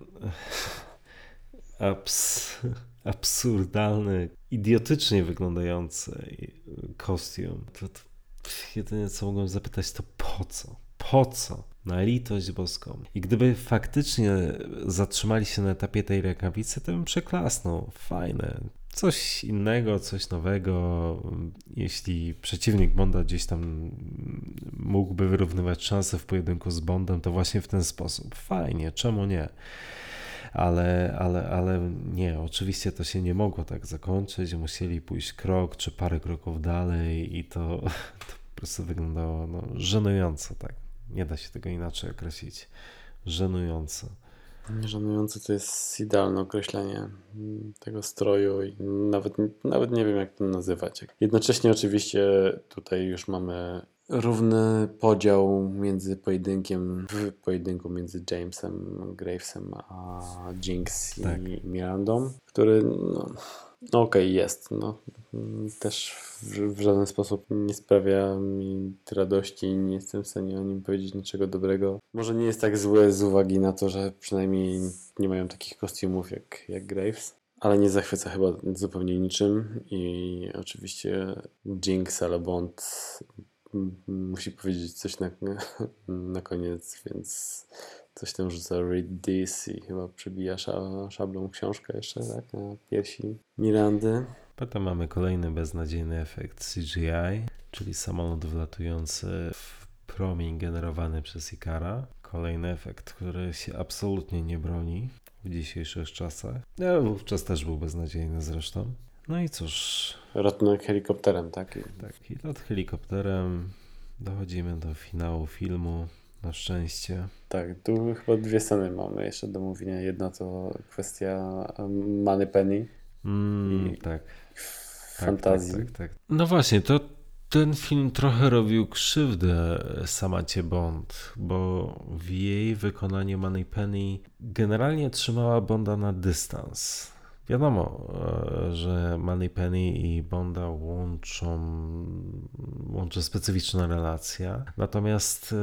e, abs, absurdalny, idiotycznie wyglądający kostium, to, to jedyne co mogłem zapytać to po co? Po co? Na litość boską. I gdyby faktycznie zatrzymali się na etapie tej rękawicy, to bym przeklasnął. Fajne. Coś innego, coś nowego. Jeśli przeciwnik Bonda gdzieś tam mógłby wyrównywać szanse w pojedynku z Bondem, to właśnie w ten sposób. Fajnie, czemu nie? ale, ale, ale nie, oczywiście to się nie mogło tak zakończyć. Musieli pójść krok czy parę kroków dalej i to, to po prostu wyglądało no, żenująco, tak. Nie da się tego inaczej określić. Żenująco. Żenujące to jest idealne określenie tego stroju i nawet, nawet nie wiem jak to nazywać. Jednocześnie oczywiście tutaj już mamy równy podział między pojedynkiem, w pojedynku między Jamesem Gravesem a Jinx i Tak. Mirandą, który no, no okej jest, no mm, też w, w żaden sposób nie sprawia mi radości i nie jestem w stanie o nim powiedzieć niczego dobrego. Może nie jest tak złe z uwagi na to, że przynajmniej nie mają takich kostiumów jak, jak Graves. Ale nie zachwyca chyba zupełnie niczym i oczywiście Jinx albo Bond musi powiedzieć coś na, na koniec, więc coś tam rzuca read this i chyba przebija sza, szablą książkę jeszcze tak, na piersi Mirandy. Potem mamy kolejny beznadziejny efekt CGI, czyli samolot wlatujący w promień generowany przez Ikara. Kolejny efekt, który się absolutnie nie broni w dzisiejszych czasach. No, wówczas też był beznadziejny zresztą. No i cóż, Ratunek helikopterem, tak? Tak, i lot helikopterem dochodzimy do finału filmu. Na szczęście. Tak, tu chyba dwie sceny mamy jeszcze do mówienia. Jedna to kwestia Money Penny, Mm, I- tak. fantazji. Tak, tak, tak, tak. No właśnie, to ten film trochę robił krzywdę Samacie Bond, bo w jej wykonaniu Moneypenny generalnie trzymała Bonda na dystans. Wiadomo, e, że Moneypenny i Bonda łączą, łączy specyficzna relacja, natomiast e,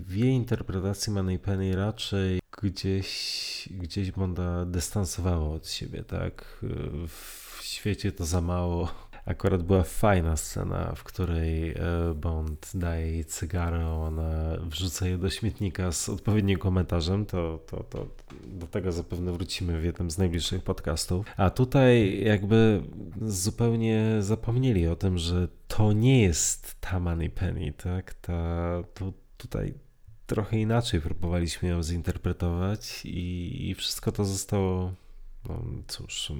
w jej interpretacji Moneypenny raczej gdzieś, gdzieś Bonda dystansowało od siebie, tak? W świecie to za mało. Akurat była fajna scena, w której e, Bond daje jej cygaro, ona wrzuca je do śmietnika z odpowiednim komentarzem, to, to, to do tego zapewne wrócimy w jednym z najbliższych podcastów. A tutaj jakby zupełnie zapomnieli o tym, że to nie jest ta Money Penny, tak? Ta, tu, tutaj trochę inaczej próbowaliśmy ją zinterpretować i, i wszystko to zostało no cóż,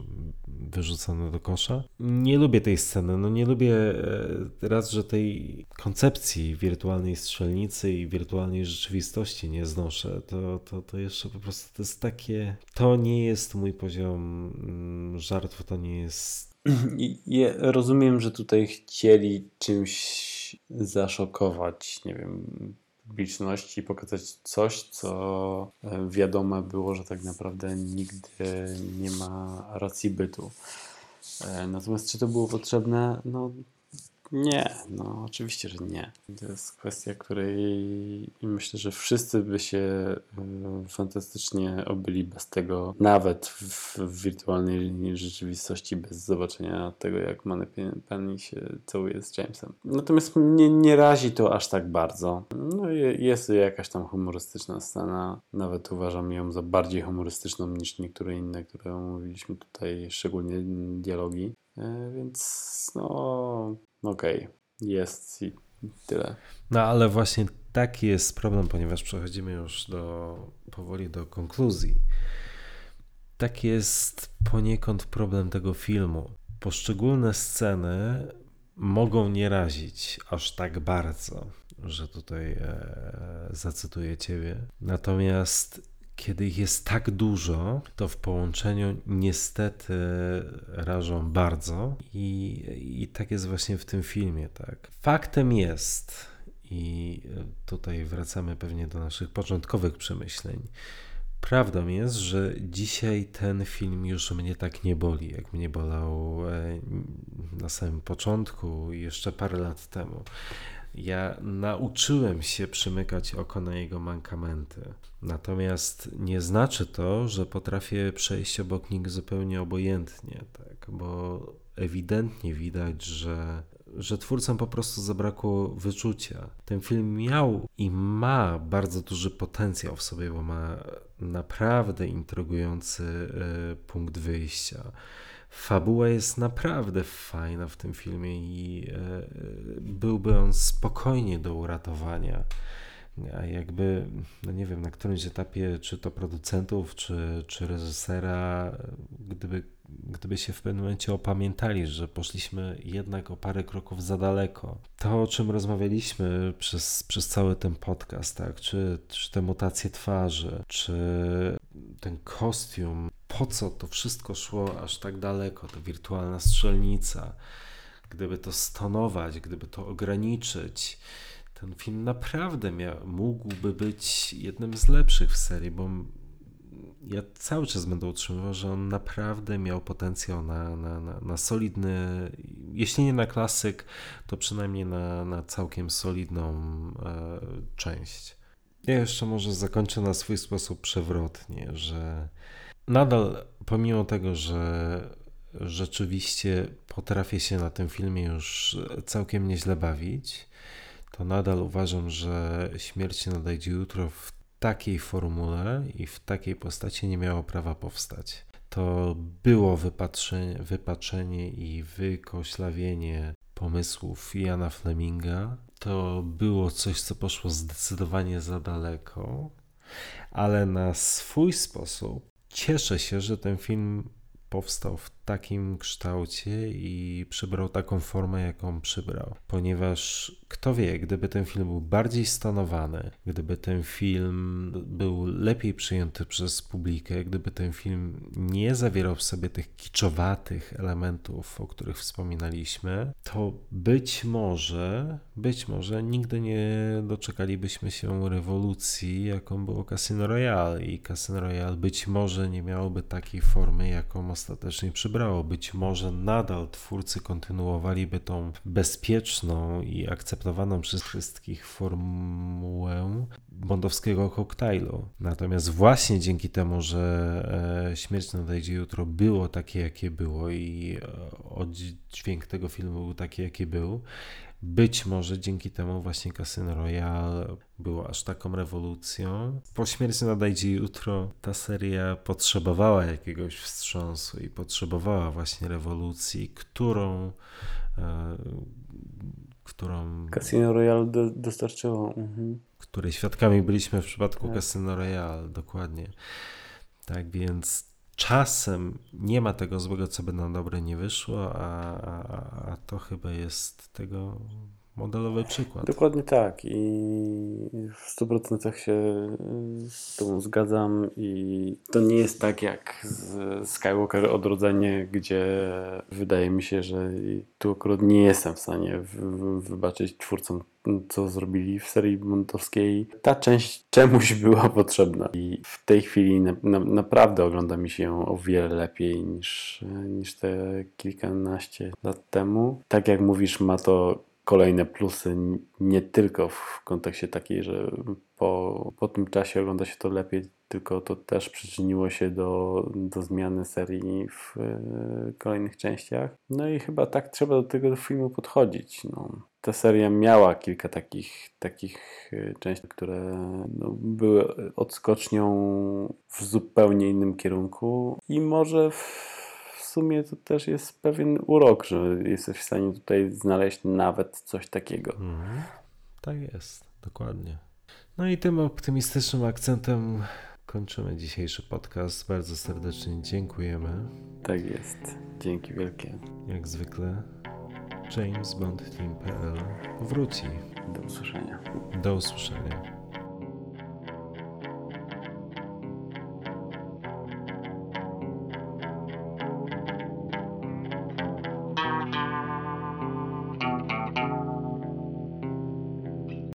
wyrzucone do kosza. Nie lubię tej sceny, no nie lubię e, raz, że tej koncepcji wirtualnej strzelnicy i wirtualnej rzeczywistości nie znoszę, to, to, to jeszcze po prostu to jest takie, to nie jest mój poziom mm, żartów, to nie jest ja rozumiem, że tutaj chcieli czymś zaszokować, nie wiem, publiczności, pokazać coś, co e, wiadome było, że tak naprawdę nigdy nie ma racji bytu. E, Natomiast czy to było potrzebne? No nie, no oczywiście, że nie. To jest kwestia, której myślę, że wszyscy by się y, fantastycznie obyli bez tego, nawet w, wirtualnej rzeczywistości, bez zobaczenia tego, jak Penny się całuje z Jamesem. Natomiast mnie nie razi to aż tak bardzo. No je, jest jakaś tam humorystyczna scena, nawet uważam ją za bardziej humorystyczną niż niektóre inne, które omówiliśmy tutaj, szczególnie dialogi. E, Więc no, okej, jest i tyle. No ale właśnie taki jest problem, ponieważ przechodzimy już do powoli do konkluzji. Taki jest poniekąd problem tego filmu. Poszczególne sceny mogą nie razić aż tak bardzo, że tutaj e, zacytuję ciebie. Natomiast kiedy ich jest tak dużo, to w połączeniu niestety rażą bardzo i, i tak jest właśnie w tym filmie, tak. Faktem jest, i tutaj wracamy pewnie do naszych początkowych przemyśleń, Prawdą jest, że dzisiaj ten film już mnie tak nie boli, jak mnie bolał e, na samym początku jeszcze parę lat temu. Ja nauczyłem się przymykać oko na jego mankamenty. Natomiast nie znaczy to, że potrafię przejść obok nich zupełnie obojętnie, tak? bo ewidentnie widać, że, że twórcom po prostu zabrakło wyczucia. Ten film miał i ma bardzo duży potencjał w sobie, bo ma naprawdę intrygujący y, punkt wyjścia. Fabuła jest naprawdę fajna w tym filmie i e, byłby on spokojnie do uratowania. A jakby, no nie wiem, na którymś etapie, czy to producentów, czy, czy reżysera, gdyby, gdyby się w pewnym momencie opamiętali, że poszliśmy jednak o parę kroków za daleko. To, o czym rozmawialiśmy przez, przez cały ten podcast, tak? czy, czy te mutacje twarzy, czy ten kostium, po co to wszystko szło aż tak daleko, to wirtualna strzelnica, gdyby to stonować, gdyby to ograniczyć, ten film naprawdę miał, mógłby być jednym z lepszych w serii, bo ja cały czas będę utrzymywał, że on naprawdę miał potencjał na, na, na, na solidny, jeśli nie na klasyk, to przynajmniej na, na całkiem solidną e, część. Ja jeszcze może zakończę na swój sposób przewrotnie, że nadal, pomimo tego, że rzeczywiście potrafię się na tym filmie już całkiem nieźle bawić, to nadal uważam, że śmierć nadejdzie jutro w takiej formule i w takiej postaci nie miało prawa powstać. To było wypatrzenie, wypaczenie i wykoślawienie pomysłów Jana Fleminga. To było coś, co poszło zdecydowanie za daleko, ale na swój sposób cieszę się, że ten film powstał w takim kształcie i przybrał taką formę, jaką przybrał. Ponieważ kto wie, gdyby ten film był bardziej stanowany, gdyby ten film był lepiej przyjęty przez publikę, gdyby ten film nie zawierał w sobie tych kiczowatych elementów, o których wspominaliśmy, to być może, być może nigdy nie doczekalibyśmy się rewolucji, jaką było Casino Royale i Casino Royale być może nie miałoby takiej formy, jaką ostatecznie przybrało wybrało. Być może nadal twórcy kontynuowaliby tą bezpieczną i akceptowaną przez wszystkich formułę bondowskiego koktajlu. Natomiast właśnie dzięki temu, że e, Śmierć nadejdzie jutro było takie, jakie było i e, oddźwięk tego filmu był taki, jaki był, być może dzięki temu właśnie Casino Royale było aż taką rewolucją. Po śmierci nadejdzie jutro ta seria potrzebowała jakiegoś wstrząsu i potrzebowała właśnie rewolucji, którą e, którą... Casino Royale do, dostarczyło. Mhm. Której świadkami byliśmy w przypadku tak. Casino Royale, dokładnie. Tak więc czasem nie ma tego złego, co by na dobre nie wyszło, a, a, a to chyba jest tego modelowy przykład. Dokładnie tak i w 100% się z Tobą zgadzam i to nie jest tak jak z Skywalker Odrodzenie, gdzie wydaje mi się, że tu akurat nie jestem w stanie wybaczyć twórcom co zrobili w serii montowskiej. Ta część czemuś była potrzebna i w tej chwili na, na, naprawdę ogląda mi się ją o wiele lepiej niż, niż te kilkanaście lat temu. Tak jak mówisz, ma to kolejne plusy, nie tylko w kontekście takiej, że po, po tym czasie ogląda się to lepiej, tylko to też przyczyniło się do, do zmiany serii w e, kolejnych częściach. No i chyba tak trzeba do tego filmu podchodzić. No. Ta seria miała kilka takich, takich e, części, które no, były odskocznią w zupełnie innym kierunku i może w sumie to też jest pewien urok, że jesteś w stanie tutaj znaleźć nawet coś takiego. Mhm. Tak jest, dokładnie. No i tym optymistycznym akcentem kończymy dzisiejszy podcast. Bardzo serdecznie dziękujemy. Tak jest. Dzięki wielkie. Jak zwykle JamesBondTeam.pl wróci. Do usłyszenia. Do usłyszenia.